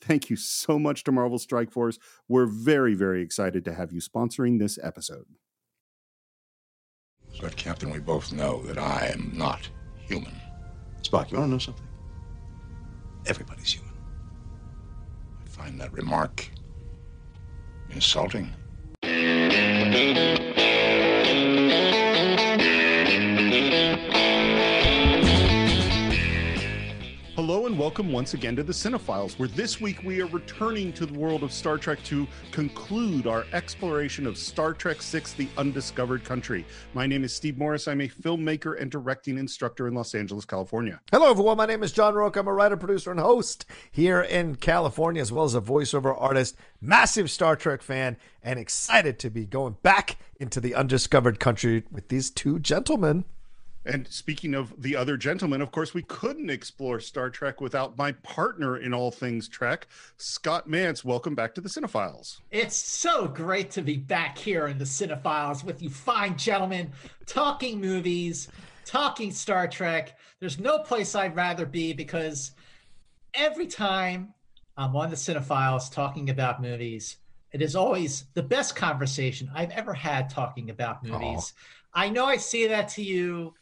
thank you so much to Marvel Strike Force. We're very, very excited to have you sponsoring this episode. But, Captain, we both know that I am not human. Spock, you want to know something? Everybody's human. I find that remark insulting. Hello and welcome once again to the Cine-Files, where this week we are returning to the world of Star Trek to conclude our exploration of Star Trek VI The Undiscovered Country. My name is Steve Morris. I'm a filmmaker and directing instructor in Los Angeles, California. Hello, everyone. My name is John Rocha. I'm a writer, producer, and host here in California, as well as a voiceover artist, massive Star Trek fan, and excited to be going back into the undiscovered country with these two gentlemen. And speaking of the other gentlemen, of course, we couldn't explore Star Trek without my partner in all things Trek, Scott Mantz. Welcome back to the Cine-Files. It's so great to be back here in the Cine-Files with you fine gentlemen, talking movies, talking Star Trek. There's no place I'd rather be because every time I'm on the Cine-Files talking about movies, it is always the best conversation I've ever had talking about movies. I know I say that to you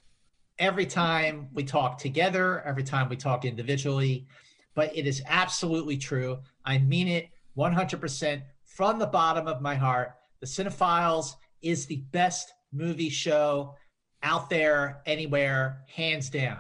every time we talk together, every time we talk individually, but it is absolutely true. I mean it 100% from the bottom of my heart. The Cine-Files is the best movie show out there anywhere, hands down.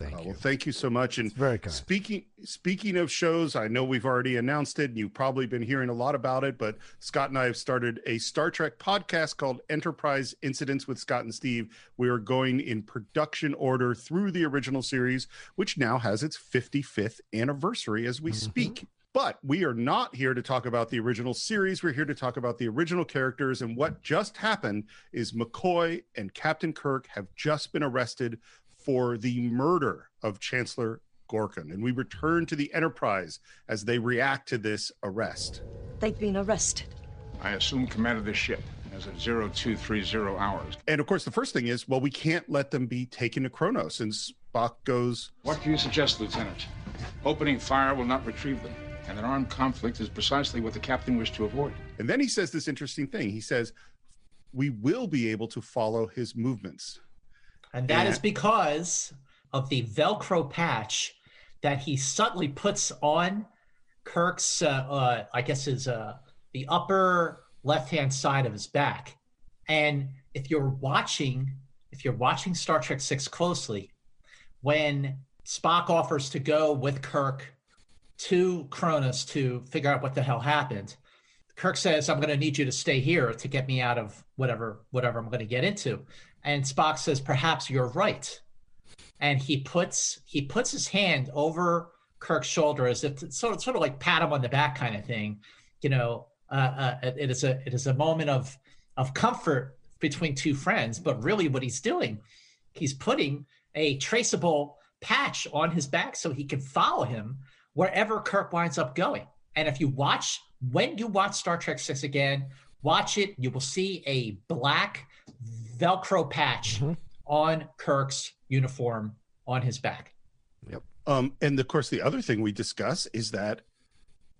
Thank Uh, you. well, thank you so much. And very kind. speaking speaking of shows, I know we've already announced it, and you've probably been hearing a lot about it. But Scott and I have started a Star Trek podcast called Enterprise Incidents with Scott and Steve. We are going in production order through the original series, which now has its 55th anniversary as we speak. But we are not here to talk about the original series. We're here to talk about the original characters. And what just happened is McCoy and Captain Kirk have just been arrested for the murder of Chancellor Gorkon. And we return to the Enterprise as they react to this arrest. They've been arrested. I assume command of the ship as of 0230 hours. And of course, the first thing is, well, we can't let them be taken to Kronos. And Spock goes, What do you suggest, Lieutenant? Opening fire will not retrieve them, and an armed conflict is precisely what the captain wished to avoid. and then he says this interesting thing. He says, we will be able to follow his movements. And that is Yeah. because of the Velcro patch that he subtly puts on Kirk's, uh, uh, I guess, his uh, the upper left hand side of his back. And if you're watching, if you're watching Star Trek Six closely, when Spock offers to go with Kirk to Kronos to figure out what the hell happened, Kirk says, "I'm going to need you to stay here to get me out of whatever whatever I'm going to get into." And Spock says, "Perhaps you're right." And he puts he puts his hand over Kirk's shoulder as if to sort of, sort of like pat him on the back kind of thing. You know, uh, uh, it is a it is a moment of of comfort between two friends. But really, what he's doing, he's putting a traceable patch on his back so he can follow him wherever Kirk winds up going. And if you watch when you watch Star Trek Six again, watch it. You will see a black Velcro patch on Kirk's uniform on his back. Yep. Um, and of course, the other thing we discuss is that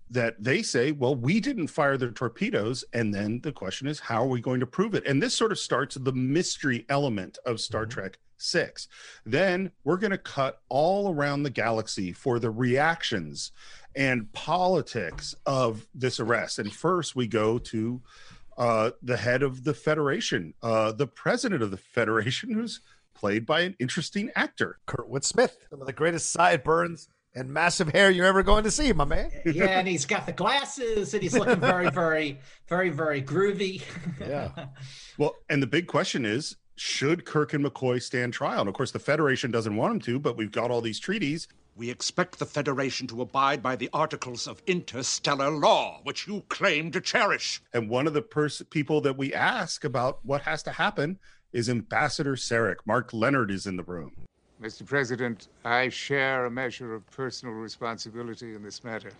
that they say, well, we didn't fire the torpedoes, and then the question is, how are we going to prove it? And this sort of starts the mystery element of Star mm-hmm. Trek Six. Then we're going to cut all around the galaxy for the reactions and politics of this arrest. And first, we go to uh, the head of the Federation, uh, the president of the Federation, who's played by an interesting actor, Kurtwood Smith, some of the greatest sideburns and massive hair you're ever going to see, my man. yeah, and he's got the glasses and he's looking very, very, very, very groovy. yeah. Well, and the big question is should Kirk and McCoy stand trial? And of course, the Federation doesn't want them to, but we've got all these treaties. We expect the Federation to abide by the articles of interstellar law, which you claim to cherish. And one of the pers- people that we ask about what has to happen is Ambassador Sarek. Mark Lenard is in the room. Mr. President, I share a measure of personal responsibility in this matter,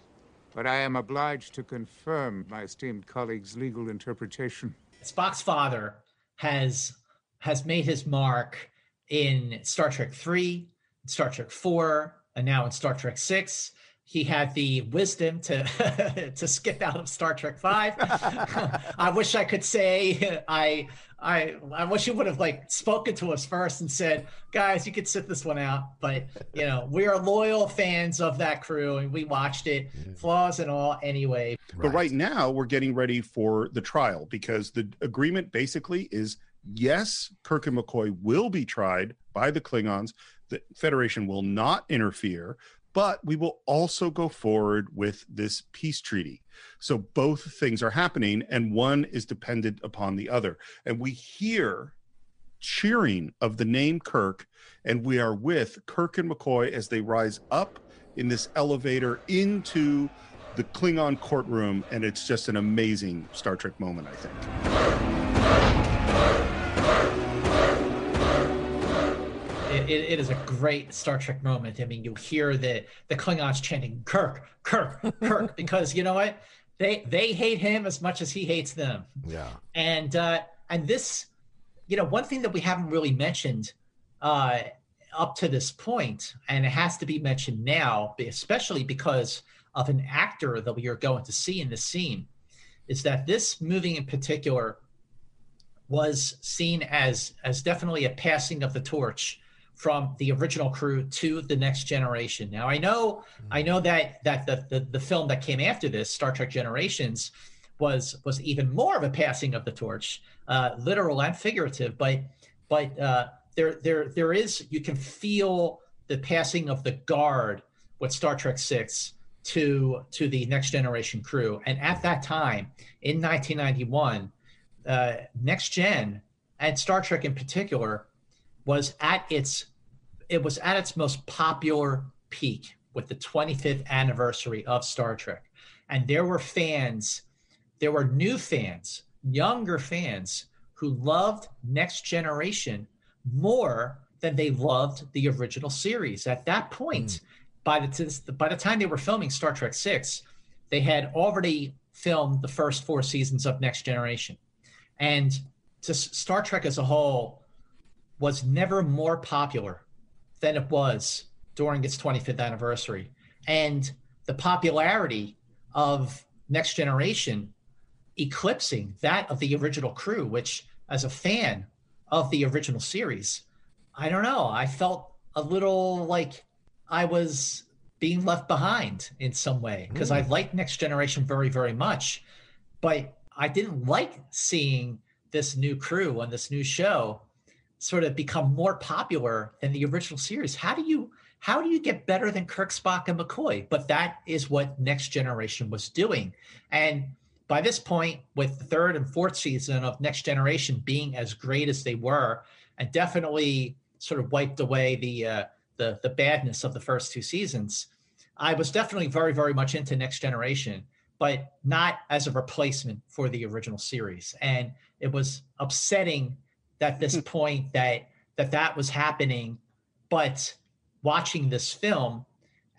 but I am obliged to confirm my esteemed colleague's legal interpretation. Spock's father has has made his mark in Star Trek 3, Star Trek 4, and now in Star Trek 6 he had the wisdom to to skip out of Star Trek Five. I wish I could say I I I wish he would have like spoken to us first and said, guys, you could sit this one out. But you know, we are loyal fans of that crew and we watched it, flaws and all anyway. But right now we're getting ready for the trial because the agreement basically is yes, Kirk and McCoy will be tried by the Klingons. The Federation will not interfere, but we will also go forward with this peace treaty. So both things are happening, and one is dependent upon the other. And we hear cheering of the name Kirk, and we are with Kirk and McCoy as they rise up in this elevator into the Klingon courtroom, and it's just an amazing Star Trek moment, I think. It, it, is a great Star Trek moment. I mean, you hear the the Klingons chanting "Kirk, Kirk, Kirk" because you know what they they hate him as much as he hates them. Yeah, and uh, and this, you know, one thing that we haven't really mentioned uh, up to this point, and it has to be mentioned now, especially because of an actor that we are going to see in this scene, is that this movie in particular was seen as as definitely a passing of the torch from the original crew to the next generation. Now I know I know that that the, the the film that came after this, Star Trek Generations, was was even more of a passing of the torch, uh, literal and figurative. But but uh, there there there is you can feel the passing of the guard with Star Trek Six to to the next generation crew. And at that time in 1991, uh, Next Gen and Star Trek in particular was at its it was at its most popular peak with the 25th anniversary of Star Trek. And there were fans, there were new fans, younger fans who loved Next Generation more than they loved the original series. At that point, mm. by the by the time they were filming Star Trek 6, they had already filmed the first four seasons of Next Generation. And to Star Trek as a whole was never more popular than it was during its 25th anniversary. And the popularity of Next Generation eclipsing that of the original crew, which, as a fan of the original series, I don't know, I felt a little like I was being left behind in some way because mm. I liked Next Generation very, very much. But I didn't like seeing this new crew on this new show sort of become more popular than the original series. How do you how do you get better than Kirk, Spock, and McCoy? But that is what Next Generation was doing. And by this point, with the third and fourth season of Next Generation being as great as they were, and definitely sort of wiped away the uh, the the badness of the first two seasons, I was definitely very very much into Next Generation, but not as a replacement for the original series. And it was upsetting at this hmm. point that that that was happening but watching this film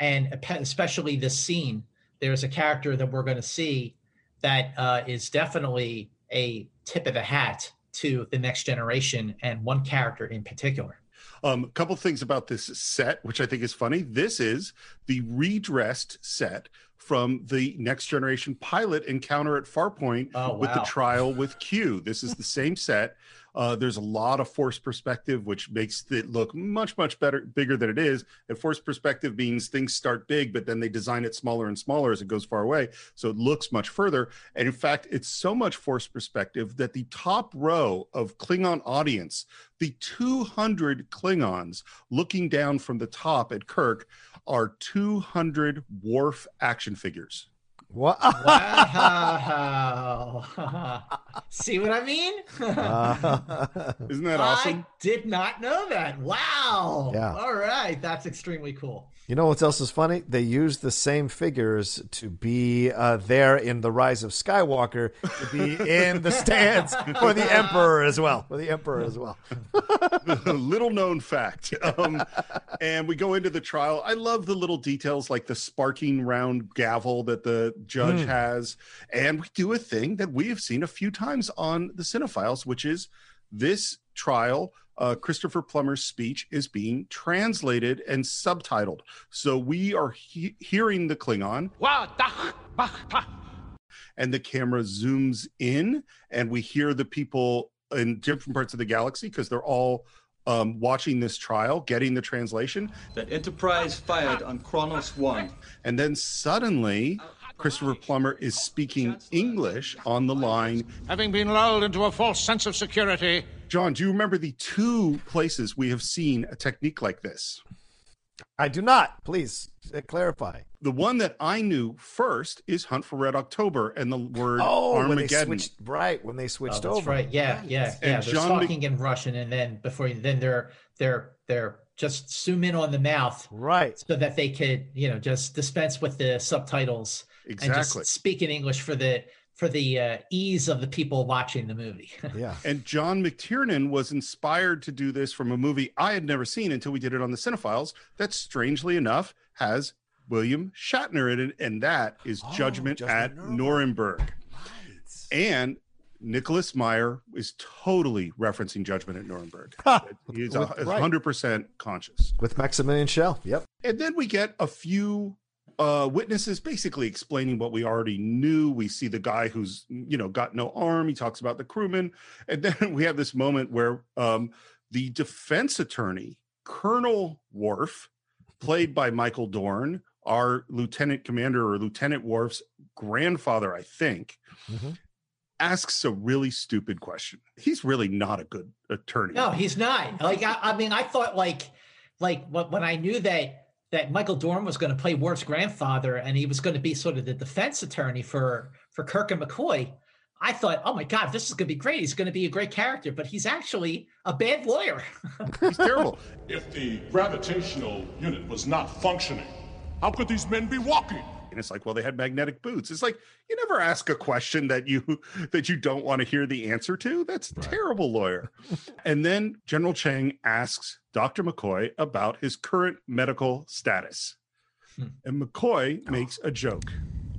and especially this scene there's a character that we're going to see that uh, is definitely a tip of the hat to the next generation and one character in particular. Um, a couple things about this set, which I think is funny. This is the redressed set from the Next Generation pilot encounter at Farpoint Oh, with the trial with Q. This is the same set. Uh, there's a lot of force perspective, which makes it look much, much better, bigger than it is. And force perspective means things start big, but then they design it smaller and smaller as it goes far away. So it looks much further. And in fact, it's so much force perspective that the top row of Klingon audience, the 200 Klingons looking down from the top at Kirk, are 200 Worf action figures. What? Wow. See what I mean? Uh, Isn't that awesome? I did not know that. Wow. Yeah. All right. That's extremely cool. you know what else is funny? They used the same figures to be uh, there in the Rise of Skywalker to be in the stands for the Emperor as well. For the Emperor as well. little known fact. Um, and we go into the trial. I love the little details like the sparking round gavel that the judge Mm. has. And we do a thing that we have seen a few times on the Cine-Files, which is this trial. Uh, Christopher Plummer's speech is being translated and subtitled. So we are he- hearing the Klingon and the camera zooms in and we hear the people in different parts of the galaxy because they're all um, watching this trial getting the translation that Enterprise fired on Kronos 1. and then suddenly christopher plummer is speaking english on the line Having been lulled into a false sense of security, john do you remember the two places we have seen a technique like this I do not. Please uh, clarify. the one that i knew first is hunt for red october and the word Oh, when they armageddon switched right when they Oh, switched that's over. right. Yeah, yeah, And yeah. They're John Mc- talking in Russian, and then before then they're they're they're just zoom in on the mouth Right. so that they could you know just dispense with the subtitles and exactly just speak in English for the for the uh, ease of the people watching the movie. Yeah. And John McTiernan was inspired to do this from a movie I had never seen until we did it on the Cine-Files. That strangely enough has William Shatner in it, and that is Oh, Judgment, Judgment at Nuremberg. Nuremberg. And Nicholas Meyer is totally referencing Judgment at Nuremberg. He's a With- right. hundred percent conscious. With Maximilian Schell. Yep. And then we get a few uh, witnesses basically explaining what we already knew. We see the guy who's, you know, got no arm. He talks about the crewman. And then we have this moment where um, the defense attorney, Colonel Worf, played by Michael Dorn, our lieutenant commander or Lieutenant Worf's grandfather, I think, Mhm. asks a really stupid question. He's really not a good attorney. no, he's not. Like I, I mean, I thought like like when when I knew that that Michael Dorn was going to play Worf's grandfather and he was going to be sort of the defense attorney for for Kirk and McCoy. I thought, oh my God, this is going to be great. He's going to be a great character, but he's actually a bad lawyer. He's terrible. If the gravitational unit was not functioning, how could these men be walking? And it's like well they had magnetic boots. It's like you never ask a question that you that you don't want to hear the answer to. That's terrible lawyer. And then general chang asks dr mccoy about his current medical status. Hmm. and mccoy makes a joke.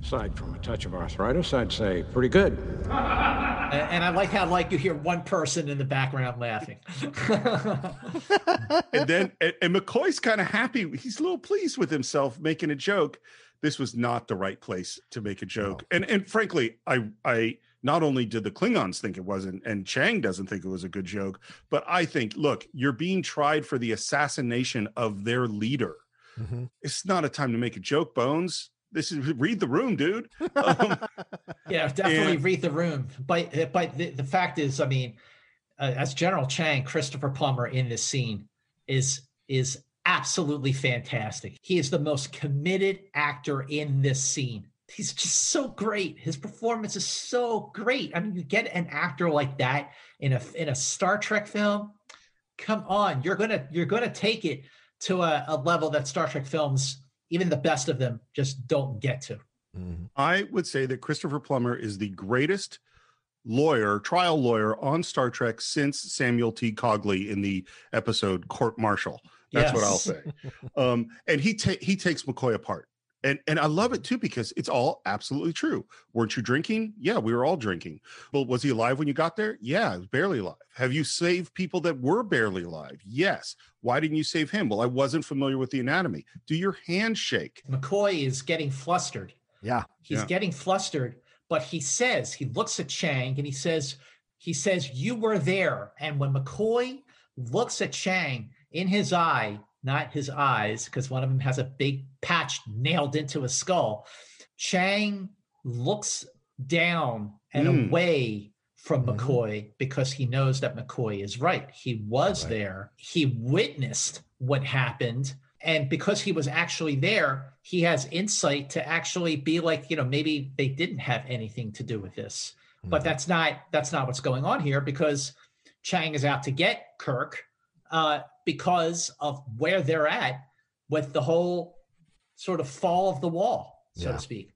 Aside from a touch of arthritis, I'd say pretty good. and, and I like how like you hear one person in the background laughing. and then and, and mccoy's kind of happy. He's a little pleased with himself making a joke this was not the right place to make a joke. And and frankly i i not only did the klingons think it wasn't and chang doesn't think it was a good joke but i think look you're being tried for the assassination of their leader. Mhm. it's not a time to make a joke bones. This is read the room dude. Um, Yeah, definitely And- read the room. But but the, the fact is, I mean, uh, as General Chang, Christopher Plummer in this scene is is absolutely fantastic. He is the most committed actor in this scene. He's just so great. His performance is so great. I mean, you get an actor like that in a in a Star Trek film. Come on, you're gonna you're gonna take it to a, a level that Star Trek films, even the best of them, just don't get to. Mhm. I would say that Christopher Plummer is the greatest lawyer, trial lawyer on Star Trek since Samuel T. Cogley in the episode Court Martial. That's what I'll say. Um, and he ta- he takes McCoy apart. And and I love it too because it's all absolutely true. Weren't you drinking? Yeah, we were all drinking. Well, was he alive when you got there? Yeah, barely alive. Have you saved people that were barely alive? Yes. Why didn't you save him? Well, I wasn't familiar with the anatomy. Do your hand shake? McCoy is getting flustered. Yeah. He's Yeah. getting flustered, but he says, he looks at Chang and he says, he says, you were there. And when McCoy looks at Chang in his eye, not his eyes, because one of them has a big patch nailed into his skull, Chang looks down and Mm. away from Mhm. McCoy because he knows that McCoy is right. He was Right. there. He witnessed what happened. And because he was actually there, he has insight to actually be like, you know, maybe they didn't have anything to do with this. But Mhm. that's not that's not what's going on here because Chang is out to get Kirk uh, because of where they're at with the whole sort of fall of the wall, so Yeah. to speak.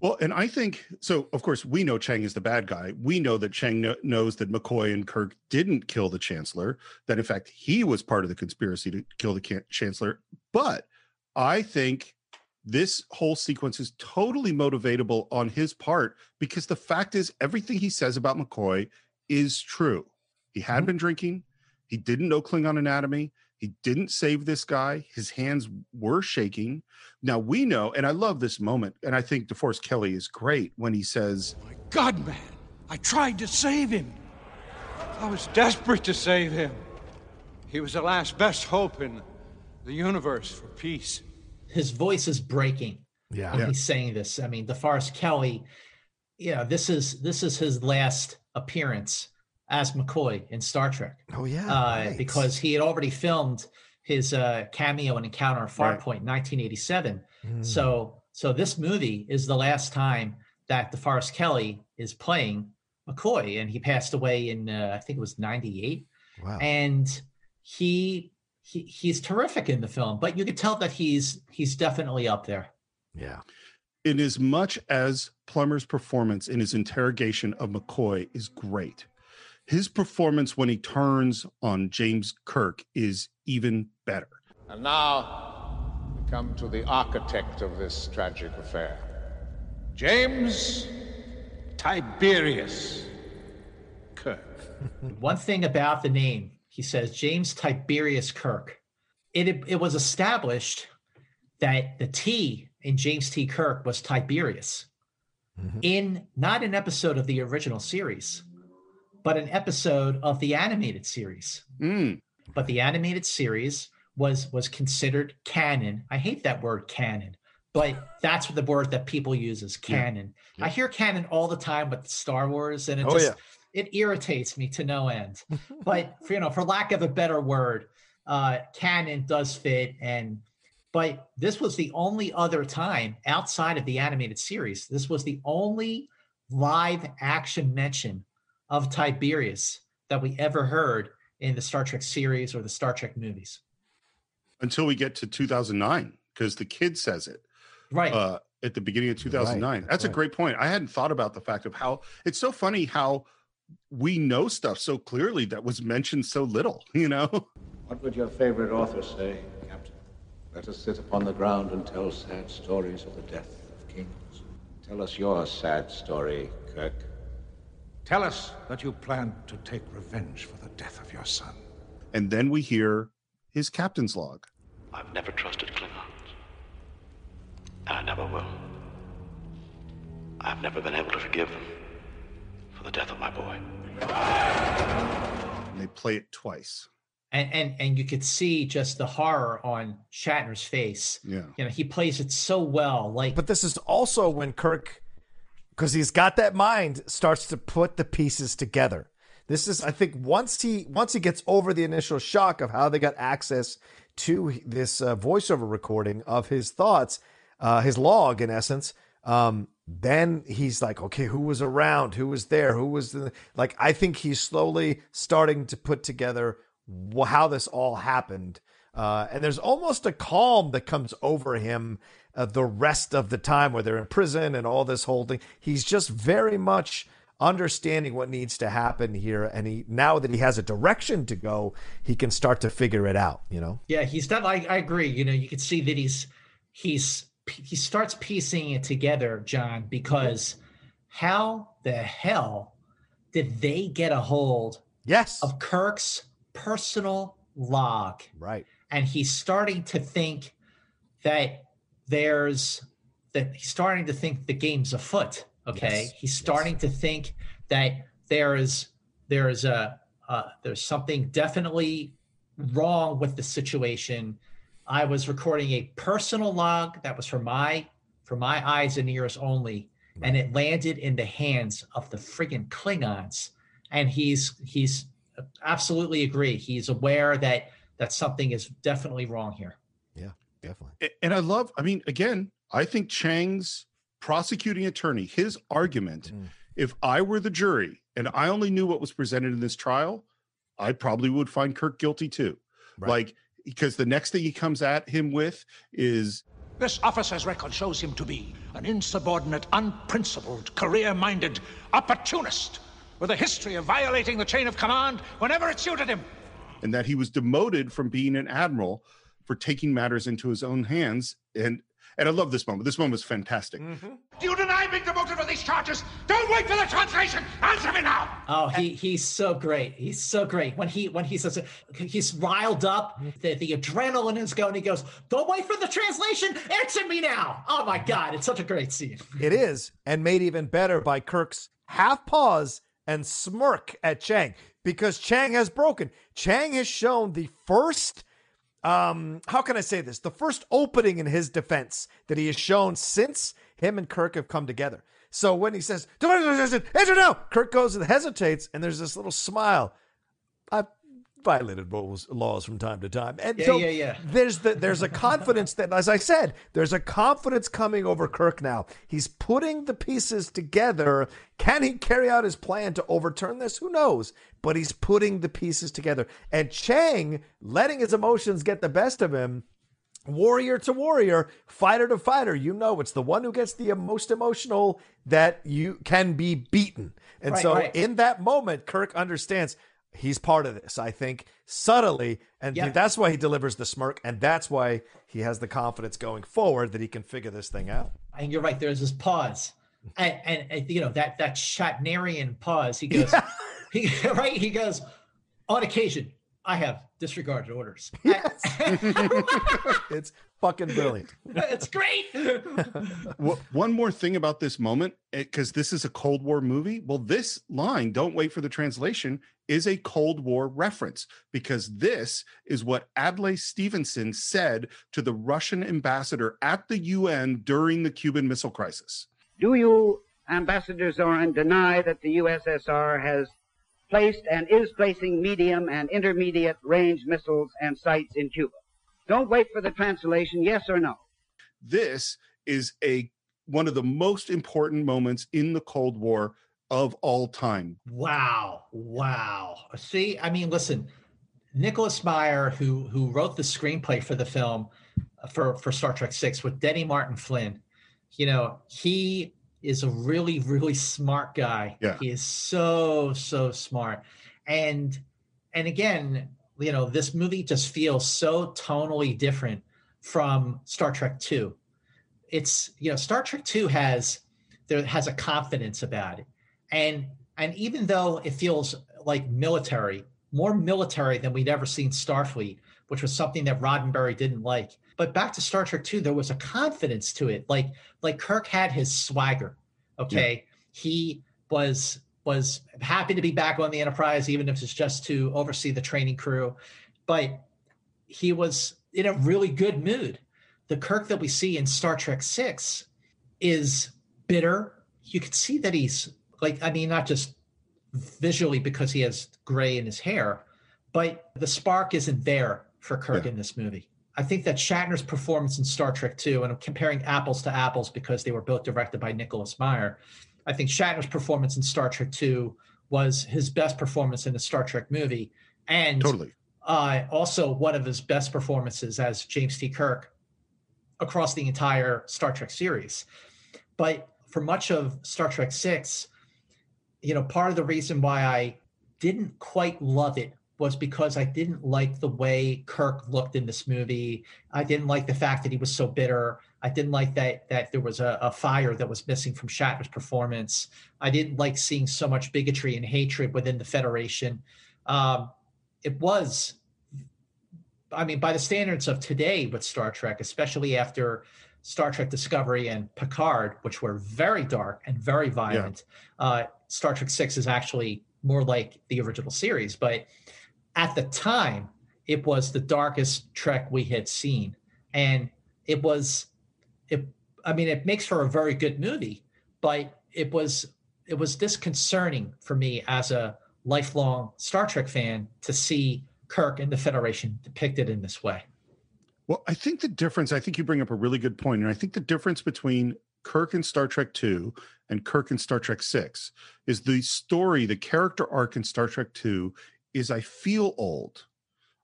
Well, and I think so. Of course, we know Chang is the bad guy. We know that Chang kno- knows that McCoy and Kirk didn't kill the Chancellor, that in fact, he was part of the conspiracy to kill the can- Chancellor. But I think this whole sequence is totally motivatable on his part because the fact is, everything he says about McCoy is true. He had Mhm. been drinking, he didn't know Klingon anatomy. He didn't save this guy. His hands were shaking. Now we know, and I love this moment, and I think DeForest Kelley is great when he says, My God, man! I tried to save him. I was desperate to save him. He was the last best hope in the universe for peace. His voice is breaking Yeah. when Yeah. he's saying this. I mean, DeForest Kelley, yeah, this is this is his last appearance as McCoy in Star Trek. Oh yeah. uh, right. because he had already filmed his uh, cameo and encounter on Right. Farpoint in 1987. Mm. So, so this movie is the last time that DeForest Kelley is playing McCoy, and he passed away in uh, I think it was 98. wow. And he he he's terrific in the film, but you could tell that he's he's definitely up there. yeah. in as much as Plummer's performance in his interrogation of McCoy is great, his performance when he turns on James Kirk is even better. And now we come to the architect of this tragic affair James Tiberius Kirk. One thing about the name, he says James Tiberius Kirk. It it was established that the T in James T. Kirk was Tiberius Mhm. in not an episode of the original series, but an episode of the animated series. Mm, But the animated series was was considered canon. I hate that word canon, but that's the word that people use as Yeah. canon. I hear canon all the time with Star Wars, and it Oh, just yeah. it irritates me to no end. but for, you know, for lack of a better word, uh, canon does fit. And but this was the only other time outside of the animated series. This was the only live action mention of Tiberius that we ever heard in the Star Trek series or the Star Trek movies. until we get to 2009, because the kid says it Right. uh, at the beginning of 2009. that's That's a great point. I hadn't thought about the fact of how it's so funny how we know stuff so clearly that was mentioned so little, you know? What would your favorite author say, Captain? Let us sit upon the ground and tell sad stories of the death of kings. Tell us your sad story, Kirk. Tell us that you plan to take revenge for the death of your son. And then we hear his captain's log. I've never trusted Klingons. And I never will. I've never been able to forgive them for the death of my boy. And they play it twice. and and and you could see just the horror on Shatner's face. Yeah. You know, he plays it so well. Like But this is also when Kirk, because he's got that mind, starts to put the pieces together. This is, I think, once he once he gets over the initial shock of how they got access to this uh, voiceover recording of his thoughts, uh, his log in essence. Um, then he's like, okay, who was around? Who was there? Who was the like? I think he's slowly starting to put together how this all happened. Uh, and there's almost a calm that comes over him uh, the rest of the time where they're in prison and all this whole thing. He's just very much understanding what needs to happen here. And he now that he has a direction to go, he can start to figure it out, you know? Yeah, he's done. I, I agree. You know, you can see that he's he's he starts piecing it together, John, because how the hell did they get a hold yes of Kirk's personal log? Right. And he's starting to think that there's that he's starting to think the game's afoot. Okay. Yes. He's starting yes. to think that there is there is a uh, there's something definitely wrong with the situation. I was recording a personal log that was for my for my eyes and ears only, right. and it landed in the hands of the friggin' Klingons. And he's he's absolutely agree. He's aware that that something is definitely wrong here. Yeah, definitely. And I love. I mean, again, I think Chang's prosecuting attorney, his argument. Mm. If I were the jury and I only knew what was presented in this trial, I probably would find Kirk guilty too. Right. Like because the next thing he comes at him with is this officer's record shows him to be an insubordinate, unprincipled, career minded opportunist with a history of violating the chain of command whenever it suited him. And that he was demoted from being an admiral for taking matters into his own hands. And and I love this moment. This moment was fantastic. Mm-hmm. Do you deny being demoted for these charges? Don't wait for the translation. Answer me now. Oh, he he's so great. He's so great. When he when he says he's riled up, the, the adrenaline is going. He goes, "Don't wait for the translation. Answer me now." Oh my god, it's such a great scene. It is, and made even better by Kirk's half pause and smirk at Chang because Chang has broken. Chang has shown the first um, how can I say this? The first opening in his defense that he has shown since him and Kirk have come together. So when he says, answer now, Kirk goes and hesitates, and there's this little smile. I've violated rules, laws from time to time. And yeah, so yeah, yeah. there's the, there's a confidence that, as I said, there's a confidence coming over Kirk now. He's putting the pieces together. Can he carry out his plan to overturn this? Who knows? But he's putting the pieces together. And Chang letting his emotions get the best of him warrior to warrior, fighter to fighter. You know, it's the one who gets the most emotional that you can be beaten. And right, so right. in that moment, Kirk understands he's part of this, I think, subtly. And Yeah. that's why he delivers the smirk. And that's why he has the confidence going forward that he can figure this thing out. And you're right. There's this pause, and, and, and, you know that that Shatnerian pause. He goes, he, right? He goes, on occasion, I have disregarded orders. it's fucking brilliant. it's great. Wha- one more thing about this moment, eh, because this is a Cold War movie. Well, this line, don't wait for the translation, is a Cold War reference because this is what Adlai Stevenson said to the Russian ambassador at the UN during the Cuban Missile Crisis. Do you, Ambassador Zorin, deny that the USSR has placed and is placing medium and intermediate range missiles and sites in Cuba? Don't wait for the translation, yes or no. This is a one of the most important moments in the Cold War of all time. Wow. Wow. See, I mean, listen, Nicholas Meyer, who who wrote the screenplay for the film uh, for, for Star Trek Six with Denny Martin Flinn, you know, he is a really, really smart guy. Yeah. He is so, so smart. And and again, you know, this movie just feels so tonally different from Star Trek Two. It's you know, Star Trek Two has there has a confidence about it and and even though it feels like military more military than we'd ever seen starfleet which was something that roddenberry didn't like but back to star trek 2 there was a confidence to it. Like like kirk had his swagger okay? He was was happy to be back on the enterprise even if it's just to oversee the training crew. But he was in a really good mood. The kirk that we see in star trek 6 is bitter. You can see that he's like i mean not just visually because he has gray in his hair but the spark isn't there for kirk Yeah. in this movie i think that shatner's performance in star trek 2 and i'm comparing apples to apples because they were both directed by nicholas meyer i think shatner's performance in star trek 2 was his best performance in a star trek movie and Totally. uh, also one of his best performances as James T. Kirk across the entire Star Trek series. But for much of Star Trek Six, you know, part of the reason why I didn't quite love it was because I didn't like the way Kirk looked in this movie. I didn't like the fact that he was so bitter. I didn't like that that there was a, a fire that was missing from Shatner's performance. I didn't like seeing so much bigotry and hatred within the Federation. Um, it was, I mean, by the standards of today with Star Trek, especially after Star Trek Discovery and Picard, which were very dark and very violent. Yeah. Uh, Star Trek Six is actually more like the original series, but at the time, it was the darkest Trek we had seen, and it was, it. I mean, it makes for a very good movie, but it was it was disconcerting for me as a lifelong Star Trek fan to see Kirk and the Federation depicted in this way. Well, I think the difference, I think you bring up a really good point, and I think the difference between Kirk in Star Trek 2 and Kirk in Star Trek 6 is the story, the character arc in Star Trek 2 is I feel old.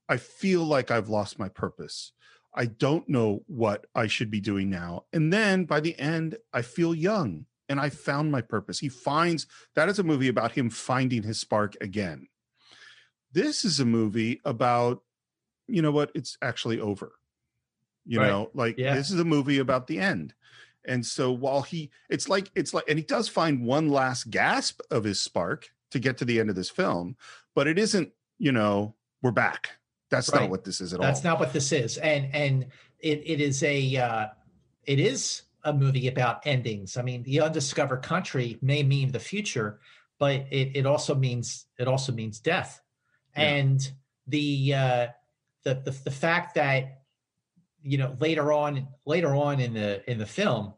I feel like I've lost my purpose. I don't know what I should be doing now. And then by the end, I feel young and I found my purpose. He finds that is a movie about him finding his spark again. This is a movie about, you know what, it's actually over. You right. know, like yeah. this is a movie about the end. And so while he, it's like, it's like, and he does find one last gasp of his spark to get to the end of this film, but it isn't, you know, we're back. That's right. not what this is at That's all. That's not what this is. And and it, it is a uh it is a movie about endings. I mean, the undiscovered country may mean the future, but it, it also means it also means death. Yeah. And the uh the, the the fact that you know later on later on in the in the film,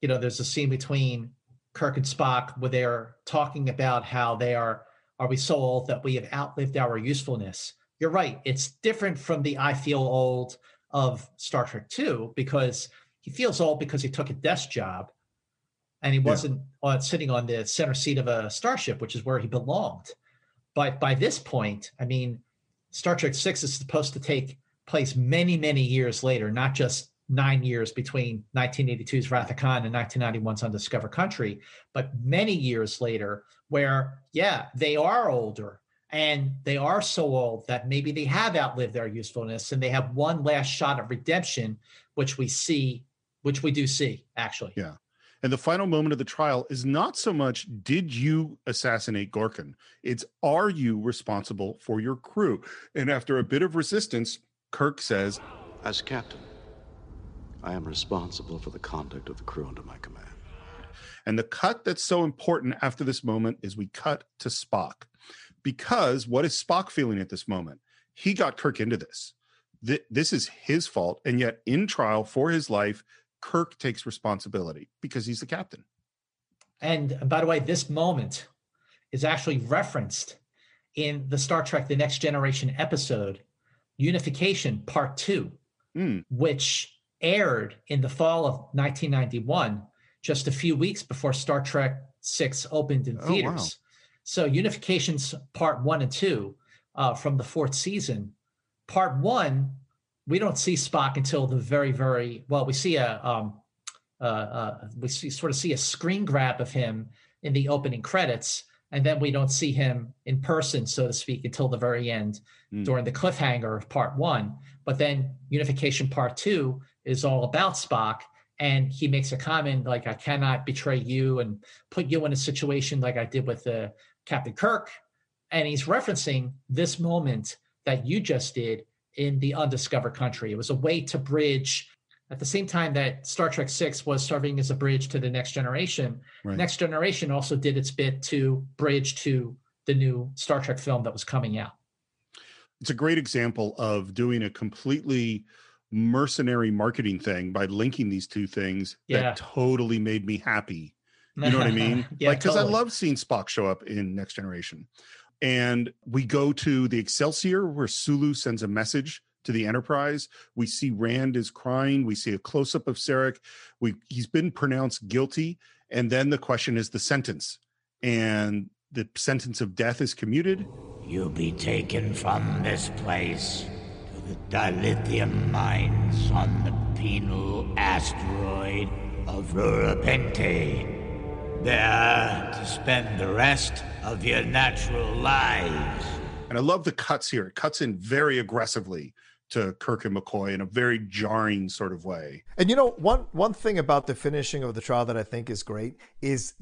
you know, there's a scene between Kirk and Spock where they're talking about how they are are we so old that we have outlived our usefulness? You're right. It's different from the I feel old of Star Trek 2 because he feels old because he took a desk job and he wasn't yeah. on, sitting on the center seat of a starship, which is where he belonged. But by this point, I mean, Star Trek 6 is supposed to take place many, many years later, not just nine years between 1982's Wrath of Khan and 1991's Undiscovered Country, but many years later, where, yeah, they are older and they are so old that maybe they have outlived their usefulness and they have one last shot of redemption, which we see, which we do see actually. Yeah. And the final moment of the trial is not so much did you assassinate Gorkon? It's are you responsible for your crew? And after a bit of resistance, Kirk says, As captain, I am responsible for the conduct of the crew under my command. And the cut that's so important after this moment is we cut to Spock. Because what is Spock feeling at this moment? He got Kirk into this. This is his fault. And yet, in trial for his life, Kirk takes responsibility because he's the captain. And by the way, this moment is actually referenced in the Star Trek The Next Generation episode, Unification Part Two, mm. which aired in the fall of 1991, just a few weeks before Star Trek Six opened in theaters. Oh, wow. So Unifications Part One and Two uh, from the fourth season. Part One, we don't see Spock until the very, very well. We see a um, uh, uh, we see, sort of see a screen grab of him in the opening credits, and then we don't see him in person, so to speak, until the very end mm. during the cliffhanger of Part One. But then Unification Part Two is all about Spock. And he makes a comment like, I cannot betray you and put you in a situation like I did with uh, Captain Kirk. And he's referencing this moment that you just did in the undiscovered country. It was a way to bridge at the same time that Star Trek Six was serving as a bridge to the next generation. Right. Next generation also did its bit to bridge to the new Star Trek film that was coming out. It's a great example of doing a completely mercenary marketing thing by linking these two things yeah. that totally made me happy. You know what I mean? yeah, like, because totally. I love seeing Spock show up in Next Generation. And we go to the Excelsior where Sulu sends a message to the Enterprise. We see Rand is crying. We see a close up of Sarek. We he's been pronounced guilty, and then the question is the sentence, and the sentence of death is commuted. You'll be taken from this place the dilithium mines on the penal asteroid of Rura Penthe. There to spend the rest of your natural lives. And I love the cuts here. It cuts in very aggressively to Kirk and McCoy in a very jarring sort of way. And you know, one one thing about the finishing of the trial that I think is great is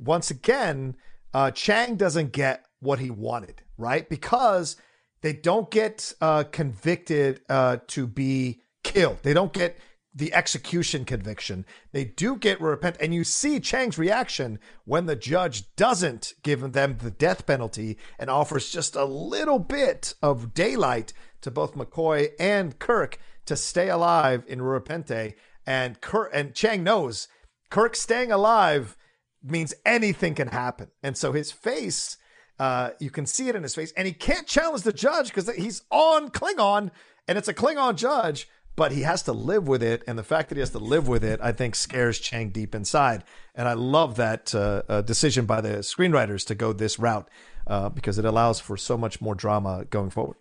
once again, uh, Chang doesn't get what he wanted, right? Because they don't get uh, convicted uh, to be killed. They don't get the execution conviction. They do get repent, and you see Chang's reaction when the judge doesn't give them the death penalty and offers just a little bit of daylight to both McCoy and Kirk to stay alive in Repente. And Kirk and Chang knows Kirk staying alive means anything can happen, and so his face. Uh, you can see it in his face, and he can't challenge the judge because he's on Klingon, and it's a Klingon judge but he has to live with it. And the fact that he has to live with it, I think, scares Chang deep inside. And I love that uh, uh, decision by the screenwriters to go this route uh, because it allows for so much more drama going forward.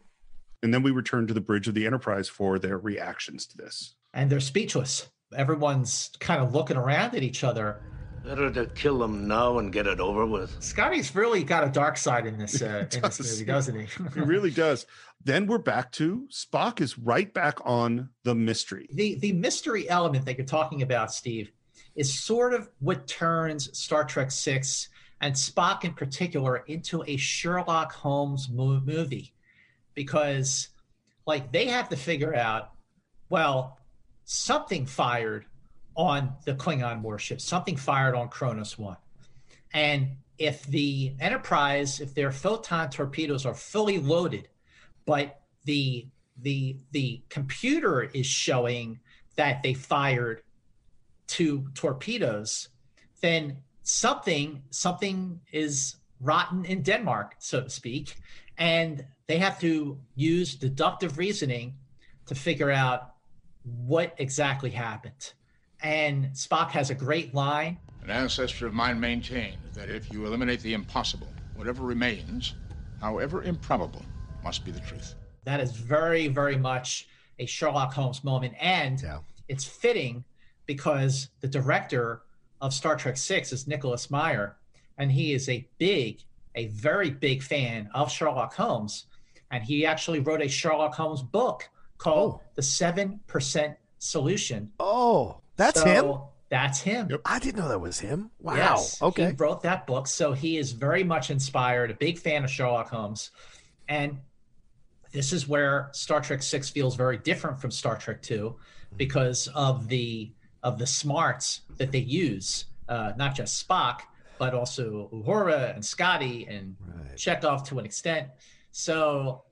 And then we return to the bridge of the Enterprise for their reactions to this. And they're speechless. Everyone's kind of looking around at each other. Better to kill them now and get it over with. Scotty's really got a dark side in this uh, in this movie, doesn't he? he really does. Then we're back to Spock is right back on the mystery. The the mystery element that you're talking about, Steve, is sort of what turns Star Trek Six and Spock in particular into a Sherlock Holmes mo- movie, because like they have to figure out, well, something fired on the Klingon warship, something fired on Kronos One, and if the Enterprise, if their photon torpedoes are fully loaded but the the the computer is showing that they fired two torpedoes, then something something is rotten in Denmark, so to speak, and they have to use deductive reasoning to figure out what exactly happened. And Spock has a great line. An ancestor of mine maintained that if you eliminate the impossible, whatever remains, however improbable, must be the truth. That is very, very much a Sherlock Holmes moment. And yeah. it's fitting because the director of Star Trek Six is Nicholas Meyer, and he is a big, a very big fan of Sherlock Holmes. And he actually wrote a Sherlock Holmes book called oh. The Seven Percent Solution. Oh, that's so him. That's him. Yep. I didn't know that was him. Wow. Yes, okay. He wrote that book. So he is very much inspired, a big fan of Sherlock Holmes. And this is where Star Trek 6 feels very different from Star Trek 2 because of the of the smarts that they use, uh, not just Spock, but also Uhura and Scotty and right. Chekov to an extent. So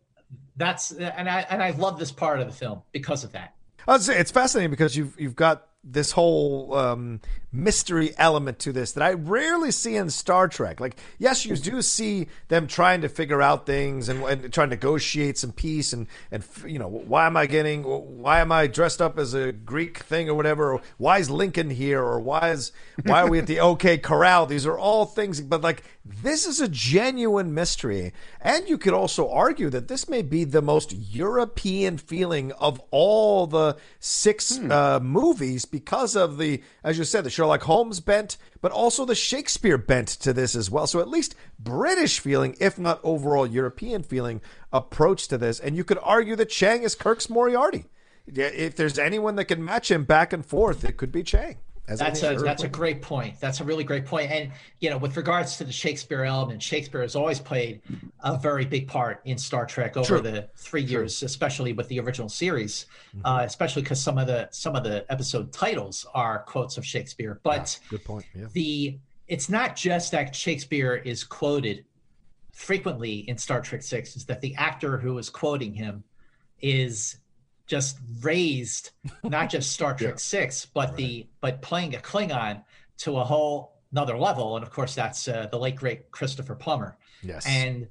that's and I and I love this part of the film because of that. I'd say it's fascinating because you've you've got this whole um, mystery element to this that I rarely see in Star Trek. Like, yes, you do see them trying to figure out things and, and trying to negotiate some peace and and you know why am I getting why am I dressed up as a Greek thing or whatever? Or why is Lincoln here? Or why is why are we at the OK Corral? These are all things, but like this is a genuine mystery, and you could also argue that this may be the most European feeling of all the six hmm. uh, movies because of the, as you said, the Sherlock Holmes bent, but also the Shakespeare bent to this as well. So at least British feeling, if not overall European feeling, approach to this. And you could argue that Chang is Kirk's Moriarty. If there's anyone that can match him back and forth, it could be Chang that's a that's a great point. That's a really great point. And you know, with regards to the Shakespeare element, Shakespeare has always played a very big part in Star Trek over True. the three years, True. especially with the original series. Mm-hmm. Uh, especially because some of the some of the episode titles are quotes of Shakespeare. But yeah, good point. Yeah. The it's not just that Shakespeare is quoted frequently in Star Trek Six; is that the actor who is quoting him is just raised not just Star Trek yeah. Six, but right. the but playing a Klingon to a whole another level. And of course, that's uh, the late great Christopher Plummer. Yes, and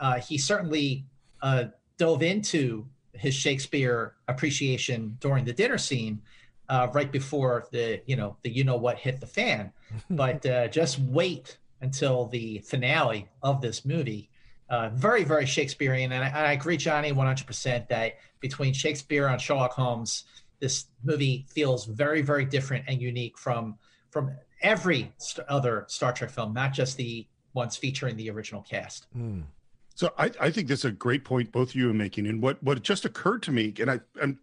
uh, he certainly uh, dove into his Shakespeare appreciation during the dinner scene. Uh, right before the you know the you know what hit the fan, but uh, just wait until the finale of this movie uh, very, very Shakespearean. And I, I agree, Johnny, 100% that between Shakespeare and Sherlock Holmes, this movie feels very, very different and unique from from every st- other Star Trek film, not just the ones featuring the original cast. Mm. So I, I think that's a great point both of you are making. And what what just occurred to me, and I I'm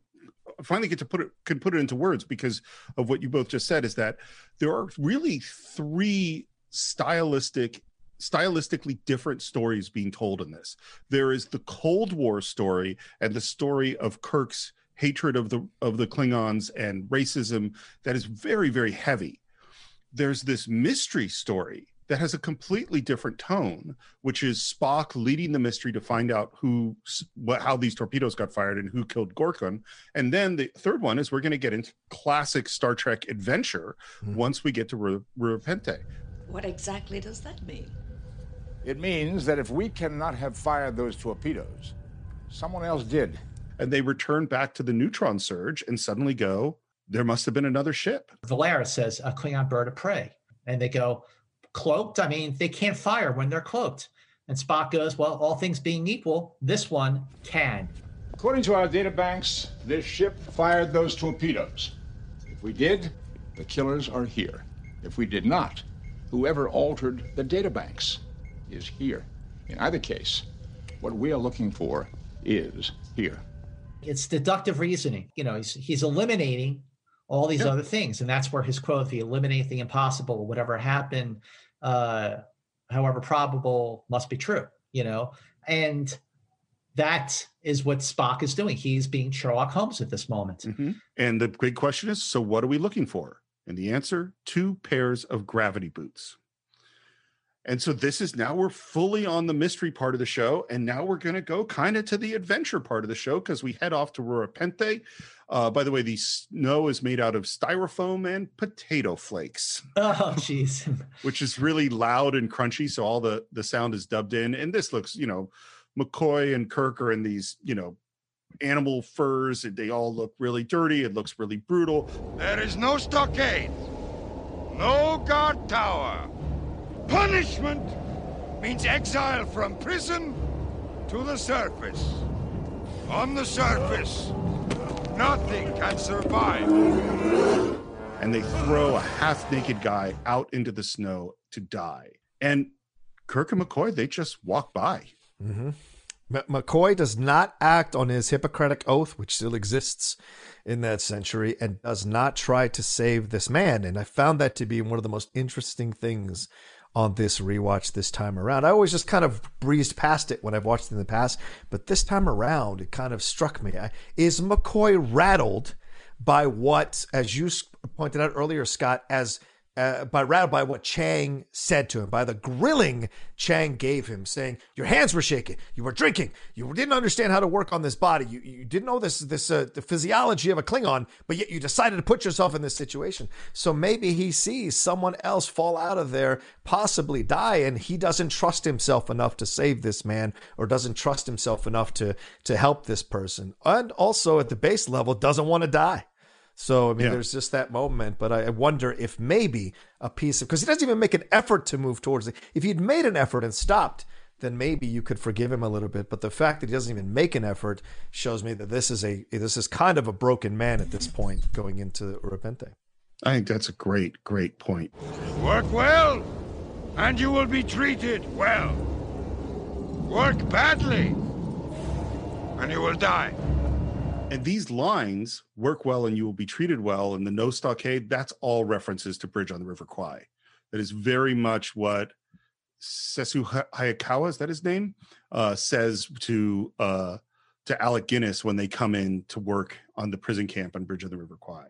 I finally get to put it can put it into words because of what you both just said, is that there are really three stylistic stylistically different stories being told in this. There is the Cold War story and the story of Kirk's hatred of the of the Klingons and racism that is very very heavy. There's this mystery story that has a completely different tone, which is Spock leading the mystery to find out who, what, how these torpedoes got fired and who killed Gorkon. And then the third one is we're going to get into classic Star Trek adventure mm-hmm. once we get to Ru- Rura Penthe. What exactly does that mean? It means that if we cannot have fired those torpedoes, someone else did. And they return back to the neutron surge and suddenly go, there must have been another ship. Valeris says, a Klingon bird of prey. And they go, cloaked? I mean, they can't fire when they're cloaked. And Spock goes, well, all things being equal, this one can. According to our data banks, this ship fired those torpedoes. If we did, the killers are here. If we did not, whoever altered the data banks is here. In either case, what we are looking for is here. It's deductive reasoning. You know, he's, he's eliminating all these other things. And that's where his quote, if you eliminate the impossible, whatever happened, uh, however probable, must be true, you know? And that is what Spock is doing. He's being Sherlock Holmes at this moment. Mm-hmm. And the big question is so, what are we looking for? And the answer two pairs of gravity boots. And so this is now we're fully on the mystery part of the show. And now we're going to go kind of to the adventure part of the show because we head off to Rura Penthe. Uh, by the way, the snow is made out of styrofoam and potato flakes. Oh, jeez. which is really loud and crunchy. So all the, the sound is dubbed in. And this looks, you know, McCoy and Kirk are in these, you know, animal furs. They all look really dirty. It looks really brutal. There is no stockade, no guard tower Punishment means exile from prison to the surface. On the surface, nothing can survive. And they throw a half naked guy out into the snow to die. And Kirk and McCoy, they just walk by. Mm-hmm. McCoy does not act on his Hippocratic oath, which still exists in that century, and does not try to save this man. And I found that to be one of the most interesting things on this rewatch this time around. I always just kind of breezed past it when I've watched it in the past, but this time around, it kind of struck me. Is McCoy rattled by what, as you pointed out earlier, Scott, as uh, by by what Chang said to him, by the grilling Chang gave him, saying, "Your hands were shaking. You were drinking. You didn't understand how to work on this body. You, you didn't know this this uh, the physiology of a Klingon, but yet you decided to put yourself in this situation. So maybe he sees someone else fall out of there, possibly die, and he doesn't trust himself enough to save this man, or doesn't trust himself enough to to help this person, and also at the base level doesn't want to die." So I mean, yeah. there's just that moment, but I wonder if maybe a piece of because he doesn't even make an effort to move towards it. If he'd made an effort and stopped, then maybe you could forgive him a little bit. But the fact that he doesn't even make an effort shows me that this is a this is kind of a broken man at this point going into Rura Penthe. I think that's a great, great point. Work well, and you will be treated well. Work badly, and you will die. And these lines work well and you will be treated well. And the no stockade, that's all references to Bridge on the River Kwai. That is very much what Sessue Hayakawa, is that his name? Uh, says to uh, to Alec Guinness when they come in to work on the prison camp on Bridge of the River Kwai.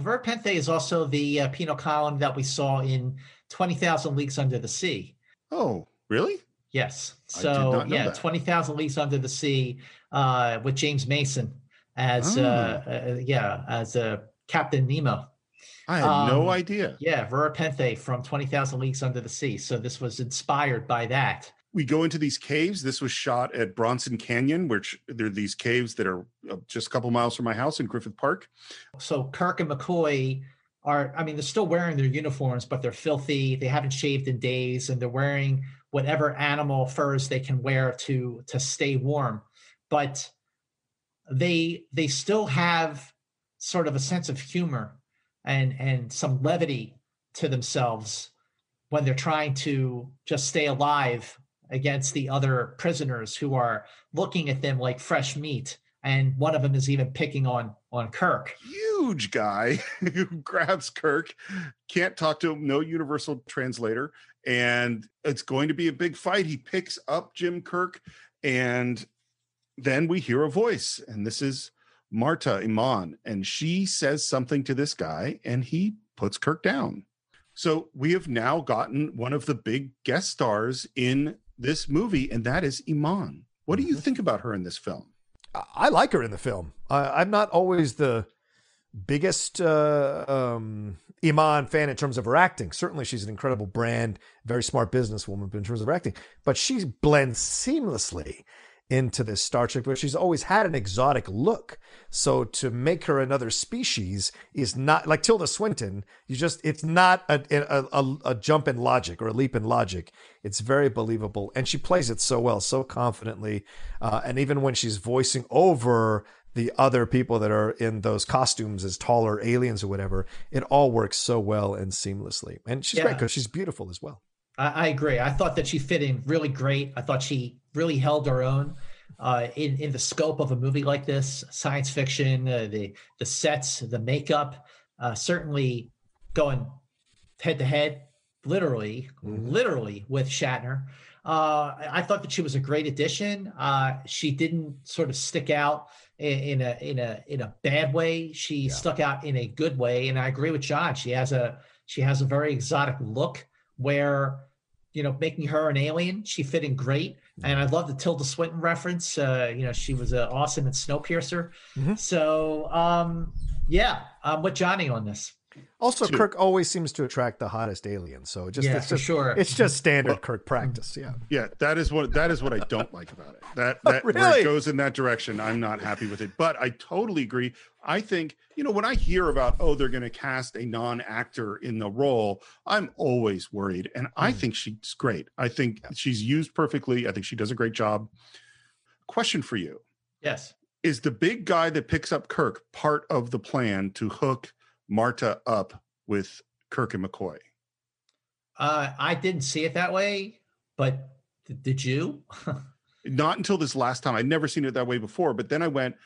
Rura Penthe is also the uh, penal colony that we saw in 20,000 Leagues Under the Sea. Oh, really? Yes. So, yeah, 20,000 Leagues Under the Sea uh, with James Mason as oh. uh, uh, yeah as a uh, Captain Nemo. I had um, no idea. Yeah, Rura Penthe from Twenty Thousand Leagues Under the Sea. So this was inspired by that. We go into these caves. This was shot at Bronson Canyon, which there are these caves that are just a couple miles from my house in Griffith Park. So Kirk and McCoy are, I mean, they're still wearing their uniforms, but they're filthy. They haven't shaved in days, and they're wearing whatever animal furs they can wear to to stay warm. But they they still have sort of a sense of humor and and some levity to themselves when they're trying to just stay alive against the other prisoners who are looking at them like fresh meat. And one of them is even picking on on Kirk. Huge guy who grabs Kirk, can't talk to him, no universal translator, and it's going to be a big fight. He picks up Jim Kirk, and then we hear a voice, and this is Marta Iman, and she says something to this guy, and he puts Kirk down. So we have now gotten one of the big guest stars in this movie, and that is Iman. What do you think about her in this film? I like her in the film. I, I'm not always the biggest uh, um, Iman fan in terms of her acting. Certainly, she's an incredible brand, very smart businesswoman, but in terms of her acting, but she blends seamlessly into this Star Trek, but she's always had an exotic look. So to make her another species is not like Tilda Swinton. You just it's not a a, a, a jump in logic or a leap in logic. It's very believable, and she plays it so well, so confidently. Uh, and even when she's voicing over the other people that are in those costumes as taller aliens or whatever, it all works so well and seamlessly. And she's Yeah. great because she's beautiful as well. I, I agree. I thought that she fit in really great. I thought she really held her own uh, in in the scope of a movie like this, science fiction, uh, the the sets, the makeup, uh, certainly going head to head, literally, literally with Shatner. Uh, I thought that she was a great addition. Uh, she didn't sort of stick out in, in a in a in a bad way. She stuck out in a good way, and I agree with John. She has a she has a very exotic look where you know making her an alien she fit in great. And i love the tilda swinton reference. Uh you know she was uh, awesome in snowpiercer. So um yeah i'm with johnny on this Also, Kirk always seems to attract the hottest aliens. So it just Yeah, it's for just sure. it's just standard Kirk practice. Yeah. Yeah, that is what that is what I don't like about it. That oh, that where Really? it goes in that direction, I'm not happy with it. But I totally agree. I think you know when I hear about oh they're going to cast a non-actor in the role, I'm always worried, and I mm. think she's great. I think she's used perfectly. I think she does a great job. Question for you: yes Is the big guy that picks up Kirk part of the plan to hook Marta up with Kirk and McCoy? uh i didn't see it that way but th- did you not until this last time. I'd never seen it that way before. But then I went,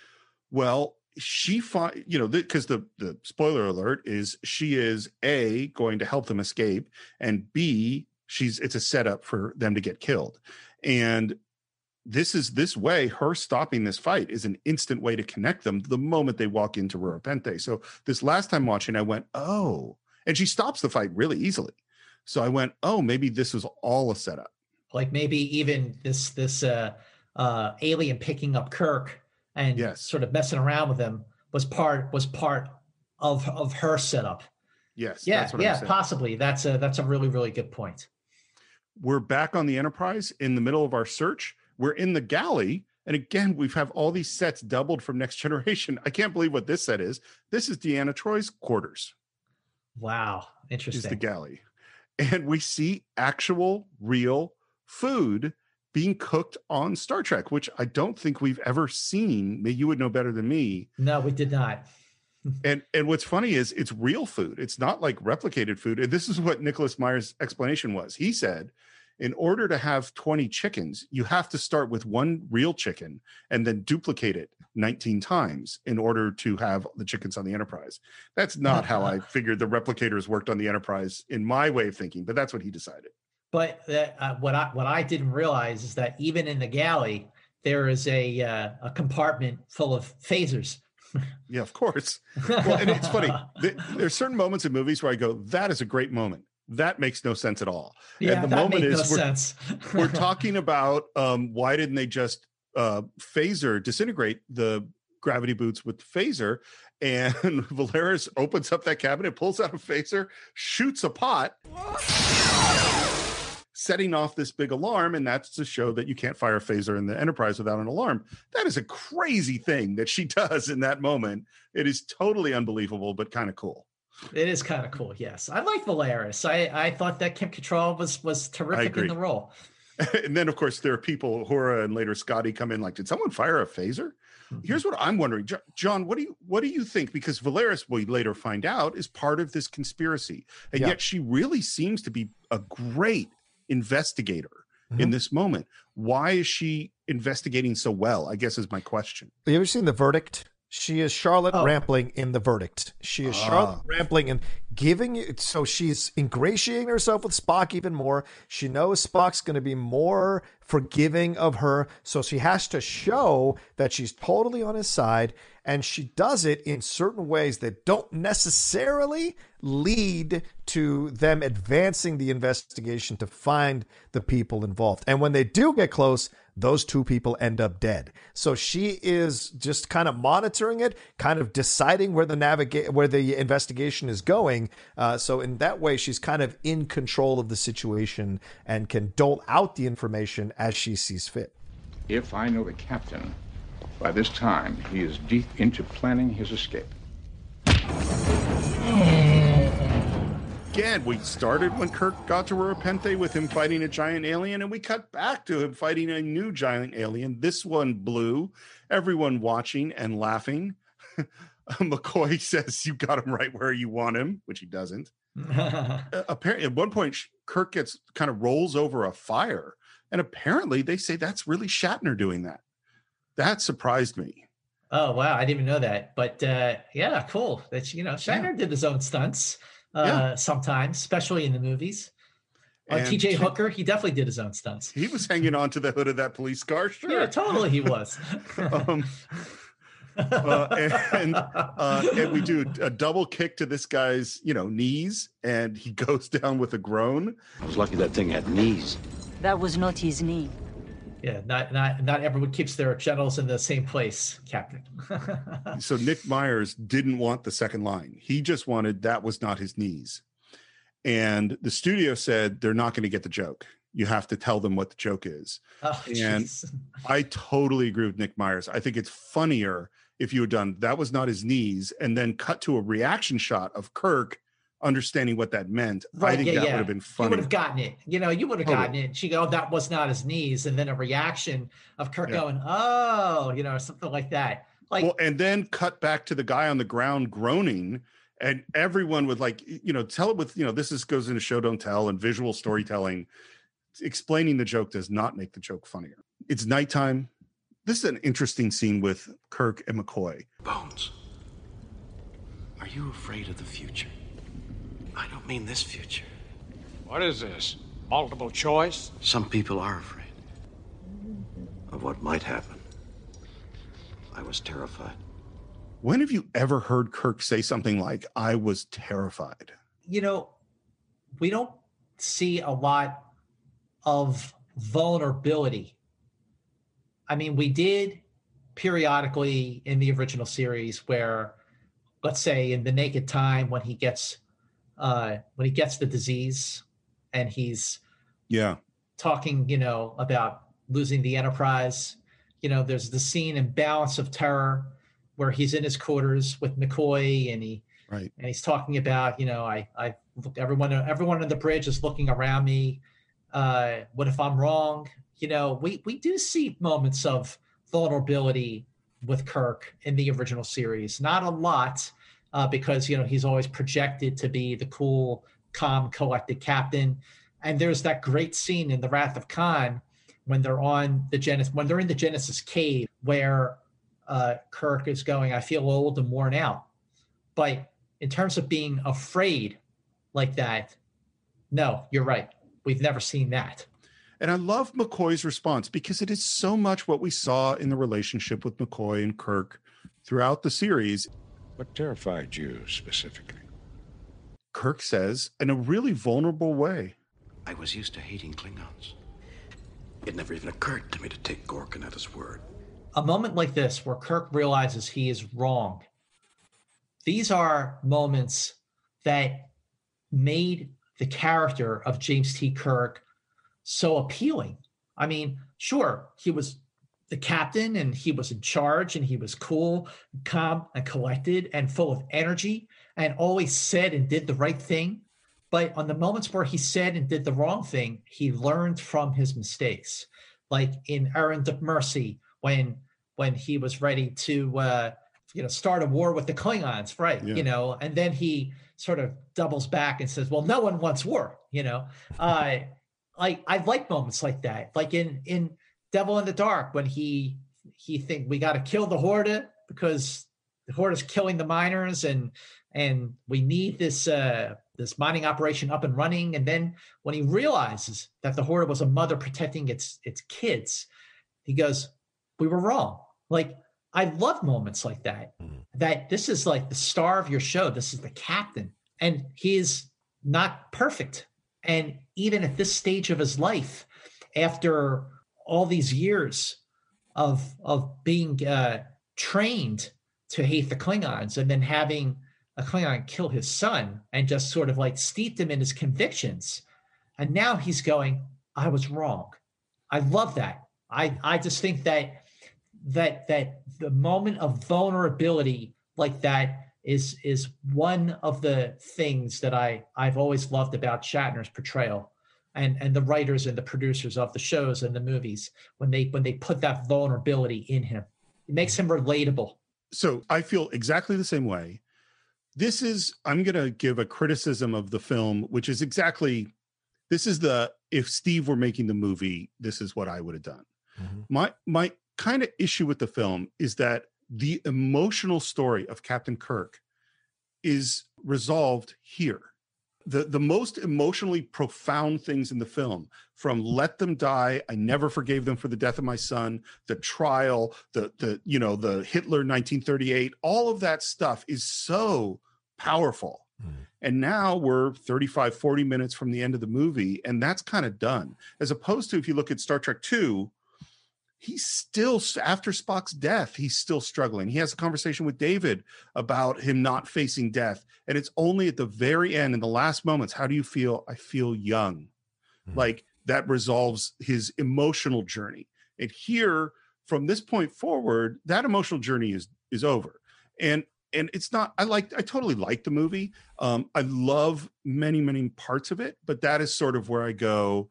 well, she find you know because the the spoiler alert is she is a going to help them escape, and b she's it's a setup for them to get killed, and this is this way her stopping this fight is an instant way to connect them the moment they walk into Rura Penthe. So this last time watching, I went, oh, and she stops the fight really easily. So I went, oh, maybe this was all a setup. like maybe even this this uh uh alien picking up kirk and sort of messing around with him was part was part of of her setup Yes. yeah that's what I'm yeah possibly that's a that's a really really good point we're back on the Enterprise in the middle of our search. We're in the galley. And again, we've have all these sets doubled from Next Generation. I can't believe what this set is. This is Deanna Troi's quarters. wow interesting. Is the galley. And we see actual real food being cooked on Star Trek, which I don't think we've ever seen. Maybe You would know better than me. no we did not And and what's funny is it's real food. It's not like replicated food. And this is what Nicholas Meyer's explanation was. He said, in order to have 20 chickens, you have to start with one real chicken and then duplicate it 19 times in order to have the chickens on the Enterprise. That's not how I figured the replicators worked on the Enterprise in my way of thinking, but that's what he decided. but uh, uh, what i what i didn't realize is that even in the galley there is a uh, a compartment full of phasers Yeah, of course. Well, and it's funny. Th- There's certain moments in movies where I go, that is a great moment. That makes no sense at all. Yeah, and the that moment is no we're, sense. we're talking about um, why didn't they just uh, phaser disintegrate the gravity boots with the phaser? And Valeris opens up that cabinet, pulls out a phaser, shoots a pot, setting off this big alarm. And that's to show that you can't fire a phaser in the Enterprise without an alarm. That is a crazy thing that she does in that moment. It is totally unbelievable, but kind of cool. It is kind of cool. Yes, I like Valeris. I I thought that Kim Cattrall was was terrific in the role. and then of course there are people Uhura and later Scotty come in like, did someone fire a phaser? Mm-hmm. Here's what I'm wondering, John. What do you what do you think? Because Valeris, we later find out, is part of this conspiracy, and Yeah. yet she really seems to be a great investigator in this moment. Why is she investigating so well? I guess is my question. Have you ever seen The Verdict? She is Charlotte Oh. Rampling in The Verdict. She is Ah. Charlotte Rampling and giving you, so she's ingratiating herself with Spock even more. She knows Spock's going to be more forgiving of her. So she has to show that she's totally on his side. And she does it in certain ways that don't necessarily lead to them advancing the investigation to find the people involved. And when they do get close, those two people end up dead. So she is just kind of monitoring it, kind of deciding where the navigate where the investigation is going. Uh, so in that way, she's kind of in control of the situation and can dole out the information as she sees fit. If I know the captain, by this time he is deep into planning his escape. Again, we started when Kirk got to Rura Penthe with him fighting a giant alien, and we cut back to him fighting a new giant alien. This one blue, everyone watching and laughing. McCoy says, You got him right where you want him, which he doesn't. Uh, apparently, at one point, Kirk gets kind of rolls over a fire, and apparently, they say that's really Shatner doing that. That surprised me. Oh wow, I didn't even know that. But uh, yeah, cool. That's you know, Shatner did his own stunts uh, Yeah. sometimes, especially in the movies. Uh, T.J. T- Hooker, he definitely did his own stunts. He was hanging on to the hood of that police car, sure. Yeah, totally, he was. um, uh, and uh, and we do a double kick to this guy's, you know, knees, and he goes down with a groan. I was lucky that thing had knees. That was not his knee. Yeah, not not not everyone keeps their genitals in the same place, Captain. So Nick Myers didn't want the second line. He just wanted that was not his knees. And the studio said they're not going to get the joke. You have to tell them what the joke is. Oh, and. I totally agree with Nick Myers. I think it's funnier if you had done that was not his knees and then cut to a reaction shot of Kirk understanding what that meant. I Right, think yeah, that yeah. would have been funny. You would have gotten it. You know, you would have Totally. gotten it. She go, oh, that was not his knees, and then a reaction of Kirk Yeah. going, oh, you know, or something like that. Like, well, and then cut back to the guy on the ground groaning, and everyone would like, you know, tell it with, you know, this is goes into show don't tell and visual storytelling. Explaining the joke does not make the joke funnier. It's nighttime. This is an interesting scene with Kirk and McCoy. Bones. Are you afraid of the future? I don't mean this future. What is this? Multiple choice? Some people are afraid of what might happen. I was terrified. When have you ever heard Kirk say something like, I was terrified? you know, we don't see a lot of vulnerability. I mean, we did periodically in the original series where, let's say, in the Naked Time, when he gets uh, when he gets the disease and he's Yeah. talking, you know, about losing the Enterprise. You know, there's the scene in Balance of Terror where he's in his quarters with McCoy and he Right. and he's talking about, you know, I I look everyone everyone on the bridge is looking around me. Uh, what if I'm wrong? You know, we we do see moments of vulnerability with Kirk in the original series. Not a lot, uh, because you know he's always projected to be the cool, calm, collected captain. And there's that great scene in The Wrath of Khan when they're on the Genesis when they're in the Genesis cave where uh, Kirk is going, I feel old and worn out. But in terms of being afraid like that, no, you're right. We've never seen that. And I love McCoy's response because it is so much what we saw in the relationship with McCoy and Kirk throughout the series. What terrified you specifically? Kirk says in a really vulnerable way. I was used to hating Klingons. It never even occurred to me to take Gorkon at his word. A moment like this where Kirk realizes he is wrong. These are moments that made the character of James T. Kirk so appealing. I mean, sure, he was the captain and he was in charge and he was cool, calm, and collected and full of energy and always said and did the right thing. But on the moments where he said and did the wrong thing, he learned from his mistakes. Like in Errand of Mercy, when when he was ready to uh, you know start a war with the Klingons, right? Yeah. You know, and then he sort of doubles back and says, "Well, no one wants war," you know. Uh, like I like moments like that, like in in Devil in the Dark when he he think we got to kill the Horta because the Horta is killing the miners and and we need this uh this mining operation up and running. And then when he realizes that the Horta was a mother protecting its its kids, he goes, "We were wrong." Like I love moments like that. That this is like the star of your show. This is the captain, and he is not perfect. And even at this stage of his life, after all these years of of being uh, trained to hate the Klingons, and then having a Klingon kill his son, and just sort of like steeped him in his convictions, and now he's going, "I was wrong." I love that. I I just think that that that the moment of vulnerability like that is is one of the things that I I've always loved about Shatner's portrayal and and the writers and the producers of the shows and the movies when they when they put that vulnerability in him it makes him relatable so I feel exactly the same way. This is I'm going to give a criticism of the film, which is exactly this is the if Steve were making the movie, this is what I would have done. Mm-hmm. My my kind of issue with the film is that the emotional story of Captain Kirk is resolved here. The the most emotionally profound things in the film, from let them die, I never forgave them for the death of my son, the trial, the the you know, the Hitler 1938, all of that stuff is so powerful. Mm. And now we're 35, 40 minutes from the end of the movie, and that's kind of done. As opposed to if you look at Star Trek 2, he's still after Spock's death, he's still struggling. He has a conversation with David about him not facing death, and it's only at the very end, in the last moments, how do you feel? I feel young. Like that resolves his emotional journey. And here, from this point forward, that emotional journey is is over. And and it's not i like i totally like the movie um i love many many parts of it but that is sort of where i go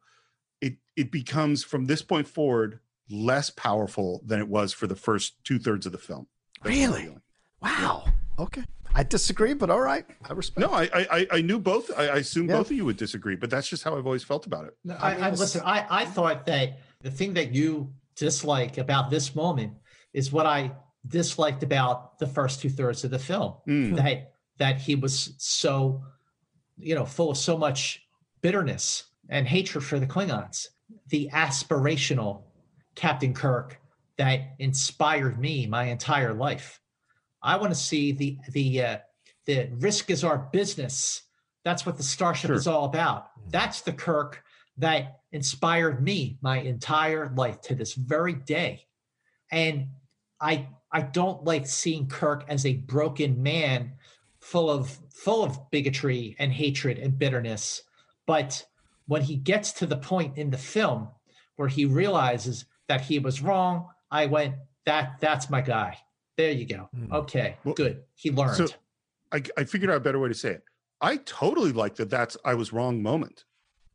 it it becomes from this point forward less powerful than it was for the first two-thirds of the film That's Really? feeling. Wow. Okay. I disagree, but all right. I respect. no i i I- i knew both i, I assume Yeah. both of you would disagree but that's just how i've always felt about it No, I, I listen. I, I thought that the thing that you dislike about this moment is what I disliked about the first two thirds of the film. Mm. That that he was so, you know, full of so much bitterness and hatred for the Klingons. The aspirational Captain Kirk that inspired me my entire life. I want to see the the uh, the risk is our business. That's what the starship Sure. is all about. That's the Kirk that inspired me my entire life to this very day. And I I don't like seeing Kirk as a broken man full of full of bigotry and hatred and bitterness. But when he gets to the point in the film where he realizes that he was wrong, I went, that that's my guy. There you go. Hmm. Okay, good. He learned. So I, I figured out a better way to say it. I totally like that. That's I was wrong moment.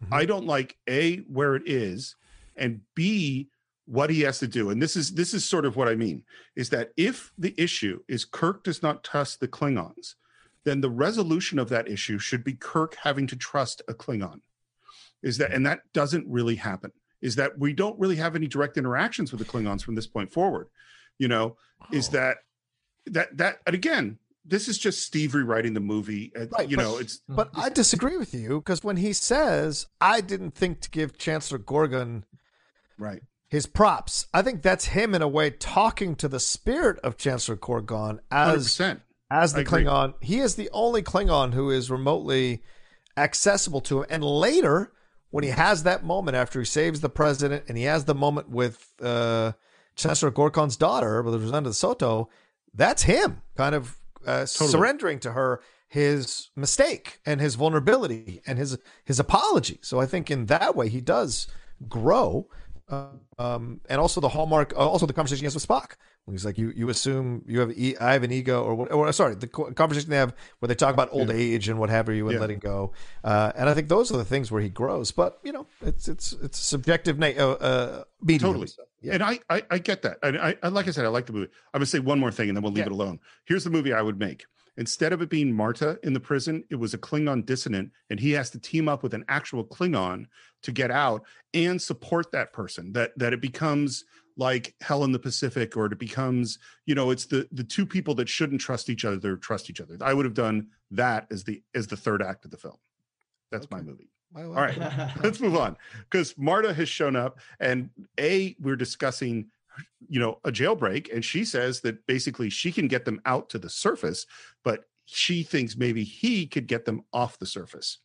Mm-hmm. I don't like a where it is, and b what he has to do. And this is this is sort of what I mean is that if the issue is Kirk does not trust the Klingons, then the resolution of that issue should be Kirk having to trust a Klingon. Is that and that doesn't really happen. Is that we don't really have any direct interactions with the Klingons from this point forward. You know, is that that that and again, this is just Steve rewriting the movie. Uh, you know, it's But I disagree with you because when he says, "I didn't think to give Chancellor Gorkon right his props," I think that's him in a way talking to the spirit of Chancellor Gorkon as 100%. as I the agree. Klingon. He is the only Klingon who is remotely accessible to him. And later, when he has that moment after he saves the president, and he has the moment with uh, Chancellor Gorkon's daughter, with Rosanna DeSoto, that's him kind of uh, surrendering to her his mistake and his vulnerability and his his apology. So I think in that way he does grow. Um, and also the hallmark, uh, also the conversation he has with Spock. He's like, "You you assume you have e- I have an ego," or what- or sorry, the co- conversation they have where they talk about old Yeah. age and what have you and Yeah. letting go. Uh, and I think those are the things where he grows. But you know, it's it's it's subjective na- uh, uh, medium. Totally. So, And I, I I get that. And I, I like I said, I like the movie. I'm gonna say one more thing and then we'll leave Yeah. it alone. Here's the movie I would make. Instead of it being Marta in the prison, it was a Klingon dissident, and he has to team up with an actual Klingon to get out and support that person. That that it becomes like hell in the Pacific, or it becomes, you know, it's the the two people that shouldn't trust each other trust each other. I would have done that as the as the third act of the film. That's my movie. All right, let's move on because Marta has shown up, and a we're discussing, you know, a jailbreak, and she says that basically she can get them out to the surface, but she thinks maybe he could get them off the surface.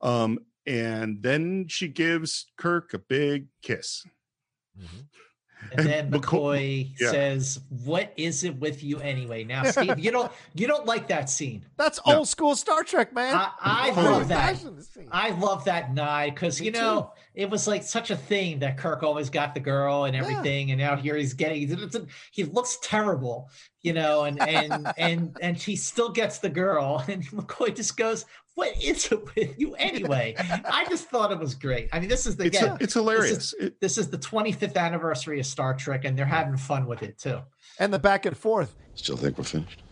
Um, and then she gives Kirk a big kiss. And then McCoy- McCoy Yeah. says, "What is it with you anyway?" Now, Steve, you don't you don't like that scene. That's old school Star Trek, man. I, I love that. I love that night because you know it was like such a thing that Kirk always got the girl and everything, and now here he's getting it's a- he looks terrible, you know, and and and and she still gets the girl, and McCoy just goes, "What is it with you anyway?" I just thought it was great. I mean, this is the It's, again, it's this hilarious. is, this is the 25th anniversary of Star Trek, and they're having fun with it too. And the back and forth. Still think we're finished?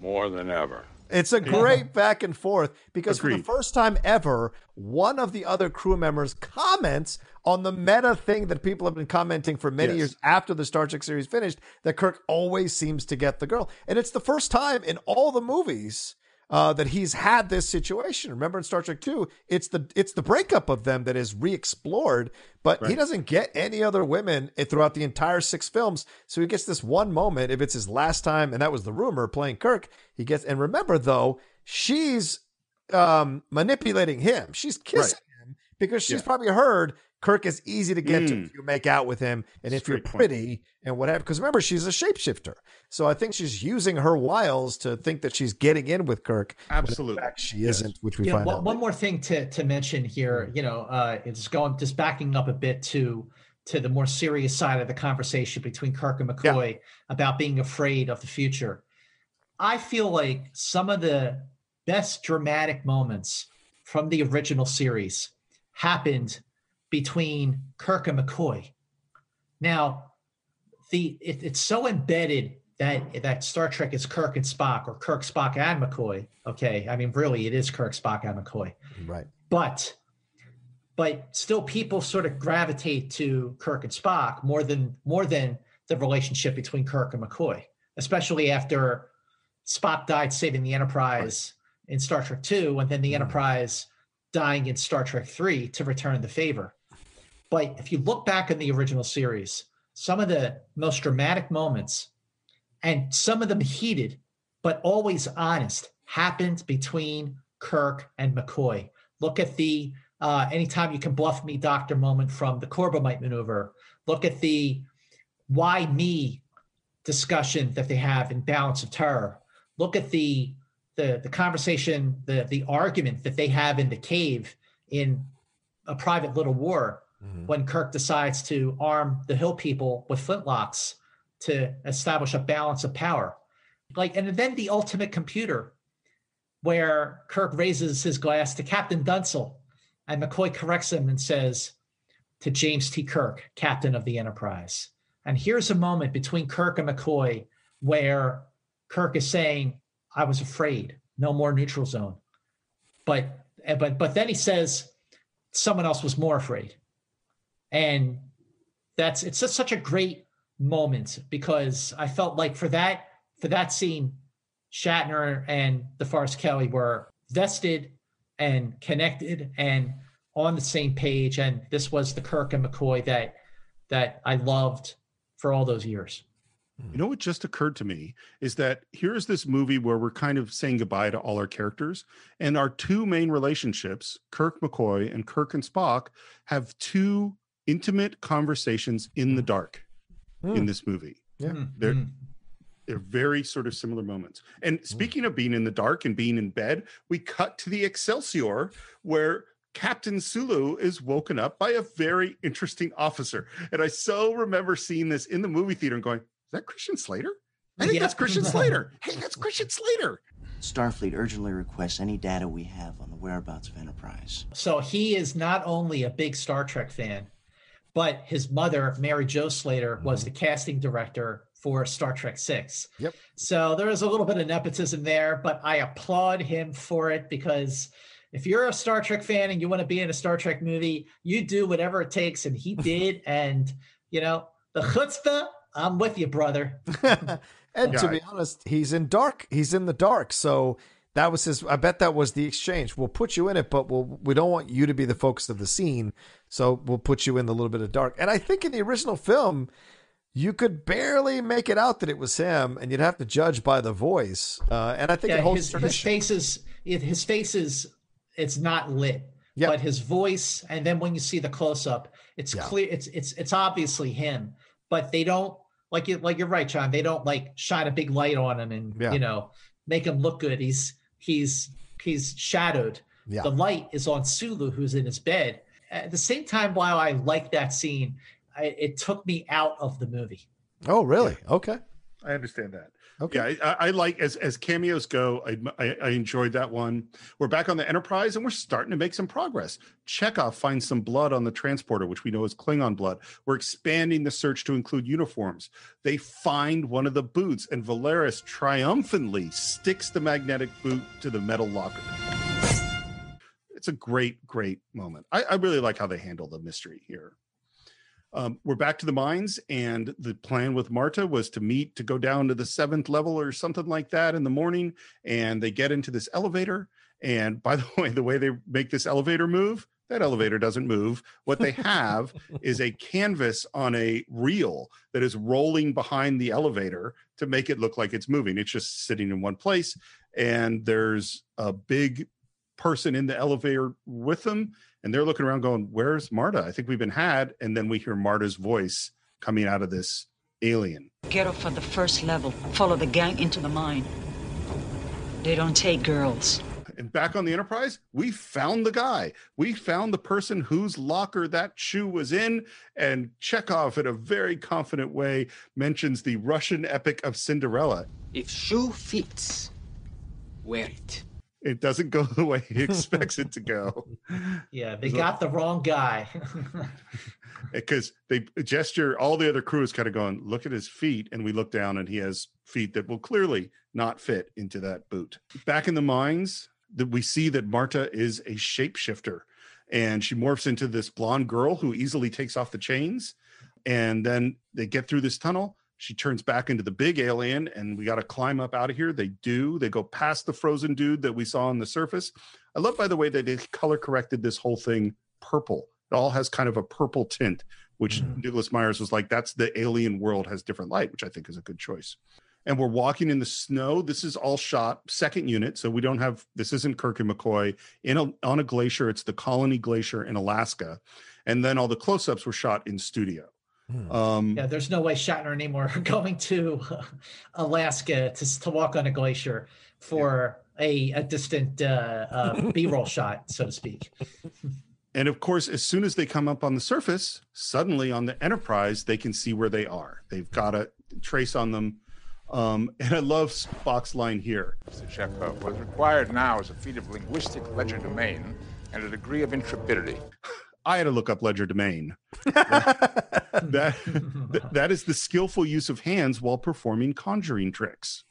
More than ever. It's a great back and forth because for the first time ever, one of the other crew members comments on the meta thing that people have been commenting for many Yes. years after the Star Trek series finished that Kirk always seems to get the girl. And it's the first time in all the movies uh, that he's had this situation. Remember in Star Trek 2, it's the it's the breakup of them that is re-explored, but he doesn't get any other women throughout the entire six films. So he gets this one moment, if it's his last time, and that was the rumor playing Kirk, he gets and remember though, she's um manipulating him. She's kissing him because she's Yeah. probably heard Kirk is easy to get to Mm. if you make out with him and if you're Straight point. pretty and whatever. Because remember, she's a shapeshifter. So I think she's using her wiles to think that she's getting in with Kirk. when in Absolutely. fact she isn't, which we Yeah, find one, out. one more thing to to mention here, you know, uh, it's going just backing up a bit to to the more serious side of the conversation between Kirk and McCoy about being afraid of the future. I feel like some of the best dramatic moments from the original series happened between Kirk and McCoy. Now, the it, it's so embedded that that Star Trek is Kirk and Spock or Kirk, Spock, and McCoy. Okay, I mean, really, it is Kirk, Spock, and McCoy. Right. But but still, people sort of gravitate to Kirk and Spock more than more than the relationship between Kirk and McCoy, especially after Spock died saving the Enterprise in Star Trek Two, and then the mm-hmm. Enterprise dying in Star Trek Three to return the favor. But if you look back in the original series, some of the most dramatic moments, and some of them heated, but always honest, happened between Kirk and McCoy. Look at the uh, anytime you can bluff me, doctor moment from the Corbomite maneuver. Look at the why me discussion that they have in Balance of Terror. Look at the the the conversation, the the argument that they have in the cave in a private little war Mm-hmm. when Kirk decides to arm the hill people with flintlocks to establish a balance of power. Like, and then the ultimate computer, where Kirk raises his glass to Captain Dunsel, and McCoy corrects him and says to James T. Kirk, Captain of the Enterprise. And here's a moment between Kirk and McCoy where Kirk is saying, I was afraid, no more neutral zone. But eh, but but then he says someone else was more afraid. And that's it's just such a great moment because I felt like for that for that scene, Shatner and DeForest Kelley were vested and connected and on the same page. And this was the Kirk and McCoy that that I loved for all those years. You know what just occurred to me is that here's this movie where we're kind of saying goodbye to all our characters, and our two main relationships, Kirk McCoy and Kirk and Spock, have two intimate conversations in the hmm. dark in Hmm. this movie. Yeah. Hmm. They're hmm. they're very sort of similar moments. And speaking of being in the dark and being in bed, we cut to the Excelsior where Captain Sulu is woken up by a very interesting officer. And I so remember seeing this in the movie theater and going, is that Christian Slater? I think Yeah. that's Christian Slater. Hey, that's Christian Slater. Starfleet urgently requests any data we have on the whereabouts of Enterprise. So he is not only a big Star Trek fan, but his mother, Mary Jo Slater, was mm-hmm. the casting director for Star Trek Six. Yep. So there is a little bit of nepotism there, but I applaud him for it because if you're a Star Trek fan and you want to be in a Star Trek movie, you do whatever it takes, and he did. and you know the chutzpah, I'm with you, brother. And to be honest, he's in dark. He's in the dark. So that was his. I bet that was the exchange. We'll put you in it, but we'll we don't want you to be the focus of the scene. So we'll put you in the little bit of dark. And I think in the original film, you could barely make it out that it was him, and you'd have to judge by the voice. Uh, and I think it yeah, holds his, his face is it, his face is it's not lit, but his voice, and then when you see the close up, it's Yeah. clear. It's it's it's obviously him, but they don't like you. Like you're right, John. They don't like shine a big light on him and Yeah. you know make him look good. He's he's he's shadowed. Yeah. The light is on Sulu, who's in his bed. At the same time, while I like that scene, I, it took me out of the movie. Oh, really? Okay. I understand that. Okay. Yeah, I, I like as as cameos go. I, I I enjoyed that one. We're back on the Enterprise, and we're starting to make some progress. Chekhov finds some blood on the transporter, which we know is Klingon blood. We're expanding the search to include uniforms. They find one of the boots, and Valeris triumphantly sticks the magnetic boot to the metal locker. It's a great, great moment. I, I really like how they handle the mystery here. Um, we're back to the mines, and the plan with Marta was to meet to go down to the seventh level or something like that in the morning. And they get into this elevator. And by the way, the way they make this elevator move, that elevator doesn't move. What they have is a canvas on a reel that is rolling behind the elevator to make it look like it's moving. It's just sitting in one place. And there's a big person in the elevator with them and they're looking around going where's marta i think we've been had and then we hear marta's voice coming out of this alien Get off at the first level. Follow the gang into the mine. They don't take girls. and back on the enterprise we found the guy we found the person whose locker that shoe was in and chekhov in a very confident way mentions the russian epic of cinderella If shoe fits, wear it. It doesn't go the way he expects it to go Yeah, they got the wrong guy. because they gesture all the other crew is kind of going look at his feet and we look down and he has feet that will clearly not fit into that boot back in the mines that we see that marta is a shapeshifter and she morphs into this blonde girl who easily takes off the chains and then they get through this tunnel she turns back into the big alien and we got to climb up out of here they do they go past the frozen dude that we saw on the surface i love by the way that they color corrected this whole thing purple it all has kind of a purple tint which mm-hmm. Douglas Myers was like, that's the alien world has different light, which I think is a good choice. And we're walking in the snow. This is all shot second unit, so we don't have this isn't Kirk and McCoy in a, on a glacier. It's the Colony Glacier in Alaska, and then all the close-ups were shot in studio. Um, yeah, there's no way Shatner and Nimoy are going to Alaska to, to walk on a glacier for a, a distant uh, uh, B-roll shot, so to speak. And of course, as soon as they come up on the surface, suddenly on the Enterprise, they can see where they are. They've got a trace on them. Um, and I love Spock's line here. Mr. Chekhov, what is required now is a feat of linguistic legerdemain and a degree of intrepidity. I had to look up legerdemain. That, that, is the skillful use of hands while performing conjuring tricks.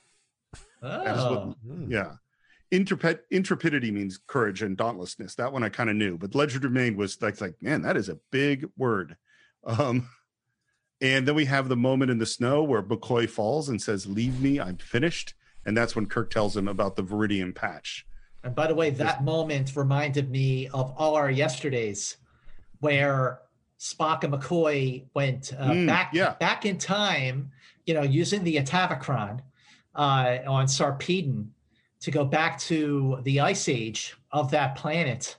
Is what, Oh. yeah. Intrepid, intrepidity means courage and dauntlessness. That one I kind of knew, but legerdemain was like, like, man, that is a big word. Um, and then we have the moment in the snow where McCoy falls and says, "Leave me, I'm finished." And that's when Kirk tells him about the Viridian patch. And by the way, that moment reminded me of all our yesterdays, where Spock and McCoy went uh, Mm, back yeah. back in time, you know, using the Atavachron uh, on Sarpedon to go back to the ice age of that planet,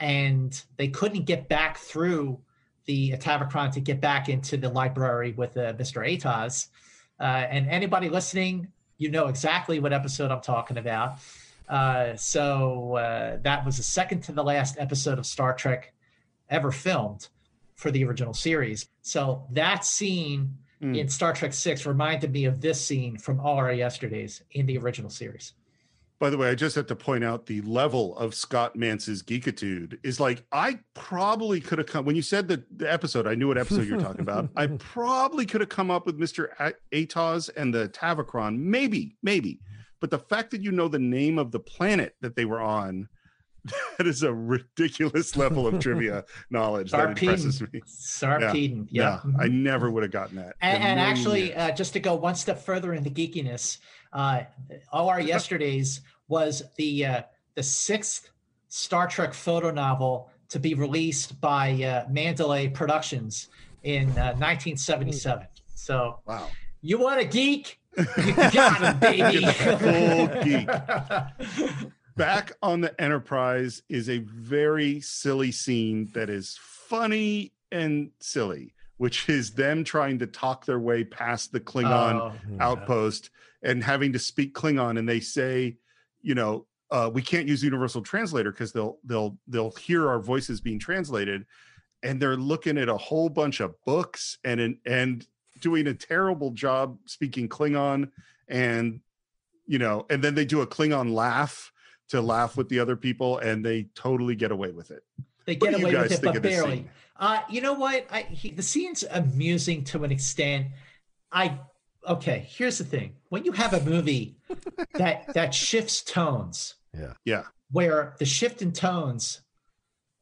and they couldn't get back through the Atavachron to get back into the library with uh, Mr. Atoz. Uh, and anybody listening, you know exactly what episode I'm talking about. Uh, so uh, that was the second to the last episode of Star Trek ever filmed for the original series. So that scene hmm. in Star Trek Six reminded me of this scene from All Our Yesterdays in the original series. By the way, I just have to point out the level of Scott Mantz's geekitude is like I probably could have come when you said the, the episode. I knew what episode you're talking about. I probably could have come up with Mister Atoz and the Atavachron, maybe, maybe. But the fact that you know the name of the planet that they were on, that is a ridiculous level of trivia knowledge. that impresses me. Sarpedon, yeah. yeah. I never would have gotten that. And, and actually, uh, just to go one step further in the geekiness, uh, all our yesterdays was the uh, the sixth Star Trek photo novel to be released by uh, Mandala Productions in uh, 1977. So, wow, you want a geek? You got him, baby. Full geek. Back on the Enterprise is a very silly scene that is funny and silly, which is them trying to talk their way past the Klingon Oh, outpost and having to speak Klingon, and they say, you know, uh, we can't use Universal Translator because they'll they'll they'll hear our voices being translated, and they're looking at a whole bunch of books and and, and doing a terrible job speaking Klingon, and you know, and then they do a Klingon laugh to laugh with the other people, and they totally get away with it. They get away with it, but barely. Uh, you know what? I, he, the scene's amusing to an extent. I okay. Here's the thing: when you have a movie that that shifts tones, yeah, yeah, where the shift in tones,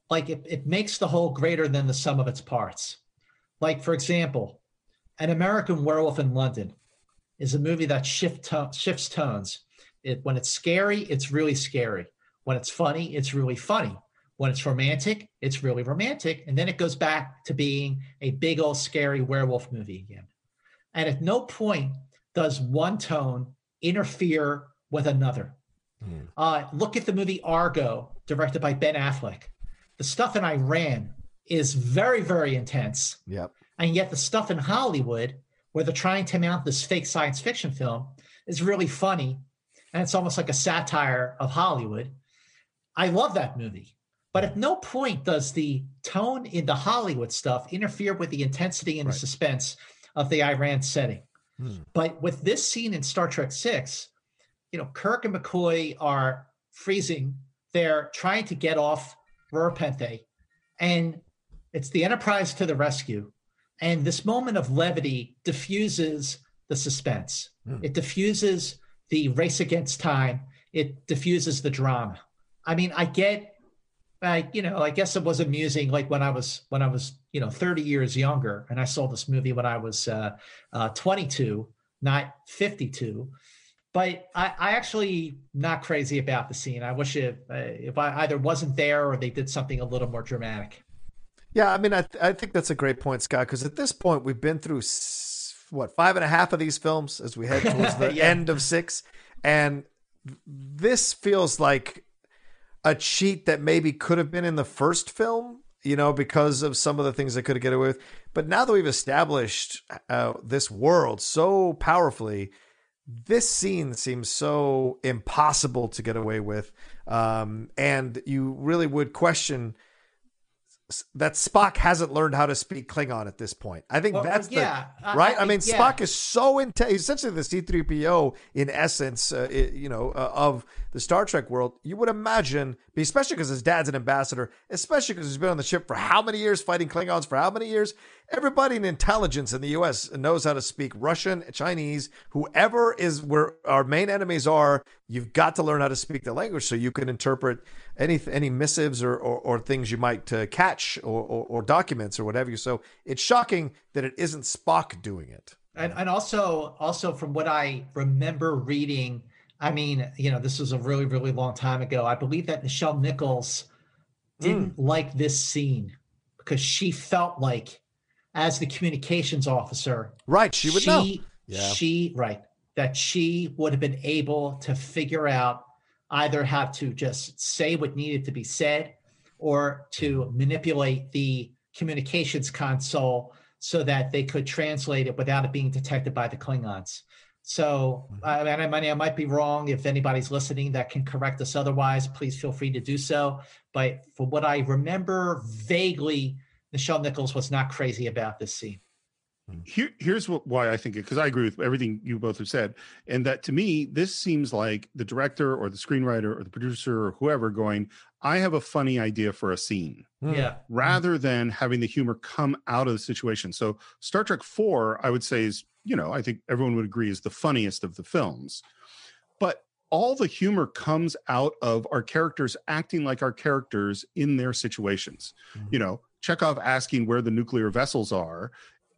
like it, it makes the whole greater than the sum of its parts. Like for example, an American Werewolf in London is a movie that shift to- shifts tones. It, when it's scary, it's really scary. When it's funny, it's really funny. When it's romantic, it's really romantic. And then it goes back to being a big old scary werewolf movie again. And at no point does one tone interfere with another. Uh, look at the movie Argo, directed by Ben Affleck. The stuff in Iran is very, very intense. Yep. And yet the stuff in Hollywood, where they're trying to mount this fake science fiction film, is really funny. And it's almost like a satire of Hollywood. I love that movie. But at no point does the tone in the Hollywood stuff interfere with the intensity and the suspense of the Iran setting. Hmm. But with this scene in Star Trek Six, you know, Kirk and McCoy are freezing. They're trying to get off Rura Penthe, and it's the Enterprise to the rescue. And this moment of levity diffuses the suspense. Hmm. It diffuses the race against time. It diffuses the drama. I mean, I get, I you know, I guess it was amusing. Like when I was when I was you know 30 years younger, and I saw this movie when I was uh, uh, 22, not 52 but I, I actually not crazy about the scene. I wish it uh, if I either wasn't there or they did something a little more dramatic. Yeah, I mean, I th- I think that's a great point, Scott. Because at this point, we've been through what five and a half of these films as we head towards the Yeah. end of six, and this feels like a cheat that maybe could have been in the first film. You know, because of some of the things they could have get away with. But now that we've established uh, this world so powerfully, this scene seems so impossible to get away with, um, and you really would question that Spock hasn't learned how to speak Klingon at this point. I think Well, that's yeah, the right. I- I, mean, yeah. Spock is so intense. Essentially, the C three PO in essence, uh, it- you know, uh, of the Star Trek world. You would imagine, especially because his dad's an ambassador, especially because he's been on the ship for how many years, fighting Klingons for how many years. Everybody in intelligence in the U.S. knows how to speak Russian, Chinese, whoever is where our main enemies are. You've got to learn how to speak the language so you can interpret any any missives or or, or things you might uh, catch or, or or documents or whatever. So it's shocking that it isn't Spock doing it. And and also also from what I remember reading, I mean, you know, this was a really really long time ago. I believe that Nichelle Nichols didn't like this scene because she felt like, as the communications officer, Right, she would know. Yeah. She right that she would have been able to figure out either how to just say what needed to be said or to manipulate the communications console so that they could translate it without it being detected by the Klingons. So, mm-hmm. I mean, I might, I might be wrong. If anybody's listening that can correct us otherwise, please feel free to do so. But for what I remember vaguely, Nichelle Nichols was not crazy about this scene. Here, here's what, why I think it because I agree with everything you both have said, and that to me this seems like the director or the screenwriter or the producer or whoever going, I have a funny idea for a scene, Yeah. rather than having the humor come out of the situation. So Star Trek Four, I would say is you know I think everyone would agree is the funniest of the films, but all the humor comes out of our characters acting like our characters in their situations. Mm-hmm. You know, Chekhov asking where the nuclear vessels are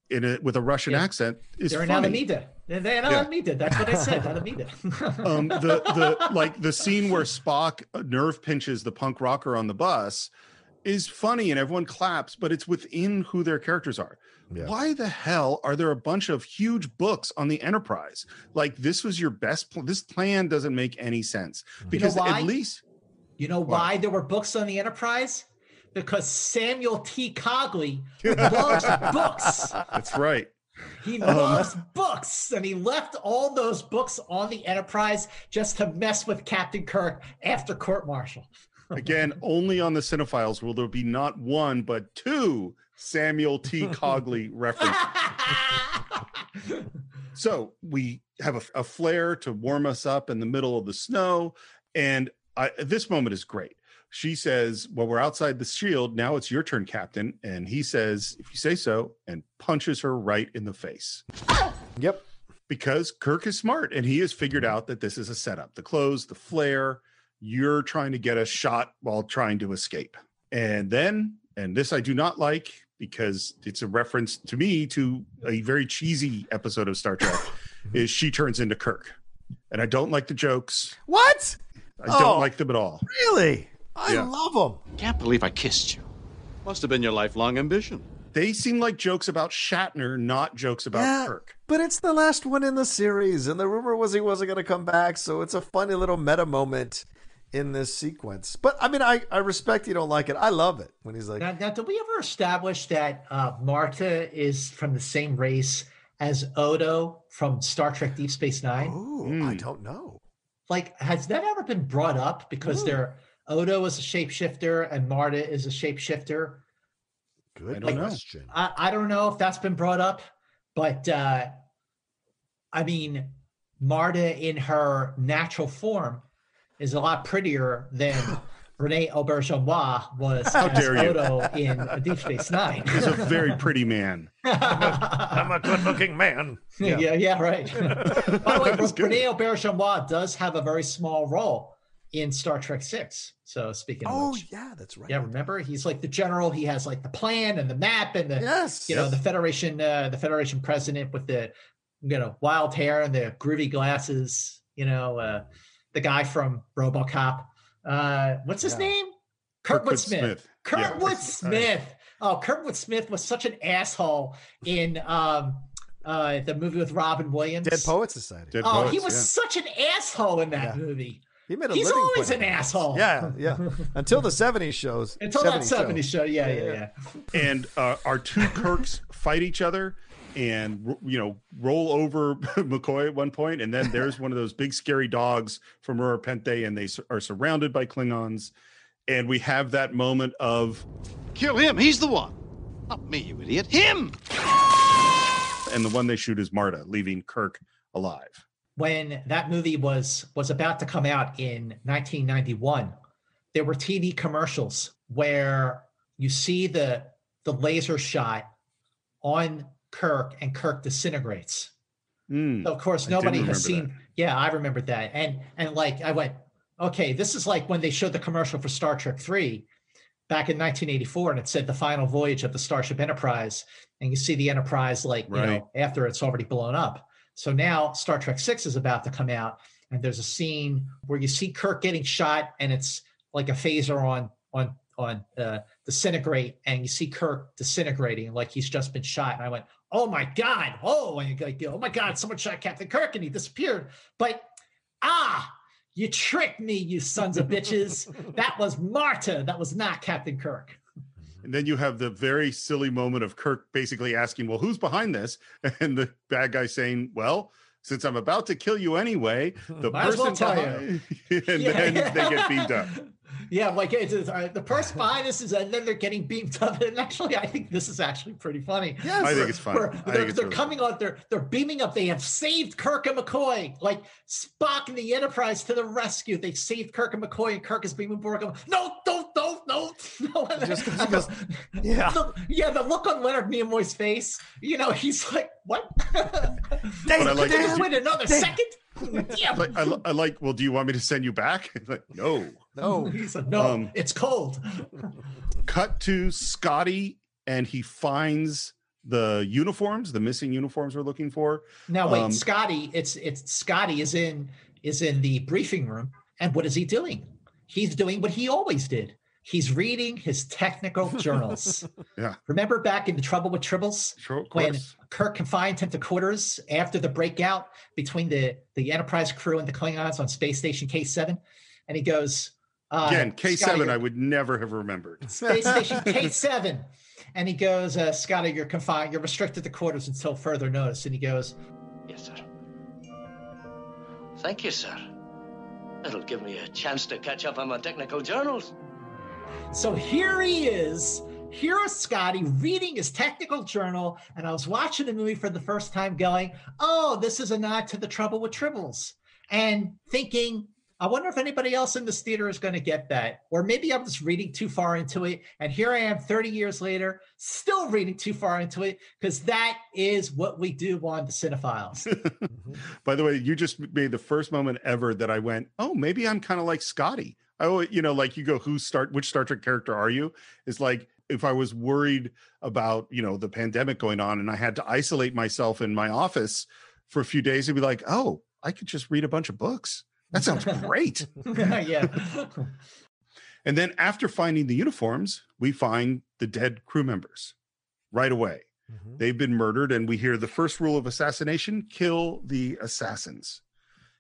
in a, with a Russian Yeah. accent is They're in funny. Alameda. They're in Alameda. That's what I said. Alameda. um, the the like the scene where Spock nerve pinches the punk rocker on the bus is funny and everyone claps, but it's within who their characters are. Why the hell are there a bunch of huge books on the Enterprise? Like this was your best. Pl- this plan doesn't make any sense because why? at least You know why there were books on the Enterprise? Because Samuel T. Cogley loves books. that's right. He Um, loves books, and he left all those books on the Enterprise just to mess with Captain Kirk after court martial. Again, only on the Cine-Files will there be not one but two Samuel T. Cogley references. so we have a, a flare to warm us up in the middle of the snow, and I, this moment is great. She says, "Well, we're outside the shield. Now it's your turn, Captain." And he says, "If you say so," and punches her right in the face. Yep. Because Kirk is smart and he has figured out that this is a setup. The clothes, the flare, you're trying to get a shot while trying to escape. And then, and this I do not like because it's a reference to me to a very cheesy episode of Star Trek, is she turns into Kirk. And I don't like the jokes. What? I don't Oh. like them at all. Really? I Yeah. love them. Can't believe I kissed you. Must have been your lifelong ambition. They seem like jokes about Shatner, not jokes about Yeah, Kirk. But it's the last one in the series, and the rumor was he wasn't going to come back, so it's a funny little meta moment in this sequence. But I mean, I, I respect you don't like it. I love it when he's like, Now, now, did we ever establish that uh, Marta is from the same race as Odo from Star Trek Deep Space Nine? Oh, I don't know. Like, has that ever been brought up? Because they're Odo is a shapeshifter and Marta is a shapeshifter. Good Like, question. I, I don't know if that's been brought up, but uh, I mean, Marta in her natural form is a lot prettier than Renee Auberjonois was How as dare you. Odo in Deep Space Nine. He's a very pretty man. I'm a good looking man. Yeah, yeah, yeah, right. By the way, Renee Auberjonois does have a very small role in Star Trek Six. So speaking of Oh, which, yeah, that's right. yeah, remember he's like the general. He has like the plan and the map and the Yes. you know the Federation, uh, the Federation president with the you know wild hair and the groovy glasses. You know, uh, the guy from RoboCop. Uh, what's his name? Kurtwood Kurtwood Smith. Smith. Yeah. Smith. Oh, Kurtwood Smith was such an asshole in um, uh, the movie with Robin Williams. Dead Poet Society. Dead oh, Poets, he was yeah. such an asshole in that Yeah. movie. He made a He's living always playing an asshole. Yeah, yeah. Until the 70s shows. Until that 70s 70s show. Yeah, yeah, yeah. and uh, our two Kirks fight each other and you know roll over McCoy at one point, and then there's one of those big scary dogs from Rura Penthe, and they are surrounded by Klingons, and we have that moment of Kill him. He's the one. Not me, you idiot. Him. and the one they shoot is Marta, leaving Kirk alive. When that movie was was about to come out in 1991 there were tv commercials where you see the the laser shot on kirk and kirk disintegrates. Hmm. so of course nobody has seen yeah i remember that. And and like i went okay this is like when they showed the commercial for star trek 3 back in 1984 and it said the final voyage of the starship enterprise and you see the enterprise like you know after it's already blown up so now star trek 6 is about to come out and there's a scene where you see kirk getting shot and it's like a phaser on on on uh, disintegrate and you see kirk disintegrating like he's just been shot. And i went oh my god oh and go, oh my god someone shot captain kirk and he disappeared. But ah you tricked me you sons of bitches. That was marta that was not captain kirk And then you have the very silly moment of Kirk basically asking, "Well, who's behind this?" And the bad guy saying, "Well." Since I'm about to kill you anyway, the Might as well person tell behind, and Yeah. then they get beamed up. Yeah, like it's, it's, uh, the person behind This is, and then they're getting beamed up. And actually, I think this is actually pretty funny. Yes. I think it's funny. Where I think They're, it's they're really coming on. They're they're beaming up. They have saved Kirk and McCoy. Like Spock and the Enterprise to the rescue. They saved Kirk and McCoy, and Kirk is beaming forward. going, No, don't, don't, no, no. And Just 'cause goes, "Yeah." the- yeah. The look on Leonard Nimoy's face. You know, he's like, what? What like Could is just wait another second? yeah. Like, I, I like. Well, do you want me to send you back? like, no. No. He said, no, Um, it's cold. Cut to Scotty, and he finds the uniforms, the missing uniforms we're looking for. Now wait, Um, Scotty, it's it's Scotty is in is in the briefing room, and what is he doing? He's doing what he always did. He's reading his technical journals. Yeah. Remember back in the Trouble with Tribbles Sure, when. Kirk confined him to quarters after the breakout between the the Enterprise crew and the Klingons on Space Station K seven, and he goes uh, Again, K Scotty, seven. I would never have remembered. Space Station K7. And he goes, uh, Scotty, you're confined, you're restricted to quarters until further notice. And he goes, Yes, sir. Thank you, sir. It'll give me a chance to catch up on my technical journals. So here he is. Here is Scotty reading his technical journal. And I was watching the movie for the first time going, oh, this is a nod to the trouble with tribbles. And thinking, I wonder if anybody else in this theater is going to get that. Or maybe I'm just reading too far into it. And here I am 30 years later, still reading too far into it, because that is what we do on the Cine-Files. By the way, you just made the first moment ever that I went, oh, maybe I'm kind of like Scotty. I you know, like you go, who start, which Star Trek character are you? It's like if I was worried about, you know, the pandemic going on and I had to isolate myself in my office for a few days, it'd be like, oh, I could just read a bunch of books. That sounds great. yeah. And then after finding the uniforms, we find the dead crew members right away. They've been murdered, and we hear the first rule of assassination kill the assassins.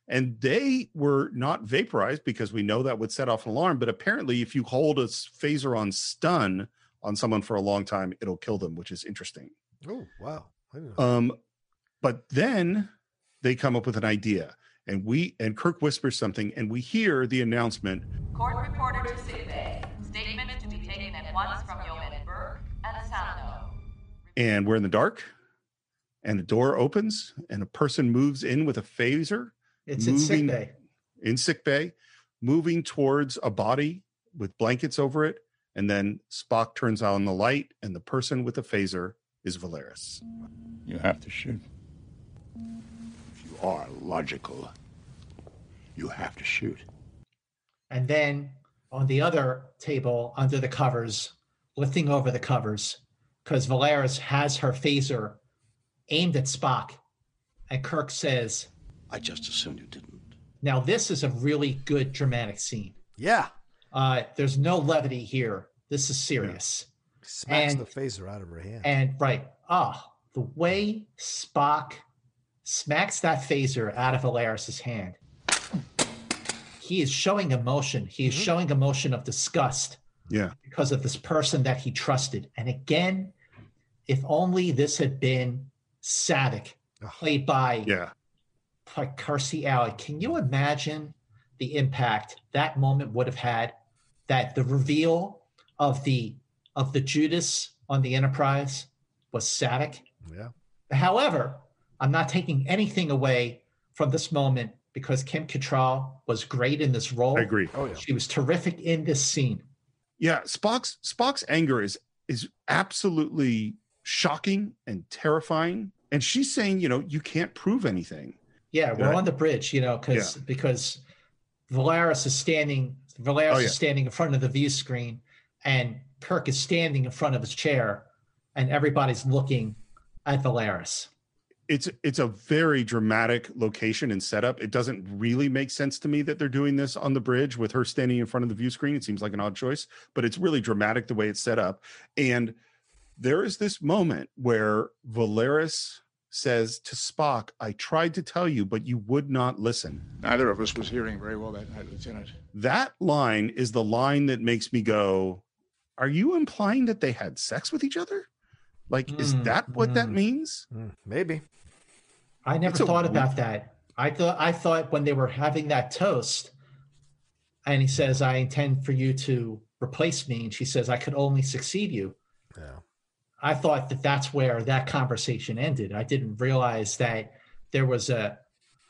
And they were not vaporized because we know that would set off an alarm. But apparently, if you hold a phaser on stun on someone for a long time, it'll kill them, which is interesting. Oh, wow. I didn't know. Um, but then they come up with an idea, and we and Kirk whispers something, and we hear the announcement Court reporter to sick bay. Statement to be taken at once from Yeoman Burke and Samno. and we're in the dark and the door opens and a person moves in with a phaser It's in sick bay. in sick bay moving towards a body with blankets over it and then spock turns on the light and the person with the phaser is valeris You have to shoot. If you are logical, you have to shoot. And then on the other table, under the covers, lifting over the covers, because Valeris has her phaser aimed at Spock. And Kirk says, I just assumed you didn't. Now, this is a really good dramatic scene. Yeah. Uh, there's no levity here. This is serious. Smacks And- the phaser out of her hand. And right, ah, the way Spock smacks that phaser out of Valeris's hand, he is showing emotion. He is mm-hmm. showing emotion of disgust yeah because of this person that he trusted. And again, if only this had been Saavik, played by yeah by Kirstie Alley. Can you imagine the impact that moment would have had? That the reveal of the of the Judas on the Enterprise was Saavik. Yeah. However, I'm not taking anything away from this moment because Kim Cattrall was great in this role. I agree. Oh, yeah. She was terrific in this scene. yeah spock's spock's anger is is absolutely shocking and terrifying and she's saying you know you can't prove anything Yeah, we're Yeah. on the bridge, you know, because Yeah. because Valeris is standing Valeris Oh, yeah. is standing in front of the view screen and Kirk is standing in front of his chair and everybody's looking at Valeris. It's it's a very dramatic location and setup. It doesn't really make sense to me that they're doing this on the bridge with her standing in front of the view screen. It seems like an odd choice, but it's really dramatic the way it's set up. And there is this moment where Valeris says to Spock, "I tried to tell you, but you would not listen." Neither of us was hearing very well that night, Lieutenant. That line is the line that makes me go, "Are you implying that they had sex with each other?" Like, is Mm, that what that mm. means? Maybe. I never It's thought about that. I thought I thought when they were having that toast and he says, "I intend for you to replace me," and she says, "I could only succeed you." Yeah. I thought that that's where that conversation ended. I didn't realize that there was a,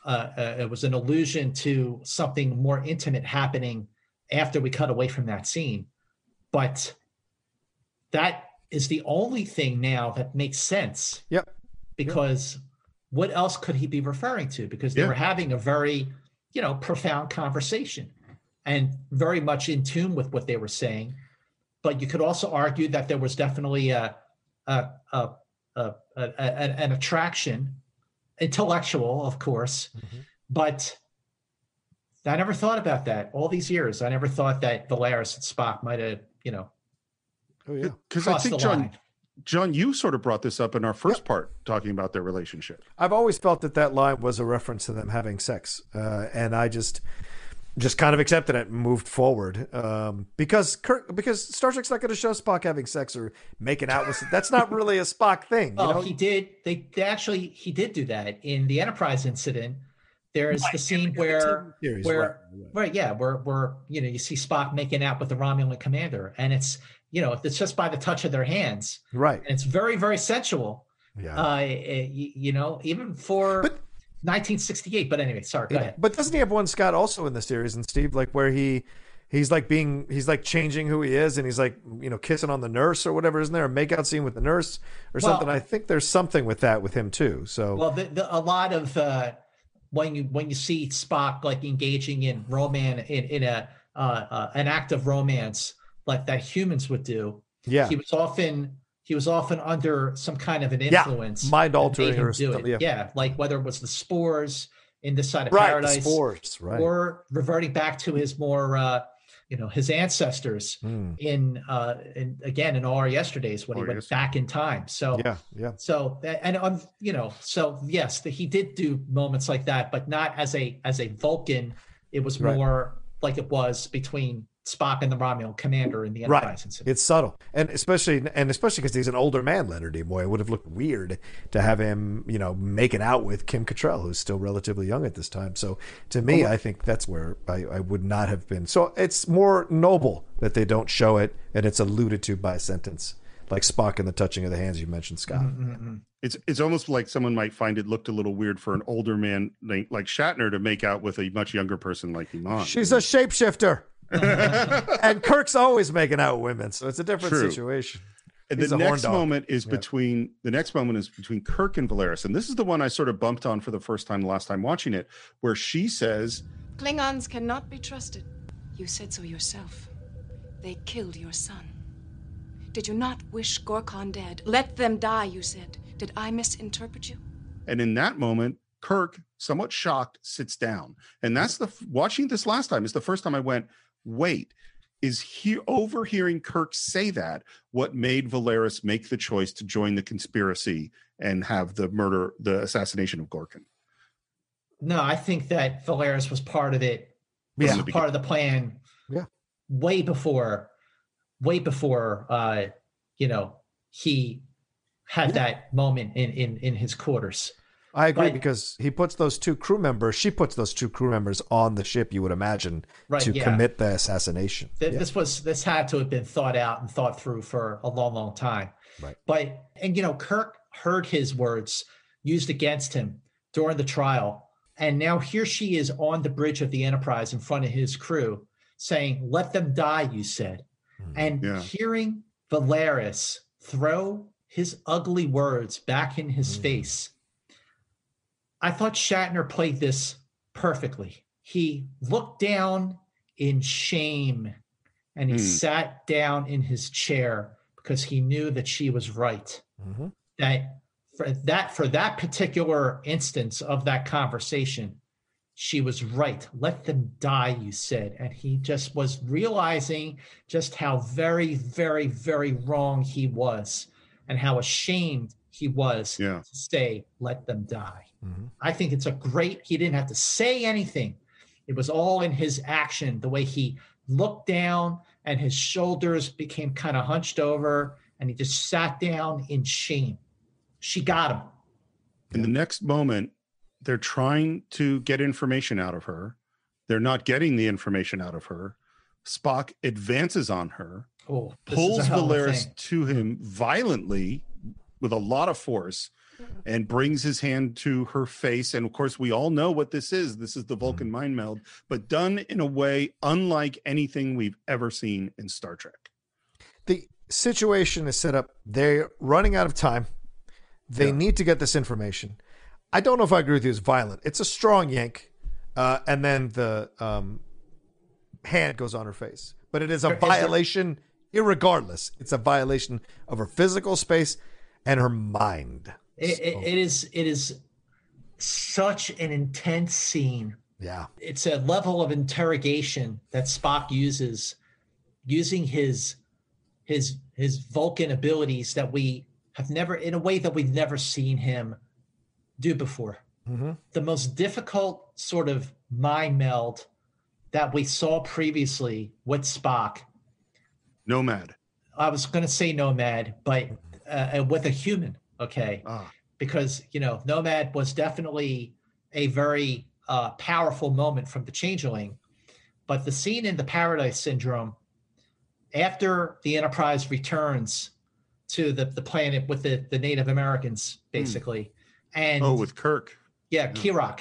a, a it was an allusion to something more intimate happening after we cut away from that scene. But that is the only thing now that makes sense. Yep. Because what else could he be referring to? Because they Yeah. were having a very, you know, profound conversation and very much in tune with what they were saying. But you could also argue that there was definitely a, a, a, a, an attraction, intellectual, of course, mm-hmm. but I never thought about that all these years. I never thought that Valeris and Spock might have, you know, Oh yeah. Because I think John, line. John, you sort of brought this up in our first part, talking about their relationship. I've always felt that that line was a reference to them having sex, uh, and I just just kind of accepted it and moved forward um, because Kirk, because Star Trek's not going to show Spock having sex or making out with. That's not really a Spock thing. You know? he did. They, they actually he did do that in the Enterprise incident. There's the scene where series, where right, yeah, where where you know you see Spock making out with the Romulan commander, and it's you know if it's just by the touch of their hands, Right. and it's very very sensual. Yeah. Uh, you, you know, even for 1968. But anyway, sorry, go Yeah. ahead. But doesn't he have one Scott also in the series and Steve like where he he's like being he's like changing who he is and he's like you know kissing on the nurse or whatever isn't there a makeout scene with the nurse or Well- something I think there's something with that with him too so Well, the, the, a lot of uh, when you when you see Spock like engaging in romance in in a uh, uh, an act of romance like that humans would do. Yeah. he was often he was often under some kind of an influence. Yeah, mind altering or something, it. yeah. Yeah, like whether it was the spores in this side of Right, paradise, spores, right. or reverting back to his more uh, you know his ancestors Hmm. in uh in again in all our yesterdays when he All Our went back in time. So yeah yeah so and um, you know, so yes, the, he did do moments like that, but not as a as a Vulcan. It was Right. more like it was between Spock and the Romulan commander in the Enterprise right incident. it's subtle and especially and especially because he's an older man Leonard Nimoy it would have looked weird to have him you know making out with Kim Cattrall who's still relatively young at this time so to me Oh, I think that's where I, I would not have been so it's more noble that they don't show it and it's alluded to by a sentence like Spock and the touching of the hands you mentioned Scott Mm-hmm. It's it's almost like someone might find it looked a little weird for an older man like, like Shatner to make out with a much younger person like Iman. she's a shapeshifter and Kirk's always making out women so it's a different True. situation And He's the next moment is Yeah. between the next moment is between Kirk and Valeris, and this is the one I sort of bumped on for the first time the last time watching it, where she says, Klingons cannot be trusted. You said so yourself. They killed your son. Did you not wish Gorkon dead? Let them die, you said. Did I misinterpret you? and in that moment, Kirk, somewhat shocked, sits down, and that's the watching this last time is the first time I went, wait. Is he overhearing Kirk say that what made Valeris make the choice to join the conspiracy and have the murder, the assassination of Gorkon? No, I think that Valeris was part of it. Yeah. was part of the plan. Yeah. Way before, way before, uh, you know, he had that moment in in in his quarters. I agree But- because he puts those two crew members, she puts those two crew members on the ship, you would imagine, Right, to yeah. commit the assassination. Th- Yeah. This was this had to have been thought out and thought through for a long, long time. Right. But and you know, Kirk heard his words used against him during the trial, and now here she is on the bridge of the Enterprise in front of his crew, saying, "Let them die," you said, hmm. and Yeah. hearing Valeris throw his ugly words back in his hmm. face. I thought Shatner played this perfectly. He looked down in shame and he Hmm. sat down in his chair because he knew that she was right. That for that for that particular instance of that conversation, she was right. Let them die, you said. And he just was realizing just how very, very, very wrong he was and how ashamed he was Yeah. to say, let them die. Mm-hmm. I think it's a great, he didn't have to say anything. It was all in his action, the way he looked down and his shoulders became kind of hunched over and he just sat down in shame. She got him. In the next moment, they're trying to get information out of her. They're not getting the information out of her. Spock advances on her, Oh, this is a pulls hell Valeris to him violently with a lot of force and brings his hand to her face. And of course, we all know what this is. This is the Vulcan mind meld, but done in a way unlike anything we've ever seen in Star Trek. the situation is set up. They're running out of time. They Yeah. need to get this information. I don't know if I agree with you. It's violent. It's a strong yank, uh, and then the um, hand goes on her face. But it is a There- is there- violation, irregardless. It's a violation of her physical space and her mind. It, it, it is it is such an intense scene. Yeah. It's a level of interrogation that Spock uses using his his his Vulcan abilities that we have never in a way that we've never seen him do before. Mm-hmm. The most difficult sort of mind meld that we saw previously with Spock Nomad. I was going to say nomad, but uh, with a human, okay? Ah. Because you know, nomad was definitely a very uh, powerful moment from the Changeling, but the scene in the Paradise Syndrome, after the Enterprise returns to the, the planet with the, the Native Americans, hmm. basically, and oh, with Kirk. yeah, hmm. Kirok.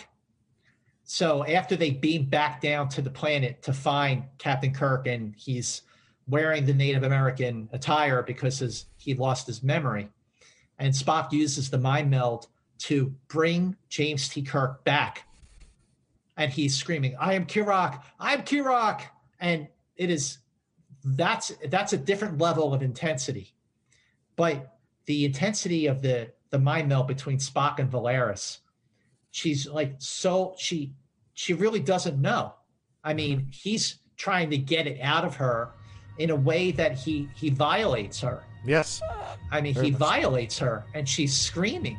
So after they beam back down to the planet to find Captain Kirk, and he's wearing the Native American attire because his, he lost his memory, and Spock uses the mind meld to bring James T. Kirk back, and he's screaming, "I am Kirok! I am Kirok!" And it is that's that's a different level of intensity, but the intensity of the the mind meld between Spock and Valeris she's like so she she really doesn't know i mean mm-hmm. he's trying to get it out of her in a way that he he violates her Yes. i mean Very he much violates her and she's screaming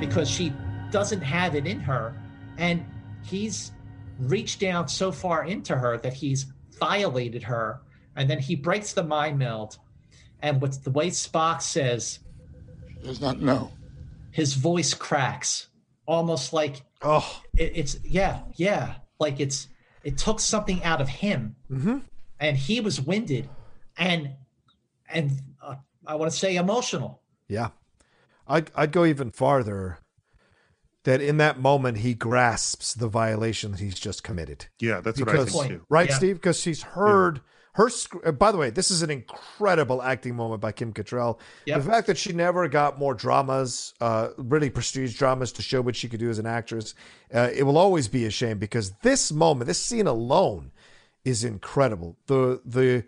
because she doesn't have it in her and he's reached down so far into her that he's violated her and then he breaks the mind meld and what's the way spock says Does not know. his voice cracks almost like oh it, it's yeah yeah like it's it took something out of him Mm-hmm. And he was winded and and uh, i want to say emotional Yeah. I'd, I'd go even farther that in that moment he grasps the violation that he's just committed. Yeah, that's what I Because- think too. Right, Yeah. Steve? Because he's heard her. sc- uh, By the way, this is an incredible acting moment by Kim Cattrall. Yep. The fact that she never got more dramas, uh, really prestige dramas, to show what she could do as an actress, uh, it will always be a shame because this moment, this scene alone, is incredible. The the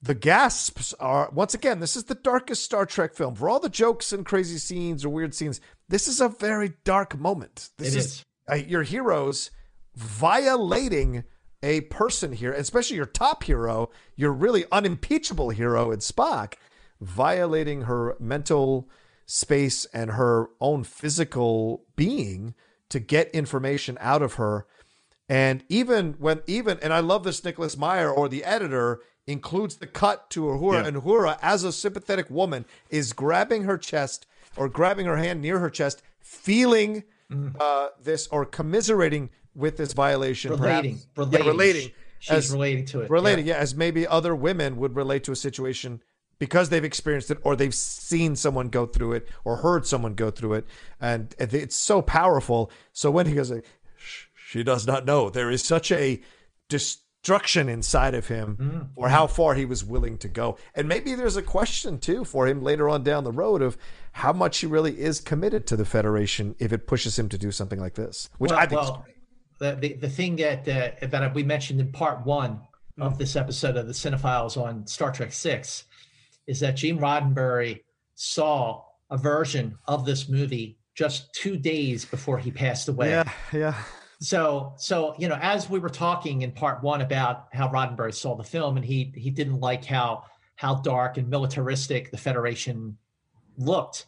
the gasps are once again this is the darkest star trek film for all the jokes and crazy scenes or weird scenes this is a very dark moment this is, is. Uh, your heroes violating a person here especially your top hero your really unimpeachable hero in spock violating her mental space and her own physical being to get information out of her and even when even and I love this Nicholas Meyer or the editor includes the cut to Uhura Yeah. and Uhura as a sympathetic woman is grabbing her chest or grabbing her hand near her chest, feeling uh, this or commiserating with this violation, Relating, perhaps. relating. Yeah, relating. She's relating to it, Relating, yeah. yeah, as maybe other women would relate to a situation because they've experienced it or they've seen someone go through it or heard someone go through it, and it's so powerful. So when he goes, like, "Sh- she does not know there is such a destruction inside of him Mm-hmm. or how far he was willing to go and maybe there's a question too for him later on down the road of how much he really is committed to the federation if it pushes him to do something like this which well, i think is well, the, the the thing that uh, that we mentioned in part one of this episode of the Cine-Files on Star Trek Six is that Gene Roddenberry saw a version of this movie just two days before he passed away. yeah yeah So, so you know, as we were talking in part one about how Roddenberry saw the film, and he he didn't like how how dark and militaristic the Federation looked.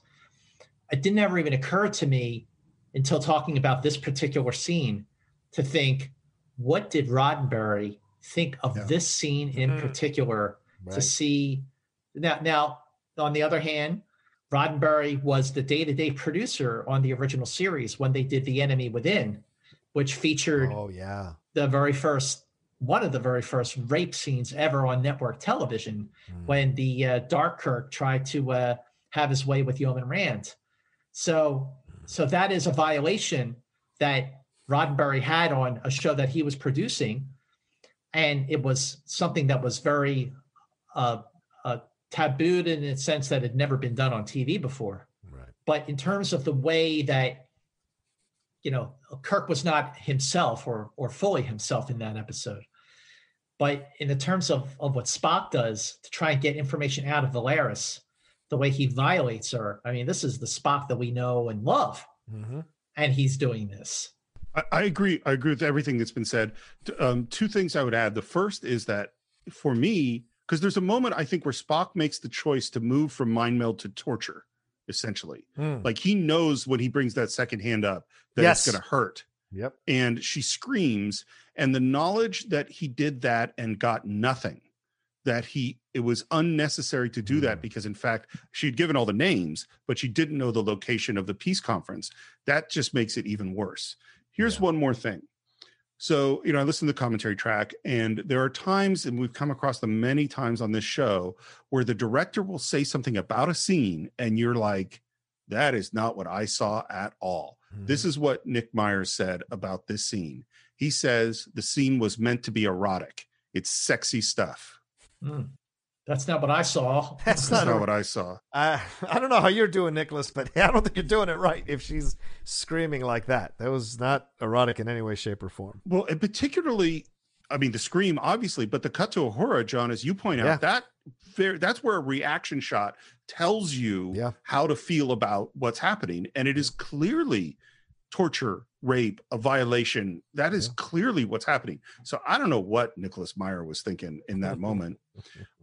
It didn't ever even occur to me until talking about this particular scene to think, what did Roddenberry think of this scene in mm-hmm. particular? To see now, now on the other hand, Roddenberry was the day-to-day producer on the original series when they did The Enemy Within, which featured Oh yeah. the very first one of the very first rape scenes ever on network television when the uh, Dark Kirk tried to uh, have his way with Yeoman Rand. So, so that is a violation that Roddenberry had on a show that he was producing, and it was something that was very uh, uh, tabooed in the sense that it had never been done on TV before. Right. But in terms of the way that you know Kirk was not himself or or fully himself in that episode. But in the terms of of what Spock does to try and get information out of Valeris, the way he violates her, I mean, this is the Spock that we know and love, Mm-hmm. and he's doing this. I, I agree. I agree with everything that's been said. Um, two things I would add. The first is that for me, because there's a moment I think where Spock makes the choice to move from mind meld to torture, essentially. Hmm. Like he knows when he brings that second hand up that Yes. it's going to hurt. Yep. And she screams, and the knowledge that he did that and got nothing, that he it was unnecessary to do that because in fact she'd given all the names, but she didn't know the location of the peace conference. That just makes it even worse. Here's one more thing. So, you know, I listen to the commentary track, and there are times, and we've come across them many times on this show, where the director will say something about a scene, and you're like, that is not what I saw at all. This is what Nick Myers said about this scene. He says the scene was meant to be erotic, it's sexy stuff. Hmm. That's not what I saw. That's That's not, not what I saw. I I don't know how you're doing, Nicholas, but I don't think you're doing it right if she's screaming like that. That was not erotic in any way, shape, or form. Well, and particularly, I mean, the scream, obviously, but the cut to a horror, John, as you point out, Yeah. that that's where a reaction shot tells you how to feel about what's happening, and it is clearly torture, rape, a violation. That is clearly what's happening. So I don't know what Nicholas Meyer was thinking in that mm-hmm. moment.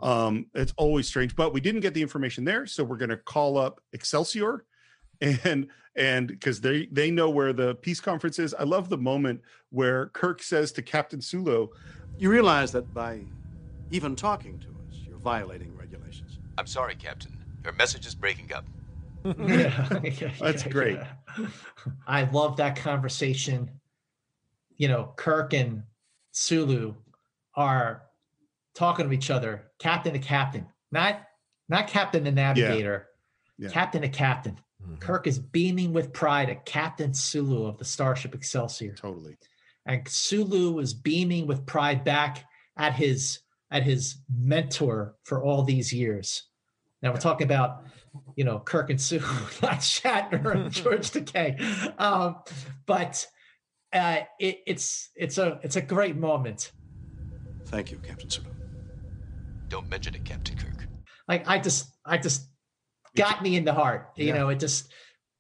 Um, it's always strange, but we didn't get the information there, so we're going to call up Excelsior and and because they they know where the peace conference is. I love the moment where Kirk says to Captain Sulu, You realize that by even talking to us, you're violating regulations. I'm sorry, Captain. Your message is breaking up. That's great. I love that conversation. You know, Kirk and Sulu are talking to each other, captain to captain, not not captain to navigator, Yeah. captain to captain. Kirk is beaming with pride at Captain Sulu of the Starship Excelsior. Totally. And Sulu is beaming with pride back at his at his mentor for all these years. Now we're talking about, you know, Kirk and Sulu, not Shatner and George Takei. Um, but uh, it, it's it's a it's a great moment. Thank you, Captain Sulu. Don't mention it, Captain Kirk. Like I just I just got me in the heart. You know, it just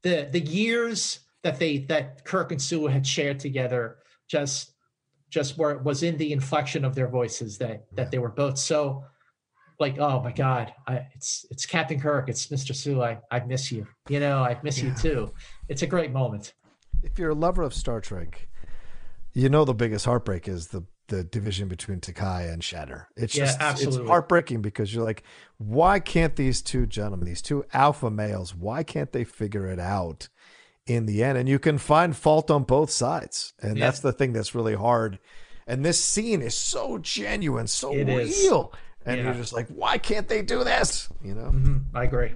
the the years that they that Kirk and Sulu had shared together just just where it was in the inflection of their voices that that they were both so like oh my god I, it's it's Captain Kirk it's Mr. sue I, I miss you you know I miss you too it's a great moment If you're a lover of Star Trek, you know the biggest heartbreak is the the division between Takei and Shatner. It's Yeah, just absolutely. it's heartbreaking because you're like, why can't these two gentlemen, these two alpha males, why can't they figure it out in the end? And you can find fault on both sides, and Yeah. that's the thing that's really hard. And this scene is so genuine, so It is. real, and Yeah. you're just like, why can't they do this? You know. Mm-hmm. I agree.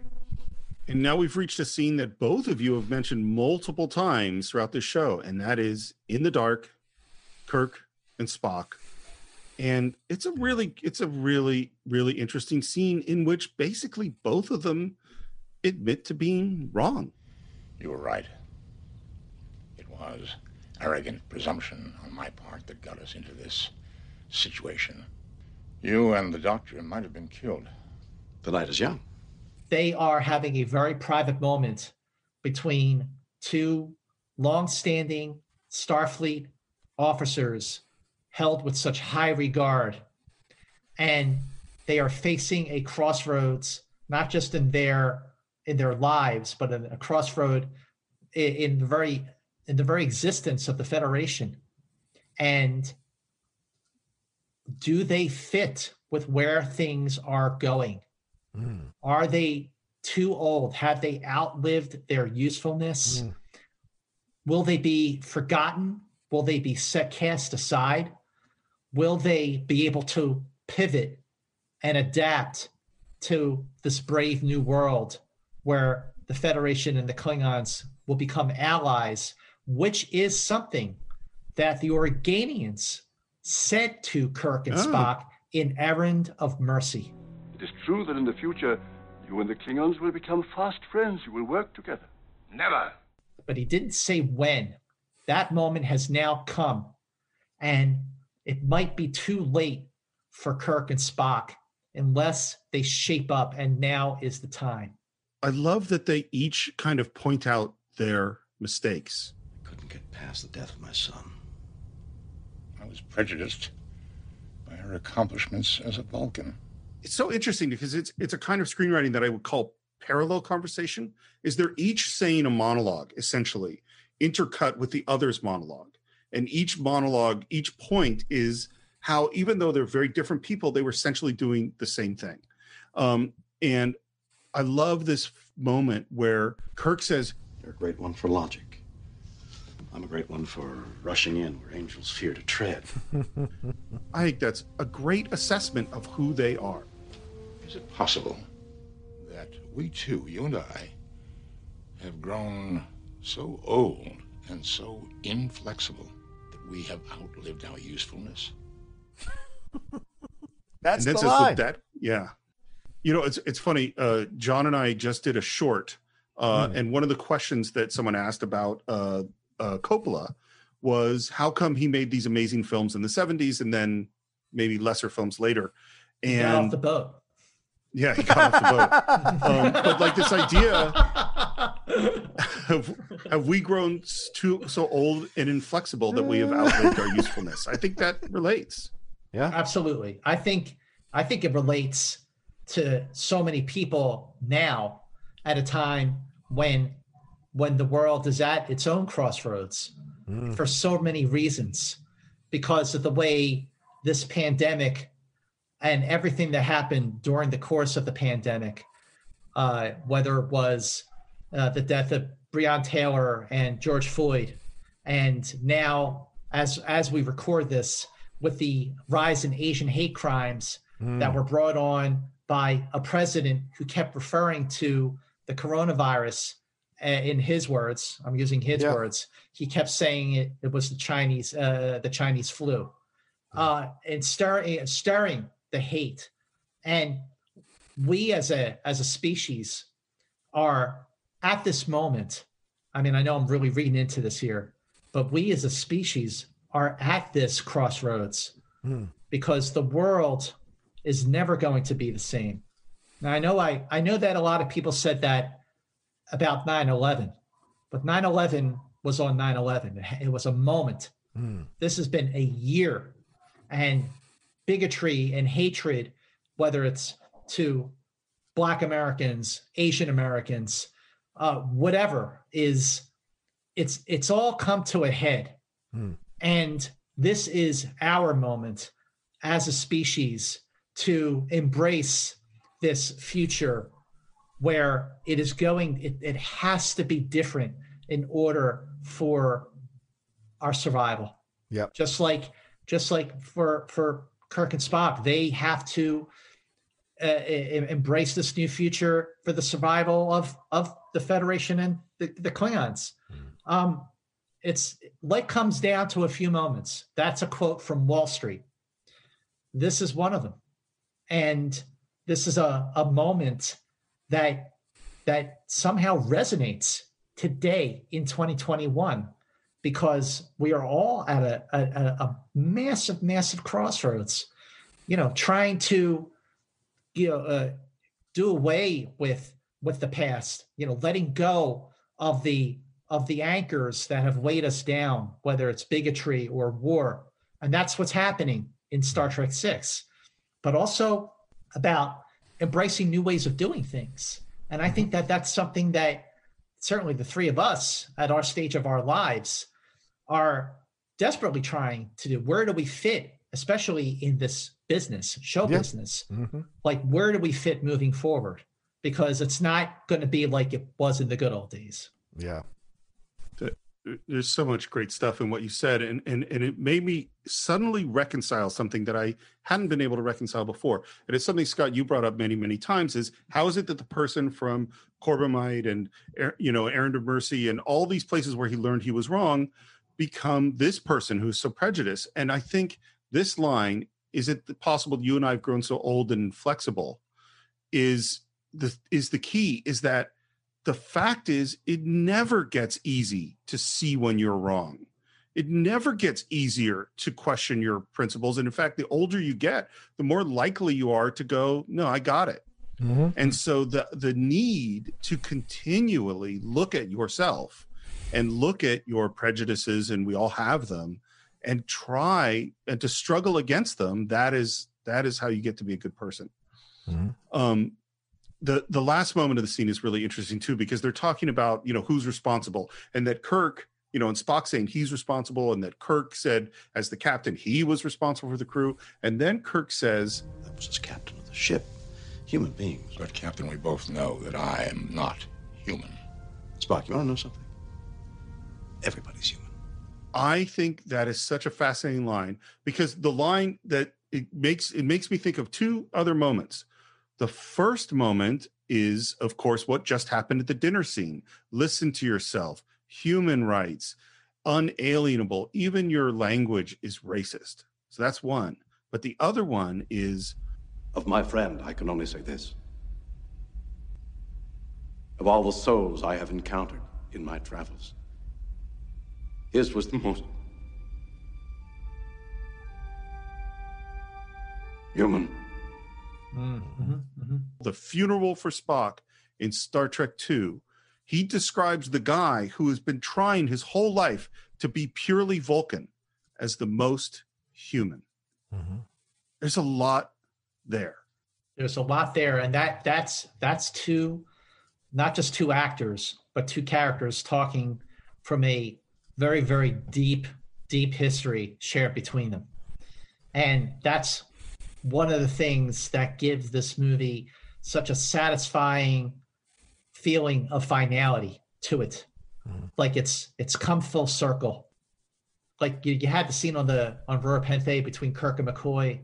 And now we've reached a scene that both of you have mentioned multiple times throughout this show, and that is in the dark, Kirk and Spock. And it's a really, it's a really, really interesting scene in which basically both of them admit to being wrong. You were right. It was arrogant presumption on my part that got us into this situation. You and the doctor might have been killed. The night is young. they are having a very private moment between two long-standing Starfleet officers held with such high regard, and they are facing a crossroads, not just in their in their lives, but in a crossroad i- in the very in the very existence of the Federation. And do they fit with where things are going? Hmm. Are they too old? Have they outlived their usefulness? Hmm. Will they be forgotten? Will they be set cast aside? Will they be able to pivot and adapt to this brave new world where the Federation and the Klingons will become allies, which is something that the Organians said to Kirk and Oh. Spock in Errand of Mercy. It is true that in the future, you and the Klingons will become fast friends. You will work together. Never. but he didn't say when. That moment has now come, and it might be too late for Kirk and Spock unless they shape up, and now is the time. I love that they each kind of point out their mistakes. I couldn't get past the death of my son. I was prejudiced by her accomplishments as a Vulcan. It's so interesting because it's it's a kind of screenwriting that I would call parallel conversation. Is they're each saying a monologue essentially, intercut with the other's monologue, and each monologue, each point is how even though they're very different people, they were essentially doing the same thing. Um, and I love this moment where Kirk says, You're a great one for logic. I'm a great one for rushing in where angels fear to tread. I think that's a great assessment of who they are. Is it possible that we two, you and I, have grown so old and so inflexible that we have outlived our usefulness? That's and the then says, line. that yeah you know it's it's funny uh john and i just did a short uh Hmm. and one of the questions that someone asked about uh uh coppola was how come he made these amazing films in the 70s and then maybe lesser films later He got off and the boat. yeah he got off the boat um, but like this idea have, have we grown too so old and inflexible that we have outlived our usefulness? I think that relates. Yeah, absolutely. I think I think it relates to so many people now at a time when when the world is at its own crossroads for so many reasons because of the way this pandemic and everything that happened during the course of the pandemic uh, whether it was uh, the death of Breonna Taylor and George Floyd, and now as as we record this, with the rise in Asian hate crimes that Mm. were brought on by a president who kept referring to the coronavirus uh, in his words. I'm using his Yeah. words. He kept saying it, it was the Chinese uh, the Chinese flu, uh, and stirring stirring the hate, and we as a as a species are at this moment i mean i know i'm really reading into this here but we as a species are at this crossroads Hmm. because the world is never going to be the same now i know i i know that a lot of people said that about 9-11 but 9-11 was on 9-11 it was a moment Hmm. this has been a year and bigotry and hatred whether it's to black americans asian americans uh, whatever is it's it's all come to a head. Hmm. and this is our moment as a species to embrace this future where it is going it, it has to be different in order for our survival. Yeah just like just like for for kirk and spock they have to embrace this new future for the survival of of the federation and the, the klingons um it's life comes down to a few moments. That's a quote from wall street. This is one of them. And this is a, a moment that that somehow resonates today in 2021 because we are all at a, a- a massive massive crossroads you know trying to you know uh, do away with with the past you know letting go of the of the anchors that have weighed us down whether it's bigotry or war. And that's what's happening in star trek 6 but also about embracing new ways of doing things. And i think that that's something that certainly the three of us at our stage of our lives are desperately trying to do. Where do we fit especially in this business show Yeah. business Mhm. like where do we fit moving forward because it's not going to be like it was in the good old days. Yeah. there's so much great stuff in what you said and, and and it made me suddenly reconcile something that i hadn't been able to reconcile before and it's something scott you brought up many many times is how is it that the person from corbomite and you know errand of mercy and all these places where he learned he was wrong become this person who's so prejudiced and i think this line is it possible you and i have grown so old and flexible? Is the is the key is that the fact is it never gets easy to see when you're wrong. It never gets easier to question your principles. And in fact the older you get the more likely you are to go no i got it. Mm-hmm. And so the the need to continually look at yourself and look at your prejudices and we all have them and try and to struggle against them that is that is how you get to be a good person. Um the the last moment of the scene is really interesting too because they're talking about you know who's responsible and that kirk you know and spock saying he's responsible and that kirk said as the captain he was responsible for the crew and then kirk says that was as captain of the ship. Human beings. But captain we both know that i am not human. Spock you want to know something? Everybody's human I think that is such a fascinating line because the line that it makes it makes me think of two other moments. The first moment is, of course, what just happened at the dinner scene. Listen to yourself, human rights, unalienable. Even your language is racist. So that's one. But the other one is of my friend i can only say this of all the souls i have encountered in my travels his was the most human. the funeral for Spock in Star Trek II. He describes the guy who has been trying his whole life to be purely Vulcan as the most human. Mm-hmm. There's a lot there. There's a lot there, and that that's that's two, not just two actors, but two characters talking from a very very deep deep history shared between them, and that's one of the things that gives this movie such a satisfying feeling of finality to it. Mm-hmm. Like it's it's come full circle. Like you, you had the scene on the on Rura Penthe between Kirk and McCoy,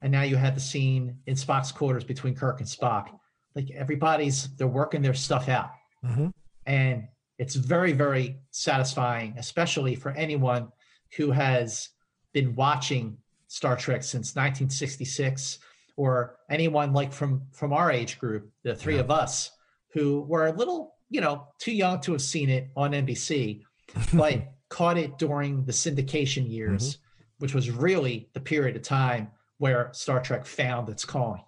and now you had the scene in Spock's quarters between Kirk and Spock. Like everybody's they're working their stuff out, mm-hmm. and it's very very satisfying, especially for anyone who has been watching Star Trek since 1966, or anyone like from from our age group, the three of us, who were a little you know too young to have seen it on NBC, but caught it during the syndication years, mm-hmm. which was really the period of time where Star Trek found its calling.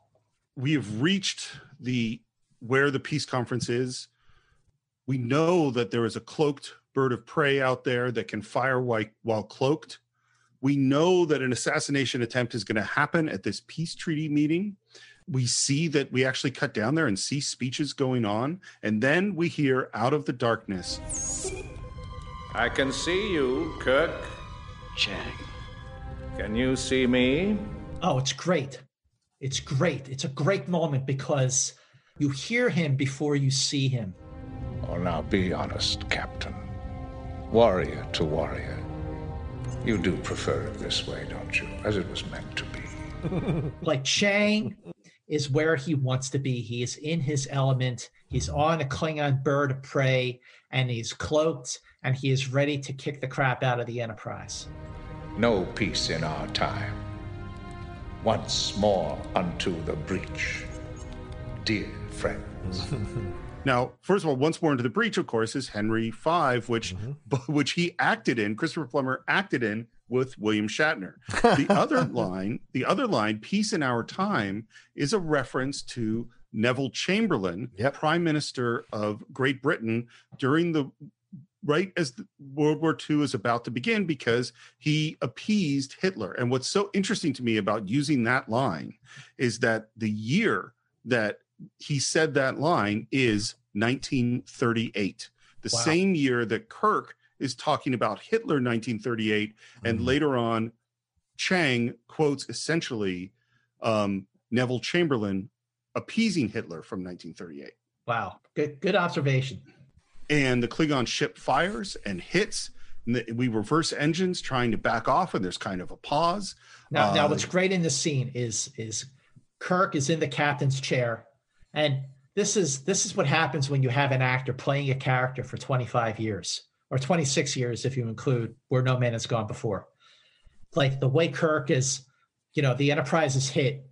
We have reached the where the peace conference is. We know that there is a cloaked bird of prey out there that can fire while, while cloaked. We know that an assassination attempt is going to happen at this peace treaty meeting. We see that we actually cut down there and see speeches going on. And then we hear out of the darkness I can see you, Kirk. Chang. Can you see me? Oh, it's great. It's great. It's a great moment because you hear him before you see him. Now be honest, Captain. Warrior to warrior. You do prefer it this way, don't you? As it was meant to be. like Chang is where he wants to be. He is in his element. He's on a Klingon bird of prey and he's cloaked and he is ready to kick the crap out of the Enterprise. No peace in our time. Once more unto the breach. Dear friends. Now, first of all, once more into the breach, of course, is Henry V, which mm-hmm. which he acted in. Christopher Plummer acted in with William Shatner. The other line, the other line, "Peace in Our Time," is a reference to Neville Chamberlain, Prime Minister of Great Britain during the right as the World War II is about to begin because he appeased Hitler. And what's so interesting to me about using that line is that the year that he said that line is 1938, the Wow. same year that Kirk is talking about Hitler 1938, and later on, Chang quotes essentially um, Neville Chamberlain appeasing Hitler from 1938. Wow, good good observation. And the Klingon ship fires and hits. And the, we reverse engines, trying to back off, and there's kind of a pause. Now, now Uh, what's great in this scene is is Kirk is in the captain's chair, and this is this is what happens when you have an actor playing a character for 25 years or 26 years if you include where no man has gone before. Like the way Kirk is, you know, the Enterprise is hit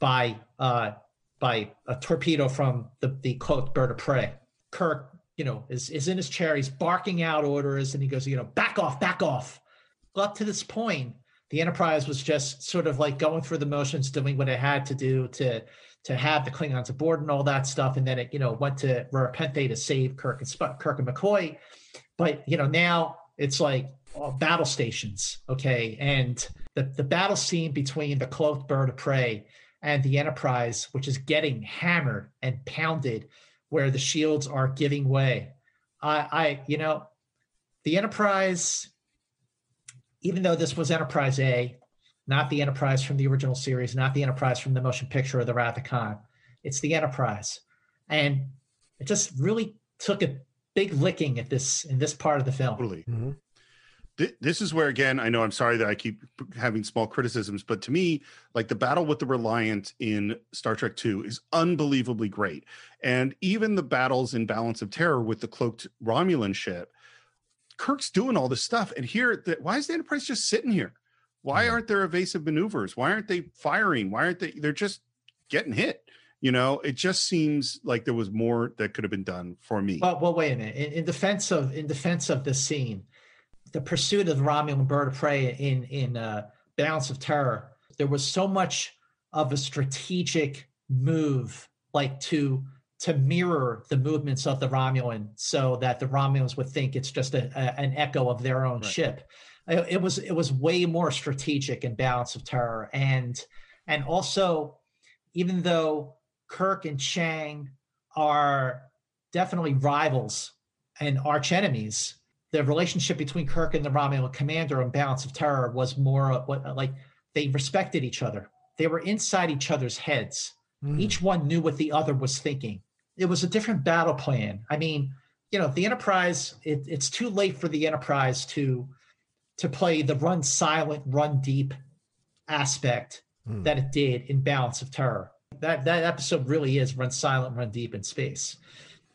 by uh by a torpedo from the the cloaked bird of prey. Kirk, you know, is is in his chair, he's barking out orders, and he goes, you know, back off, back off. Up to this point, the Enterprise was just sort of like going through the motions, doing what it had to do to to have the Klingons aboard and all that stuff, and then it, you know, went to Rura Penthe to save Kirk and Sp- Kirk and McCoy. But you know, now it's like all battle stations, okay, and the the battle scene between the cloaked bird of prey and the Enterprise, which is getting hammered and pounded, where the shields are giving way. I, I, you know, the Enterprise, even though this was Enterprise A, not the Enterprise from the original series, not the Enterprise from the motion picture or the Wrath of Khan, it's the Enterprise, and it just really took a big licking at this in this part of the film. Totally. Mm-hmm. Th- this is where again i know i'm sorry that i keep having small criticisms but to me like the battle with the reliant in star trek 2 is unbelievably great. And even the battles in balance of terror with the cloaked romulan ship kirk's doing all this stuff and here the, why is the enterprise just sitting here why aren't there evasive maneuvers? Why aren't they firing? Why aren't they they're just getting hit you know? It just seems like there was more that could have been done for me. Well, well, wait a minute. In, in defense of in defense of this scene, the pursuit of the Romulan bird of prey in in uh, Balance of Terror, there was so much of a strategic move, like to to mirror the movements of the Romulan, so that the Romulans would think it's just a, a- an echo of their own ship. It, it was it was way more strategic in Balance of Terror, and and also, even though Kirk and Chang are definitely rivals and arch enemies. The relationship between Kirk and the Romulan commander on Balance of Terror was more what like they respected each other. They were inside each other's heads. Mm. Each one knew what the other was thinking. It was a different battle plan. I mean, you know, the Enterprise. It, it's too late for the Enterprise to to play the run silent, run deep aspect hmm. that it did in Balance of Terror. That that episode really is run silent, run deep in space.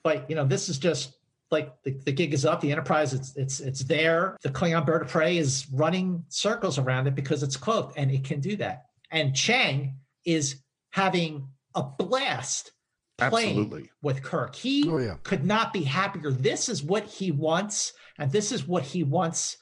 But you know, this is just like the, the gig is up. The Enterprise, it's it's it's there. The Klingon bird of prey is running circles around it because it's cloaked, and it can do that. And Chang is having a blast playing Absolutely. with Kirk. He oh, could not be happier. This is what he wants, and this is what he wants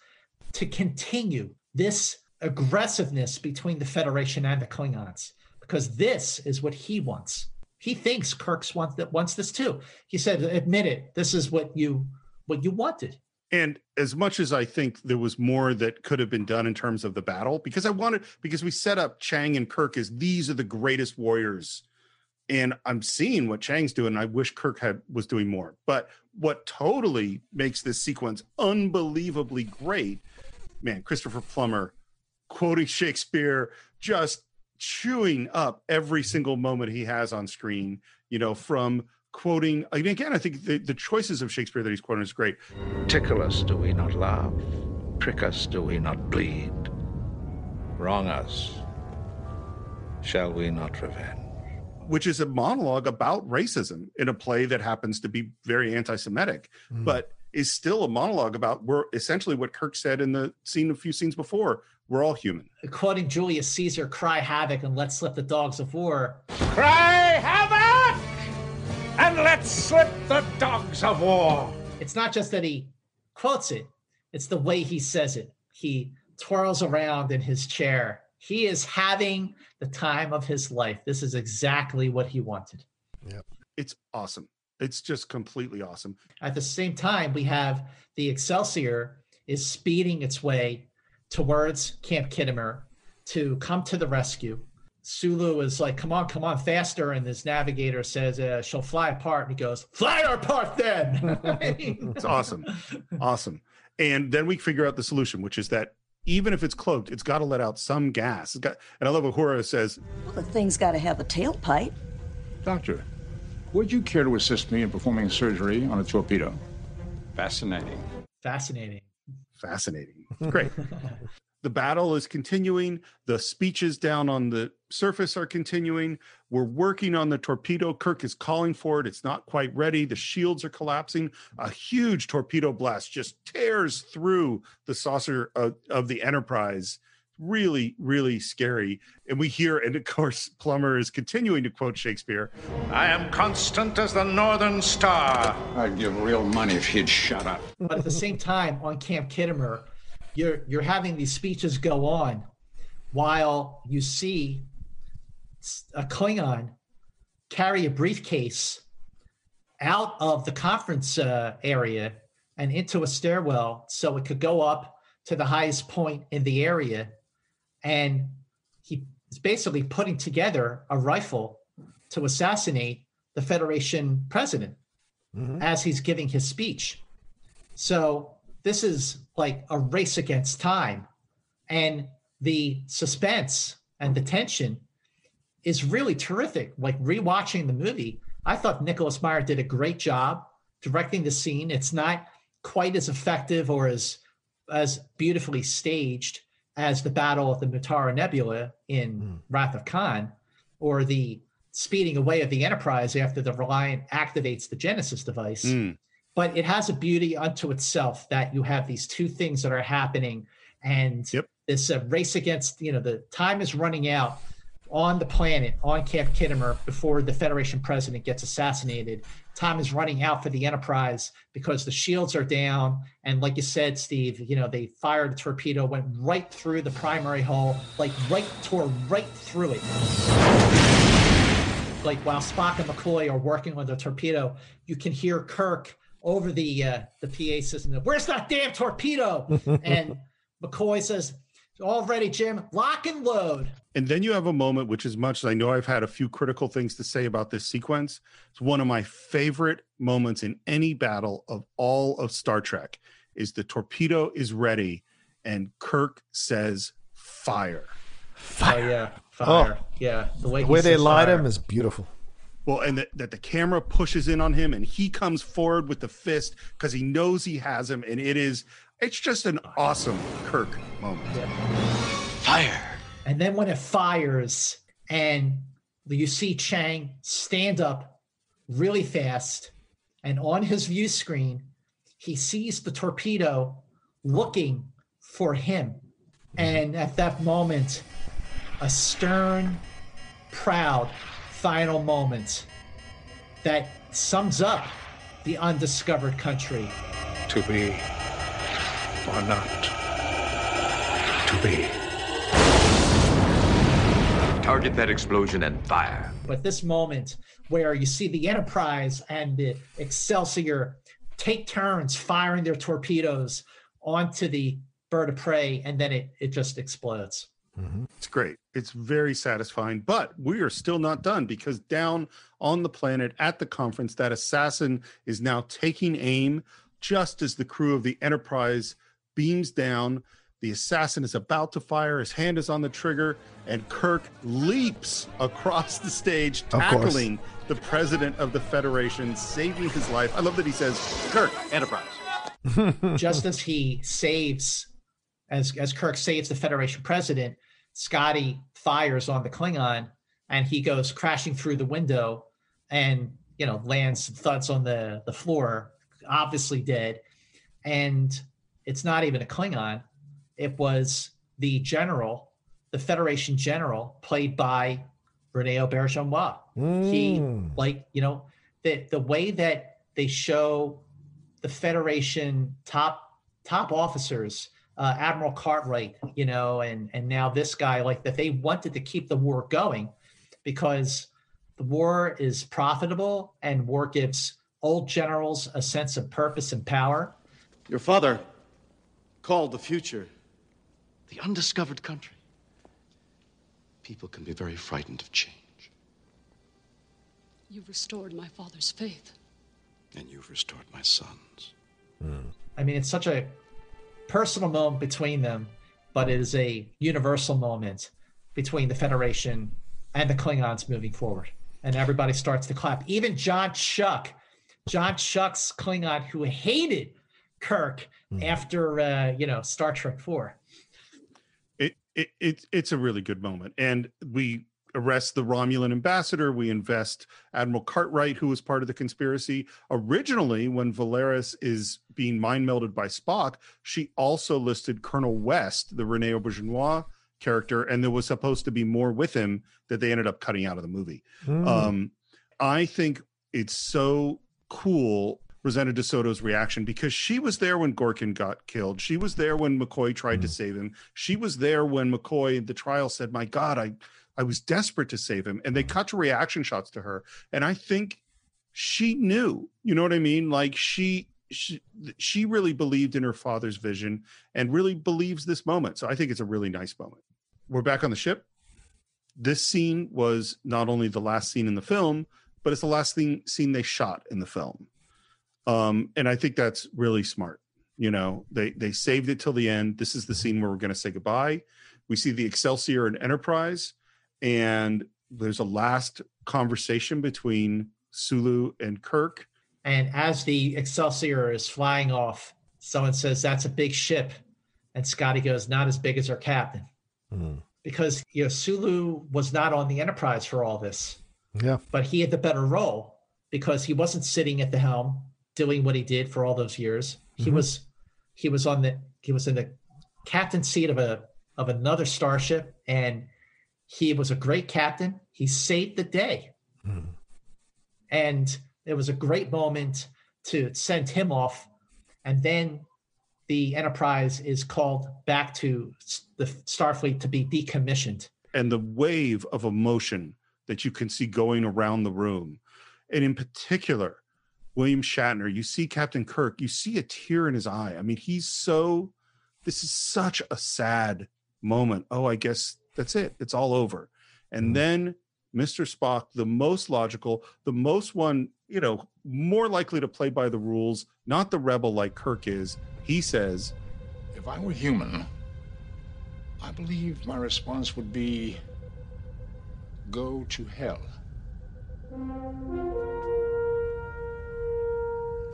to continue this aggressiveness between the Federation and the Klingons, because this is what he wants. He thinks Kirk's wants that wants this too. He said, "Admit it. This is what you what you wanted." And as much as I think there was more that could have been done in terms of the battle, because I wanted, because we set up Chang and Kirk as these are the greatest warriors. And I'm seeing what Chang's doing. I wish Kirk had was doing more. But what totally makes this sequence unbelievably great, man, Christopher Plummer quoting Shakespeare, just chewing up every single moment he has on screen, you know, from quoting again, I think the, the choices of Shakespeare that he's quoting is great. Tickle us, do we not laugh? Prick us, do we not bleed? Wrong us, shall we not revenge? Which is a monologue about racism in a play that happens to be very anti-Semitic, hmm. but is still a monologue about we're essentially what Kirk said in the scene a few scenes before. We're all human. Quoting Julius Caesar, "Cry havoc and let slip the dogs of war." Cry havoc! And let's slip the dogs of war. It's not just that he quotes it; it's the way he says it. He twirls around in his chair. He is having the time of his life. This is exactly what he wanted. Yeah. It's awesome. It's just completely awesome. At the same time, we have the Excelsior is speeding its way towards Camp Khitomer to come to the rescue. Sulu is like, "Come on, come on, faster!" And this navigator says, uh, "She'll fly apart." And he goes, "Fly her apart, then." It's awesome. awesome. And then we figure out the solution, which is that even if it's cloaked, it's got to let out some gas. It's got, and I love what Uhura says, Well, The thing's got to have a tailpipe. Doctor, would you care to assist me in performing surgery on a torpedo? Fascinating. Fascinating. Fascinating. Great. the battle is continuing. The speeches down on the surface are continuing. We're working on the torpedo. Kirk is calling for it. It's not quite ready. The shields are collapsing. A huge torpedo blast just tears through the saucer of, of the Enterprise. Really, really scary. And we hear, and of course, Plummer is continuing to quote Shakespeare. I am constant as the northern star. I'd give real money if he'd shut up. But at the same time, on Camp Khitomer, you're you're having these speeches go on while you see a Klingon carry a briefcase out of the conference uh, area and into a stairwell so it could go up to the highest point in the area. And he is basically putting together a rifle to assassinate the Federation president Mm-hmm. as he's giving his speech. So this is like a race against time. And the suspense and the tension is really terrific. Like rewatching the movie, I thought Nicholas Meyer did a great job directing the scene. It's not quite as effective or as as beautifully staged as the Battle of the Mutara Nebula in Wrath of Khan, or the speeding away of the Enterprise after the Reliant activates the Genesis device. Hmm. But it has a beauty unto itself that you have these two things that are happening, and this uh, race against you know the time is running out on the planet on Camp Khitomer before the Federation president gets assassinated. Time is running out for the Enterprise because the shields are down, and like you said, Steve, you know they fired a torpedo, went right through the primary hull, like right tore right through it like while Spock and McCoy are working on the torpedo, you can hear Kirk over the uh, the PA system. Where's that damn torpedo? and McCoy says, "All ready, Jim. Lock and load." And then you have a moment, which, as much as I know I've had a few critical things to say about this sequence, it's one of my favorite moments in any battle of all of Star Trek. Is the torpedo is ready, and Kirk says, "Fire." Fire. Oh yeah, oh. fire. yeah, the way The way they light fire. him is beautiful. Well, and that, that the camera pushes in on him and he comes forward with the fist because he knows he has him. And it is, it's just an awesome Kirk moment. Fire. And then when it fires, and you see Chang stand up really fast, and on his view screen, he sees the torpedo looking for him. And at that moment, a stern, proud final moment that sums up the undiscovered country. To be or not to be. Target that explosion and fire. But this moment where you see the Enterprise and the Excelsior take turns firing their torpedoes onto the bird of prey, and then it, it just explodes. Mm-hmm. It's great. It's very satisfying, but we are still not done because down on the planet at the conference, that assassin is now taking aim just as the crew of the Enterprise beams down. The assassin is about to fire. His hand is on the trigger, and Kirk leaps across the stage, tackling the president of the Federation, saving his life. I love that he says, Kirk, Enterprise. just as he saves, as as Kirk saves the Federation president, Scotty fires on the Klingon, and he goes crashing through the window, and you know lands thuds on the the floor, obviously dead. And it's not even a Klingon; it was the general, the Federation general, played by Rene Auberjonois. He Mm. like you know the the way that they show the Federation top top officers, uh, Admiral Cartwright, you know, and and now this guy, like that they wanted to keep the war going because the war is profitable and war gives old generals a sense of purpose and power. Your father called the future the undiscovered country. People can be very frightened of change, You've restored my father's faith. and you've restored my son's. I mean, it's such a personal moment between them, but it is a universal moment between the Federation and the Klingons moving forward. and everybody starts to clap. Even John Schuck, John Schuck's Klingon, who hated Kirk after uh, you know Star Trek Four. It, it, it it's a really good moment and we arrest the romulan ambassador we invest admiral cartwright who was part of the conspiracy originally when valeris is being mind melded by spock she also listed colonel west the rene auberjonois character and there was supposed to be more with him that they ended up cutting out of the movie Mm. um i think it's so cool Rosanna DeSoto's reaction because she was there when Gorkon got killed. She was there when McCoy tried to mm. save him. She was there when McCoy at the trial said, "My God, I I was desperate to save him." And they mm. cut to reaction shots to her, and I think she knew. You know what I mean? Like she she she really believed in her father's vision and really believes this moment. So I think it's a really nice moment. We're back on the ship. This scene was not only the last scene in the film, but it's the last thing scene they shot in the film um and i think that's really smart you know they they saved it till the end. This is the scene where we're going to say goodbye. We see the excelsior and enterprise and there's a last conversation between sulu and kirk. And as the Excelsior is flying off, someone says, That's a big ship. And Scotty goes, Not as big as our captain. Because you know, Sulu was not on the Enterprise for all this, Yeah. but he had the better role because he wasn't sitting at the helm doing what he did for all those years. He Mhm. was he was on the he was in the captain seat of a of another starship and he was a great captain. He saved the day. And it was a great moment to send him off. And then the Enterprise is called back to the Starfleet to be decommissioned. and the wave of emotion that you can see going around the room. And in particular, William Shatner, you see Captain Kirk, you see a tear in his eye. I mean, he's so, this is such a sad moment. Oh, I guess that's it. It's all over. And mm. then Mr. Spock, the most logical, the most one, you know, more likely to play by the rules, not the rebel like Kirk is, he says, If I were human, I believe my response would be go to hell.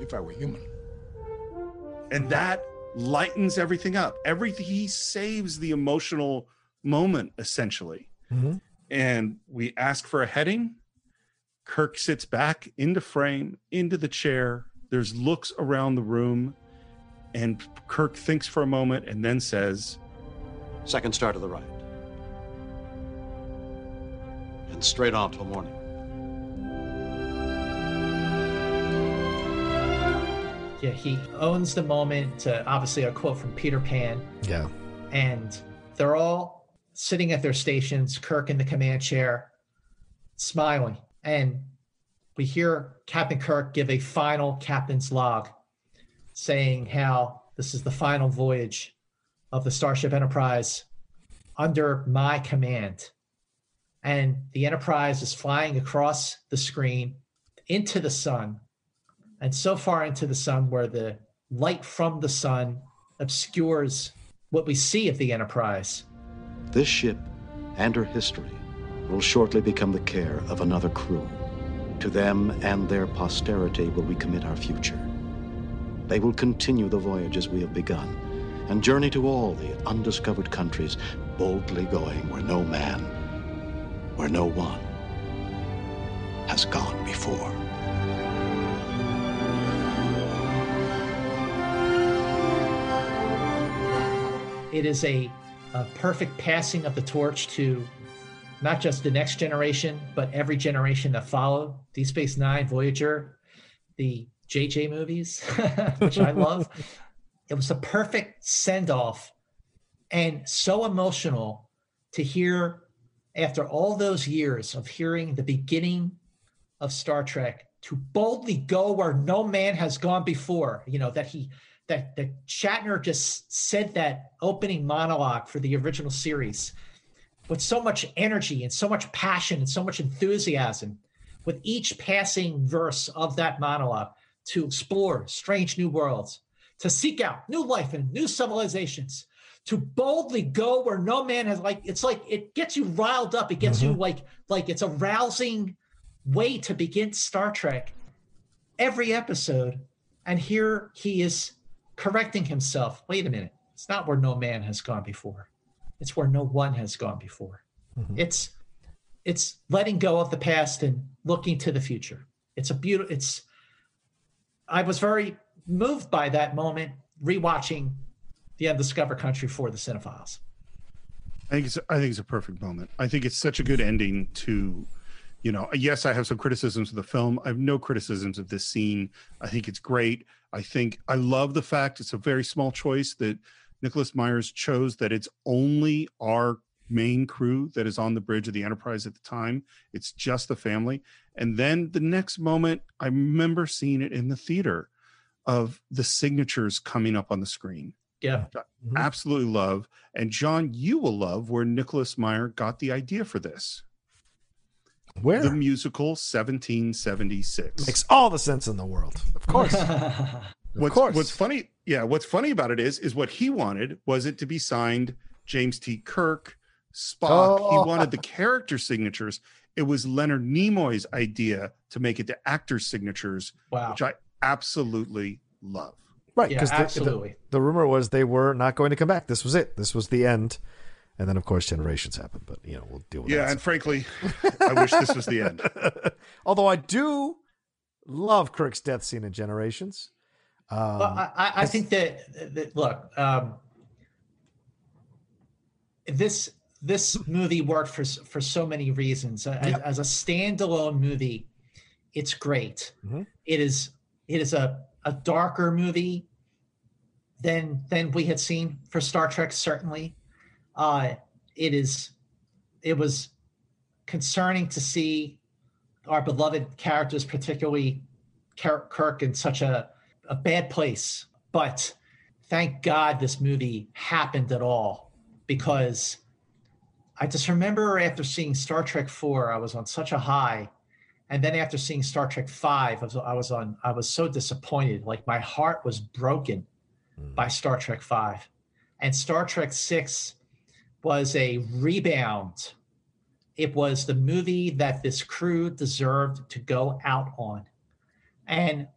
If I were human. and that lightens everything up everything he saves the emotional moment essentially Mhm. and we ask for a heading kirk sits back into frame into the chair there's looks around the room and kirk thinks for a moment and then says Second star to the right. And straight on till morning. Yeah, he owns the moment. Uh, obviously, a quote from Peter Pan. Yeah. and they're all sitting at their stations, Kirk in the command chair, smiling. And we hear Captain Kirk give a final captain's log saying how this is the final voyage of the Starship Enterprise under my command. And the Enterprise is flying across the screen into the sun, and so far into the sun where the light from the sun obscures what we see of the Enterprise. This ship and her history will shortly become the care of another crew. To them and their posterity will we commit our future. They will continue the voyages we have begun and journey to all the undiscovered countries, boldly going where no man, where no one has gone before. It is a, a perfect passing of the torch to not just the next generation, but every generation that followed. Deep Space Nine, Voyager, the JJ movies, which I love. it was a perfect send off and so emotional to hear after all those years of hearing the beginning of Star Trek to boldly go where no man has gone before. You know, that he that that Shatner just said that opening monologue for the original series with so much energy and so much passion and so much enthusiasm with each passing verse of that monologue to explore strange new worlds, to seek out new life and new civilizations, to boldly go where no man has like it's like it gets you riled up. It gets you mm-hmm. like like it's a rousing way to begin Star Trek every episode. And here he is correcting himself. Wait a minute. It's not where no man has gone before. It's where no one has gone before. Mm-hmm. It's it's letting go of the past and looking to the future. It's a beautiful it's I was very moved by that moment rewatching The Undiscovered Country for the Cine-Files. I think it's I think it's a perfect moment. I think it's such a good ending to, you know. Yes, I have some criticisms of the film. I have no criticisms of this scene. I think it's great. I think I love the fact it's a very small choice that Nicholas Myers chose that it's only our main crew that is on the bridge of the Enterprise at the time. It's just the family. And then the next moment, I remember seeing it in the theater of the signatures coming up on the screen. Yeah. I mm-hmm. absolutely love. And John, you will love where Nicholas Meyer got the idea for this. Where? The musical 1776. Makes all the sense in the world. Of course. what's, course. what's funny, yeah, what's funny about it is, is what he wanted was it to be signed James T. Kirk, Spock. Oh. He wanted the character signatures. It was Leonard Nimoy's idea to make it the actors' signatures, Wow. which I absolutely love. Right, Yeah, because the, absolutely. the, the rumor was they were not going to come back. This was it. This was the end. And then, of course, generations happened. But you know, we'll deal with Yeah, that. and frankly, I wish this was the end. Although I do love Kirk's death scene in Generations. Um, Well, I, I- I think that, that look, um, this this movie worked for for so many reasons. As, Yep. as a standalone movie, it's great. Mhm. It is it is a a darker movie than than we had seen for Star Trek. Certainly, uh, it is. It was concerning to see our beloved characters, particularly Kirk, in such a, a bad place. But thank God this movie happened at all because I just remember after seeing Star Trek 4, I was on such a high. And then after seeing Star Trek 5, I was, I was on I was so disappointed. Like my heart was broken by Star Trek 5. And Star Trek 6 was a rebound. It was the movie that this crew deserved to go out on. And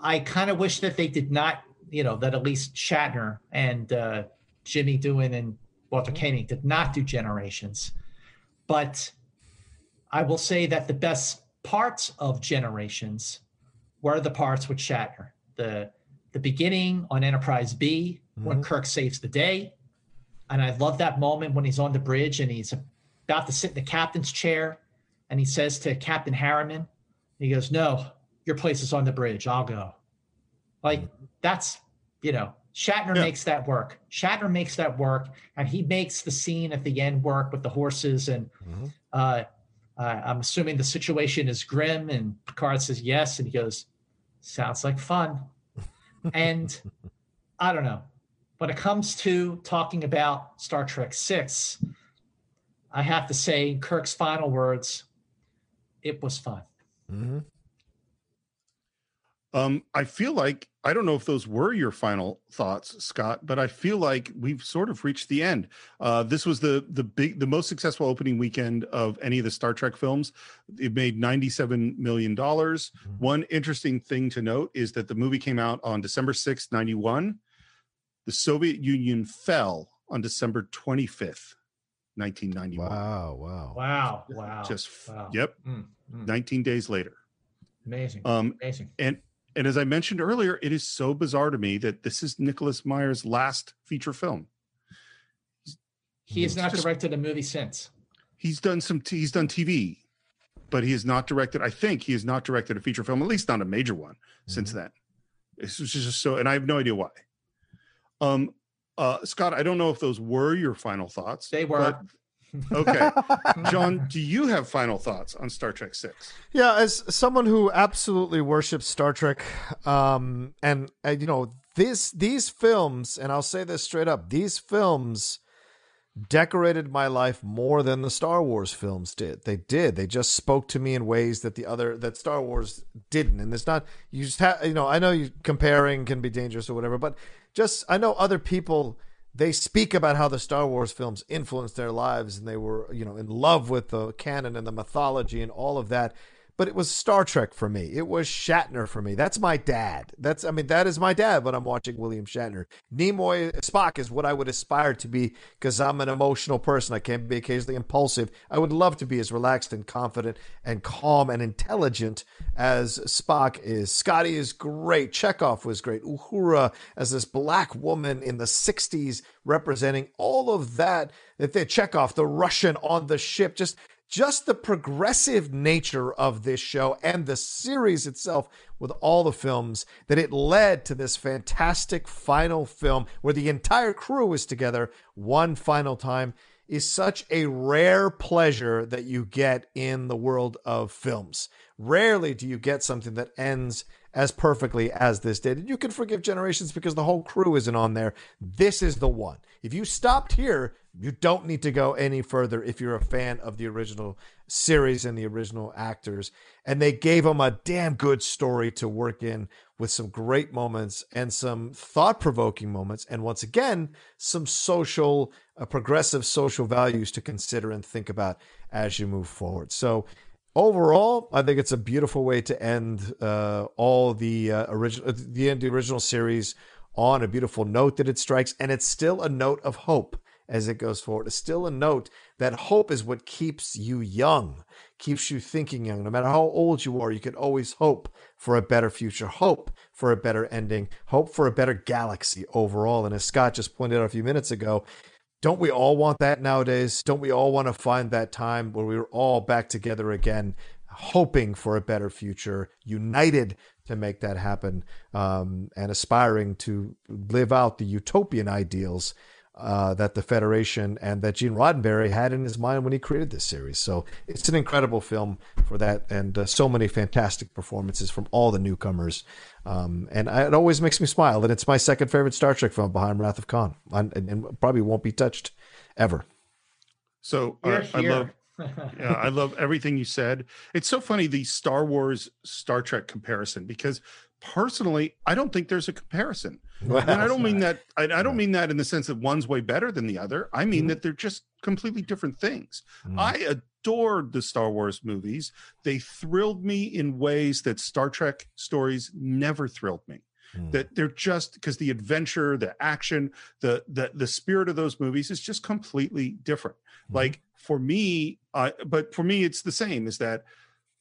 I kind of wish that they did not, you know, that at least Shatner and uh, Jimmy Doohan and Walter Koenig did not do Generations. But I will say that the best parts of Generations were the parts with Shatner. The the beginning on Enterprise B when Kirk saves the day. And I love that moment when he's on the bridge and he's about to sit in the captain's chair and he says to Captain Harriman, he goes, No, your place is on the bridge. I'll go. Like that's, you know, Shatner makes that work. Shatner makes that work, and he makes the scene at the end work with the horses. And uh, uh, I'm assuming the situation is grim. And Picard says yes, and he goes, "Sounds like fun." and I don't know. When it comes to talking about Star Trek Six, I have to say Kirk's final words. It was fun. Mm-hmm. Um, I feel like I don't know if those were your final thoughts, Scott, but I feel like we've sort of reached the end. Uh, this was the the big, the most successful opening weekend of any of the Star Trek films. It made ninety seven million dollars. One interesting thing to note is that the movie came out on December sixth, ninety one. The Soviet Union fell on December twenty fifth, nineteen ninety one. Wow! Wow! Wow! Wow! Just wow. yep, Mm, mm. nineteen days later. Amazing. Um, Amazing. and and as I mentioned earlier, it is so bizarre to me that this is Nicholas Meyer's last feature film. He has not just- directed a movie since. He's done some. T- he's done TV, but he has not directed. I think he has not directed a feature film, at least not a major one, since then. It's just so, and I have no idea why. Um, uh, Scott, I don't know if those were your final thoughts. They were. but- okay, John, do you have final thoughts on Star Trek Six? Yeah, as someone who absolutely worships Star Trek, um, and, and you know this these films, and I'll say this straight up: these films decorated my life more than the Star Wars films did. They did. They just spoke to me in ways that the other that Star Wars didn't. And it's not you just have you know I know you comparing can be dangerous or whatever, but just I know other people they speak about how the Star Wars films influenced their lives and they were, you know, in love with the canon and the mythology and all of that. But it was Star Trek for me. It was Shatner for me. That's my dad. That's I mean that is my dad when I'm watching William Shatner. Nimoy Spock is what I would aspire to be because I'm an emotional person. I can be occasionally impulsive. I would love to be as relaxed and confident and calm and intelligent as Spock is. Scotty is great. Chekhov was great. Uhura as this black woman in the 60s representing all of that that they Chekhov, the Russian on the ship, just just the progressive nature of this show and the series itself with all the films that it led to this fantastic final film where the entire crew is together one final time is such a rare pleasure that you get in the world of films. Rarely do you get something that ends as perfectly as this did. And you can forgive Generations because the whole crew isn't on there. This is the one. If you stopped here, you don't need to go any further if you're a fan of the original series and the original actors. And they gave them a damn good story to work in with some great moments and some thought provoking moments. And once again, some social, uh, progressive social values to consider and think about as you move forward. So, overall, I think it's a beautiful way to end uh, all the uh, original the end the original series on a beautiful note that it strikes, and it's still a note of hope as it goes forward. It's still a note that hope is what keeps you young, keeps you thinking young. No matter how old you are, you can always hope for a better future, hope for a better ending, hope for a better galaxy overall. And as Scott just pointed out a few minutes ago, don't we all want that nowadays? Don't we all want to find that time where we're all back together again, hoping for a better future, united to make that happen, um, and aspiring to live out the utopian ideals uh, that the Federation and that Gene Roddenberry had in his mind when he created this series. So it's an incredible film for that, and uh, so many fantastic performances from all the newcomers. Um, and I, it always makes me smile. And it's my second favorite Star Trek film behind Wrath of Khan, and, and probably won't be touched ever. So uh, I love. yeah, I love everything you said. It's so funny the Star Wars Star Trek comparison because personally, I don't think there's a comparison. And I don't mean that. I, I, don't mean that in the sense that one's way better than the other. I mean mm-hmm. that they're just completely different things. Mm-hmm. I adored the Star Wars movies. They thrilled me in ways that Star Trek stories never thrilled me. Mm-hmm. That they're just because the adventure, the action, the the the spirit of those movies is just completely different. Mm-hmm. Like for me, but for me, it's the same. Is that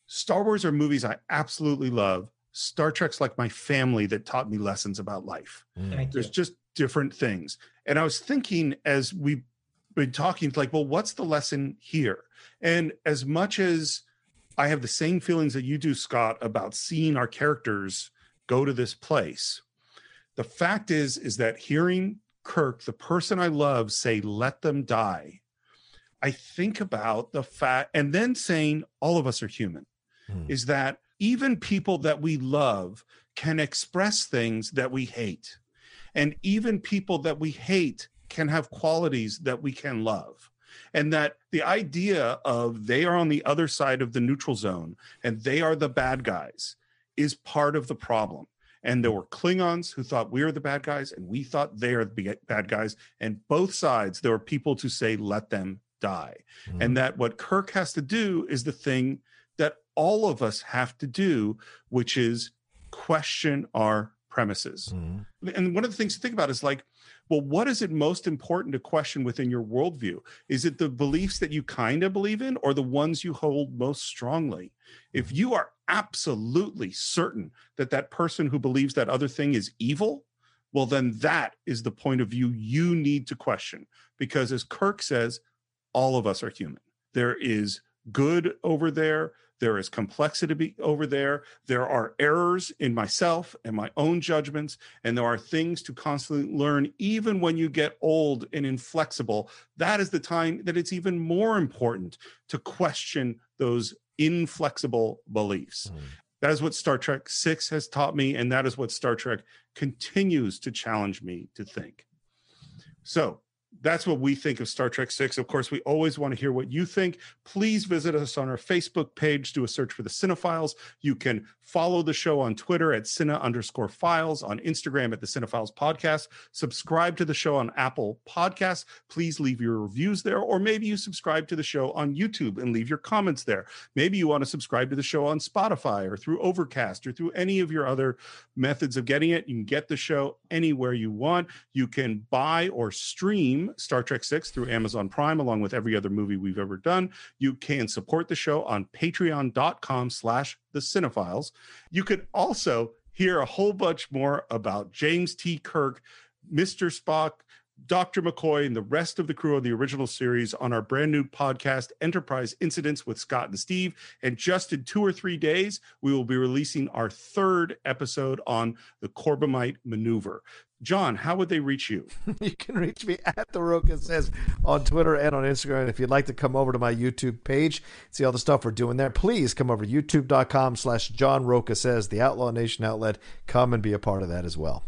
Star Wars are movies I absolutely love Star Trek's like my family that taught me lessons about life. Mm. There's just different things. And I was thinking as we've been talking, like, well, what's the lesson here? And as much as I have the same feelings that you do, Scott, about seeing our characters go to this place, the fact is, is that hearing Kirk, the person I love, say, let them die, I think about the fact, and then saying, all of us are human, mm. is that even people that we love can express things that we hate. And even people that we hate can have qualities that we can love. And that the idea of they are on the other side of the neutral zone and they are the bad guys is part of the problem. And there were Klingons who thought we were the bad guys, and we thought they are the bad guys. And both sides, there were people to say, let them die. Mm-hmm. And that what Kirk has to do is the thing that all of us have to do, which is question our premises. Mm-hmm. And one of the things to think about is like, well, what is it most important to question within your worldview? Is it the beliefs that you kind of believe in or the ones you hold most strongly? If you are absolutely certain that that person who believes that other thing is evil, well, then that is the point of view you need to question. Because as Kirk says, all of us are human. There is good over there. There is complexity over there. There are errors in myself and my own judgments. And there are things to constantly learn, even when you get old and inflexible. That is the time that it's even more important to question those inflexible beliefs. Mm. That is what Star Trek 6 has taught me. And that is what Star Trek continues to challenge me to think. So, that's what we think of Star Trek Six. Of course, we always want to hear what you think. Please visit us on our Facebook page. Do a search for the Cine-Files. You can follow the show on Twitter at Cine underscore Files, on Instagram at the Cine-Files Podcast. Subscribe to the show on Apple Podcasts. Please leave your reviews there, or maybe you subscribe to the show on YouTube and leave your comments there. Maybe you want to subscribe to the show on Spotify or through Overcast or through any of your other methods of getting it. You can get the show anywhere you want. You can buy or stream Star Trek 6 through Amazon Prime, along with every other movie we've ever done. You can support the show on patreon.com slash the cinephiles. You could also hear a whole bunch more about James T. Kirk, Mr. Spock, Dr. McCoy and the rest of the crew of the original series on our brand new podcast, Enterprise Incidents with Scott and Steve. And just in two or three days, we will be releasing our third episode on the Corbomite maneuver. John, how would they reach you? you can reach me at the Rocha says on Twitter and on Instagram. If you'd like to come over to my YouTube page, see all the stuff we're doing there, please come over to youtube.com slash John Rocha says, the Outlaw Nation outlet. Come and be a part of that as well.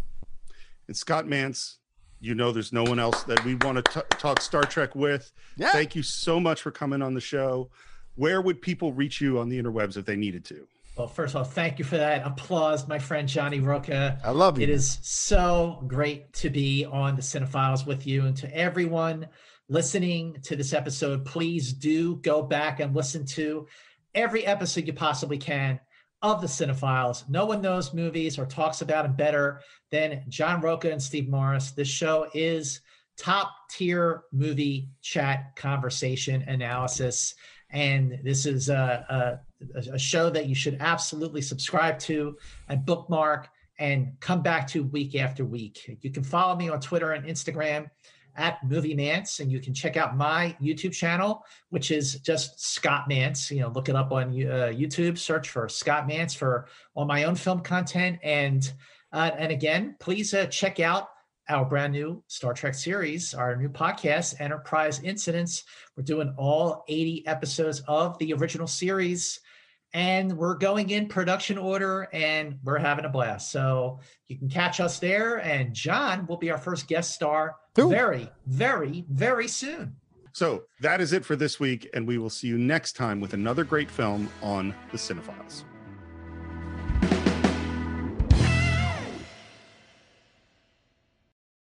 And Scott Mantz, you know there's no one else that we want to t- talk Star Trek with. Yeah. Thank you so much for coming on the show. Where would people reach you on the interwebs if they needed to? Well, first of all, thank you for that applause, my friend Johnny Rocha. I love you. It is so great to be on the Cine-Files with you. And to everyone listening to this episode, please do go back and listen to every episode you possibly can of the Cine-Files. No one knows movies or talks about them better than John Rocha and Steve Morris. This show is top tier movie chat conversation analysis. And this is a, a, a show that you should absolutely subscribe to and bookmark and come back to week after week. You can follow me on Twitter and Instagram at Movie Mantz, and you can check out my YouTube channel, which is just Scott Mantz. You know, look it up on uh, YouTube, search for Scott Mantz for all my own film content, and uh, and again, please uh, check out our brand new Star Trek series, our new podcast, Enterprise Incidents. We're doing all 80 episodes of the original series and we're going in production order and we're having a blast. So you can catch us there. And John will be our first guest star very, very, very soon. So that is it for this week, and we will see you next time with another great film on the Cine-Files.